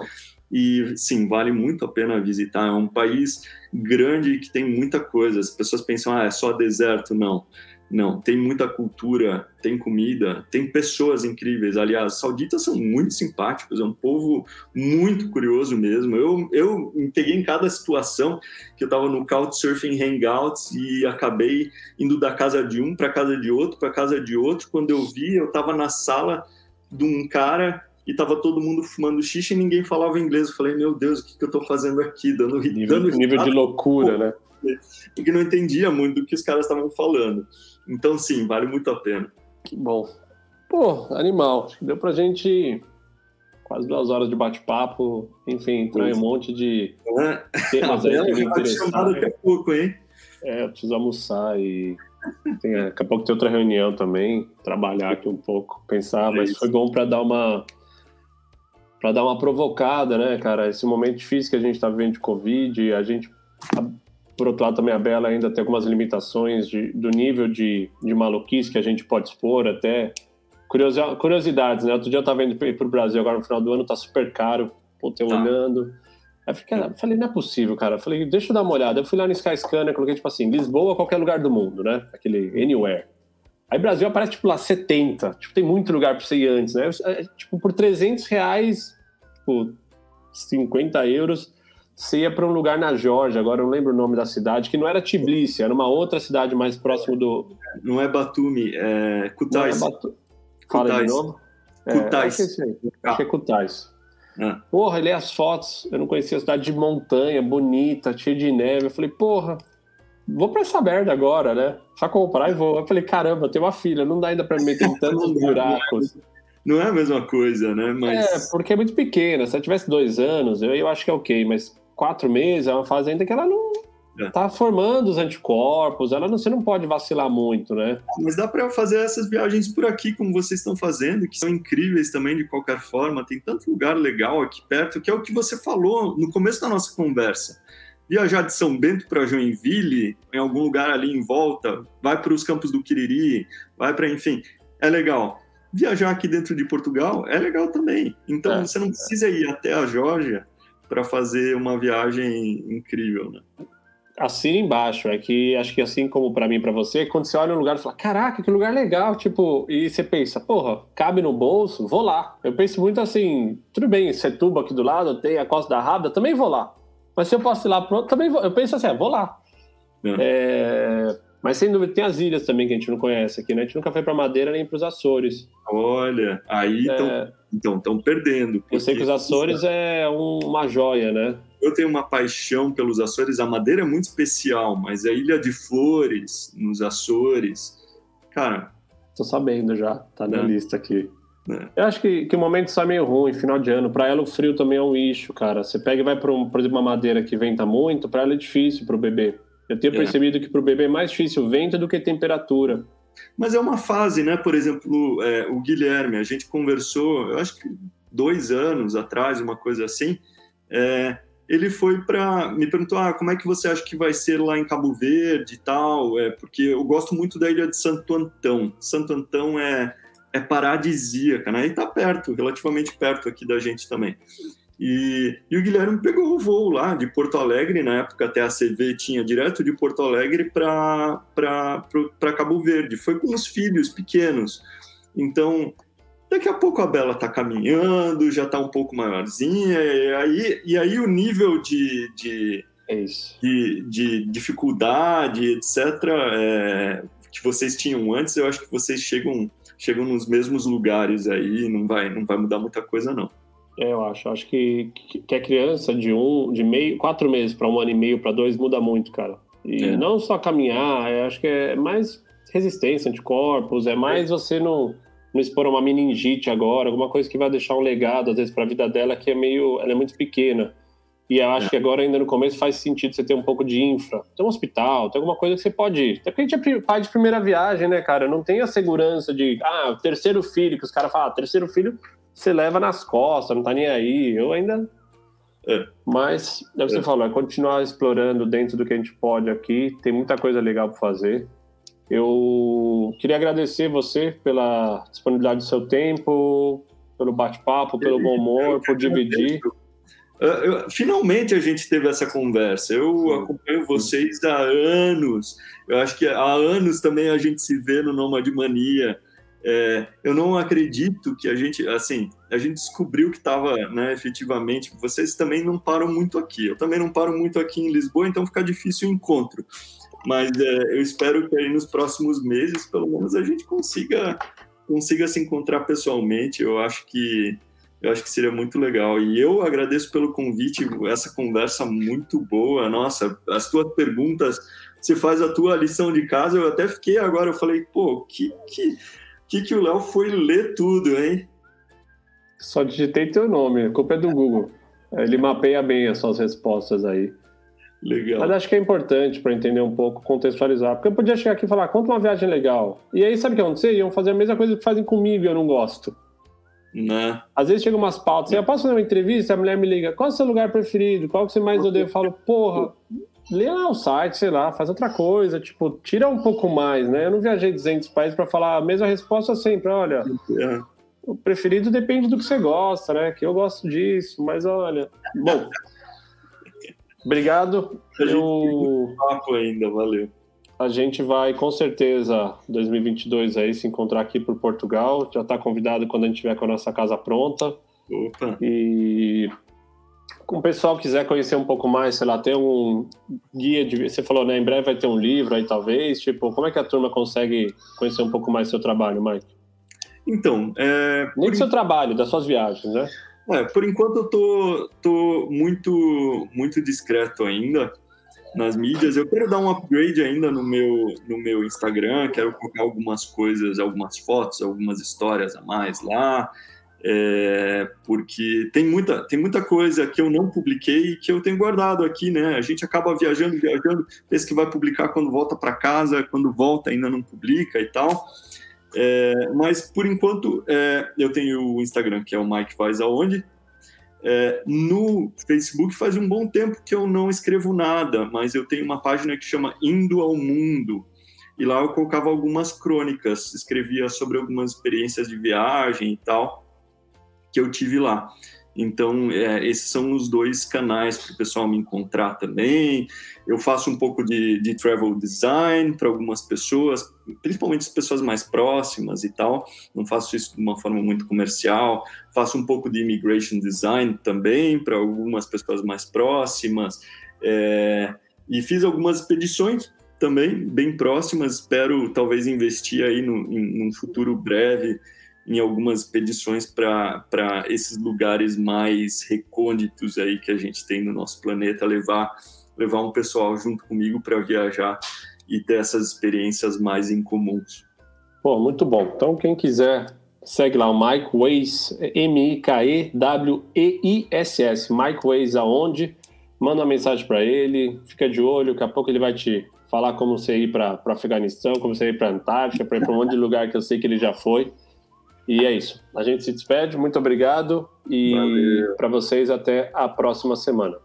E sim, vale muito a pena visitar. É um país grande que tem muita coisa. As pessoas pensam, ah, é só deserto. Não, não. Tem muita cultura, tem comida, tem pessoas incríveis. Aliás, sauditas são muito simpáticos, é um povo muito curioso mesmo. Eu, eu me peguei em cada situação que eu estava no Couchsurfing Hangouts e acabei indo da casa de um para casa de outro, para casa de outro. Quando eu vi, eu estava na sala de um cara e tava todo mundo fumando xixi e ninguém falava inglês. Eu falei, meu Deus, o que, que eu tô fazendo aqui? Dando, nível, dando nível de loucura, né? Porque não entendia muito do que os caras estavam falando. Então, sim, vale muito a pena. Que bom. Pô, animal. Deu pra gente quase duas horas de bate-papo, enfim, entrar em um monte de é. temas aí que me interessaram. Daqui a pouco, hein? É, eu preciso almoçar e tem, daqui a pouco tem outra reunião também, trabalhar aqui um pouco, pensar, mas foi bom para dar uma para dar uma provocada, né, cara? Esse momento difícil que a gente está vivendo de Covid, a gente, por outro lado, também a Bela ainda tem algumas limitações de, do nível de, de maluquice que a gente pode expor, até curiosidades, né? Outro dia eu estava indo para o Brasil agora no final do ano, tá super caro, pô, eu tá. olhando. Aí fiquei, falei, não é possível, cara. Falei, deixa eu dar uma olhada. Eu fui lá no Skyscanner, coloquei tipo assim, Lisboa, qualquer lugar do mundo, né? Aquele Anywhere. Aí Brasil aparece tipo lá 70. Tipo, tem muito lugar para você ir antes, né? É, tipo, por 300 reais, tipo, 50 euros, você ia para um lugar na Geórgia, agora eu não lembro o nome da cidade, que não era Tbilisi, era uma outra cidade mais próximo do. Não é Batumi, é Kutais. Não é Batu... Fala de novo. Kutais. É, acho, que é acho que é Kutais. Ah. Porra, ele as fotos, eu não conhecia a cidade de montanha, bonita, cheia de neve. Eu falei, porra, vou pra essa merda agora, né? Só comprar e vou. Eu falei, caramba, tem uma filha, não dá ainda pra me meter em tantos buracos. Não é a mesma coisa, né? Mas... É, porque é muito pequena. Se ela tivesse dois anos, eu, eu acho que é ok, mas quatro meses é uma fase ainda que ela não, é. tá formando os anticorpos, ela não, você não pode vacilar muito, né? Mas dá para fazer essas viagens por aqui, como vocês estão fazendo, que são incríveis também de qualquer forma. Tem tanto lugar legal aqui perto, que é o que você falou no começo da nossa conversa. Viajar de São Bento para Joinville, em algum lugar ali em volta, vai para os campos do Quiriri, vai para, enfim, é legal. Viajar aqui dentro de Portugal é legal também. Então é, você não precisa ir até a Geórgia para fazer uma viagem incrível, né? assina embaixo. É que acho que assim como para mim e para você, quando você olha um lugar e fala, caraca, que lugar legal, tipo, e você pensa, porra, cabe no bolso, vou lá. Eu penso muito assim, tudo bem, Setúbal aqui do lado, tem a Costa da Rábida, também vou lá. Mas se eu posso ir lá pronto, também vou. Eu penso assim, é, vou lá. É. É... Mas sem dúvida, tem as ilhas também que a gente não conhece aqui, né? A gente nunca foi para Madeira nem para os Açores. Olha, aí estão é... então, perdendo. Eu sei que os Açores é um, uma joia, né? Eu tenho uma paixão pelos Açores. A Madeira é muito especial, mas a Ilha de Flores, nos Açores, cara. Tô sabendo já, tá na é. lista aqui. Eu acho que, que o momento está meio ruim, final de ano. Para ela, o frio também é um eixo, cara. Você pega e vai para, um, por exemplo, uma madeira que venta muito, para ela é difícil para o bebê. Eu tenho é. percebido que para o bebê é mais difícil o vento do que temperatura. Mas é uma fase, né? Por exemplo, é, o Guilherme, a gente conversou, eu acho que dois anos atrás, uma coisa assim. É, ele foi para me perguntou ah, como é que você acha que vai ser lá em Cabo Verde e tal, é porque eu gosto muito da ilha de Santo Antão. Santo Antão é é paradisíaca, né? E tá perto, relativamente perto aqui da gente também. E, e o Guilherme pegou o voo lá de Porto Alegre, na época até a CV tinha direto de Porto Alegre para Cabo Verde. Foi com os filhos pequenos. Então, Daqui a pouco a Bela está caminhando, já está um pouco maiorzinha, e aí, e aí o nível de, de, é de, de, dificuldade, etc., é, que vocês tinham antes, eu acho que vocês chegam, chegam nos mesmos lugares aí, não vai, não vai mudar muita coisa, não. É, eu acho. Acho que, que a criança de um, de meio, quatro meses para um ano e meio para dois muda muito, cara. E é. não só caminhar, acho que é mais resistência, anticorpos, é mais você não não expor uma meningite agora, alguma coisa que vai deixar um legado, às vezes, para a vida dela, que é meio. Ela é muito pequena. E eu acho é. que agora, ainda no começo, faz sentido você ter um pouco de infra. Tem um hospital, tem alguma coisa que você pode ir. Até porque a gente é pai de primeira viagem, né, cara? Não tem a segurança de, ah, terceiro filho, que os caras falam, ah, terceiro filho você leva nas costas, não tá nem aí. Eu ainda. É. Mas, é o que você é. falou, é continuar explorando dentro do que a gente pode aqui. Tem muita coisa legal para fazer. Eu queria agradecer você pela disponibilidade do seu tempo, pelo bate-papo, pelo bom humor, por dividir. Finalmente a gente teve essa conversa. Eu acompanho vocês há anos. Eu acho que há anos também a gente se vê no Nomad Mania. É, eu não acredito que a gente, assim, a gente descobriu que estava, né, efetivamente. Vocês também não param muito aqui. Eu também não paro muito aqui em Lisboa, então fica difícil o encontro mas é, eu espero que aí nos próximos meses, pelo menos, a gente consiga consiga se encontrar pessoalmente. Eu acho que eu acho que seria muito legal. E eu agradeço pelo convite, essa conversa muito boa. Nossa, as tuas perguntas, você faz a tua lição de casa. Eu até fiquei agora, eu falei, pô, que, que que, que o Léo foi ler tudo, hein? Só digitei teu nome, a culpa é do Google. Ele mapeia bem as suas respostas aí. Legal. Mas acho que é importante para entender um pouco, contextualizar. Porque eu podia chegar aqui e falar, conta uma viagem legal. E aí, sabe o que acontecer? Iam fazer a mesma coisa que fazem comigo e eu não gosto. Né? Às vezes chegam umas pautas, eu posso fazer uma entrevista, a mulher me liga, qual é o seu lugar preferido? Qual que você mais odeia? Eu falo, porra, lê lá o site, sei lá, faz outra coisa, tipo, tira um pouco mais, né? Eu não viajei 200 países para falar a mesma resposta sempre, olha, É. o preferido depende do que você gosta, né? Que eu gosto disso, mas olha. Bom. Obrigado. Eu, Papo ainda, valeu. A gente vai com certeza 2022 aí se encontrar aqui por Portugal. Já está convidado quando a gente tiver com a nossa casa pronta. Opa. E com o pessoal quiser conhecer um pouco mais, sei lá, tem um guia de. Você falou, né? Em breve vai ter um livro aí, talvez. Tipo, como é que a turma consegue conhecer um pouco mais do seu trabalho, Mike? Então, é, Nem do seu trabalho, das suas viagens, né? É, por enquanto eu tô, tô muito, muito discreto ainda nas mídias. Eu quero dar um upgrade ainda no meu, no meu Instagram, quero colocar algumas coisas, algumas fotos, algumas histórias a mais lá, é, porque tem muita, tem muita coisa que eu não publiquei e que eu tenho guardado aqui, né? A gente acaba viajando, viajando, pensa que vai publicar quando volta para casa, quando volta ainda não publica e tal. É, mas por enquanto é, eu tenho o Instagram que é o Mike Faz Aonde. É, no Facebook faz um bom tempo que eu não escrevo nada, mas eu tenho uma página que chama Indo ao Mundo. E lá eu colocava algumas crônicas, escrevia sobre algumas experiências de viagem e tal que eu tive lá. Então, é, esses são os dois canais para o pessoal me encontrar também. Eu faço um pouco de, de travel design para algumas pessoas, principalmente as pessoas mais próximas e tal. Não faço isso de uma forma muito comercial. Faço um pouco de immigration design também para algumas pessoas mais próximas. É, e fiz algumas expedições também, bem próximas. Espero talvez investir aí no, em, num futuro breve em algumas expedições para esses lugares mais recônditos aí que a gente tem no nosso planeta, levar, levar um pessoal junto comigo para viajar e ter essas experiências mais incomuns. Pô, muito bom. Então, quem quiser, segue lá o Mike Ways, M-I-K-E-W-E-I-S-S. Mike Ways aonde? Manda uma mensagem para ele, fica de olho, daqui a pouco ele vai te falar como você ir para o Afeganistão, como você ir para a Antártica, para ir para um monte de lugar que eu sei que ele já foi. E é isso. A gente se despede. Muito obrigado. E para vocês, até a próxima semana.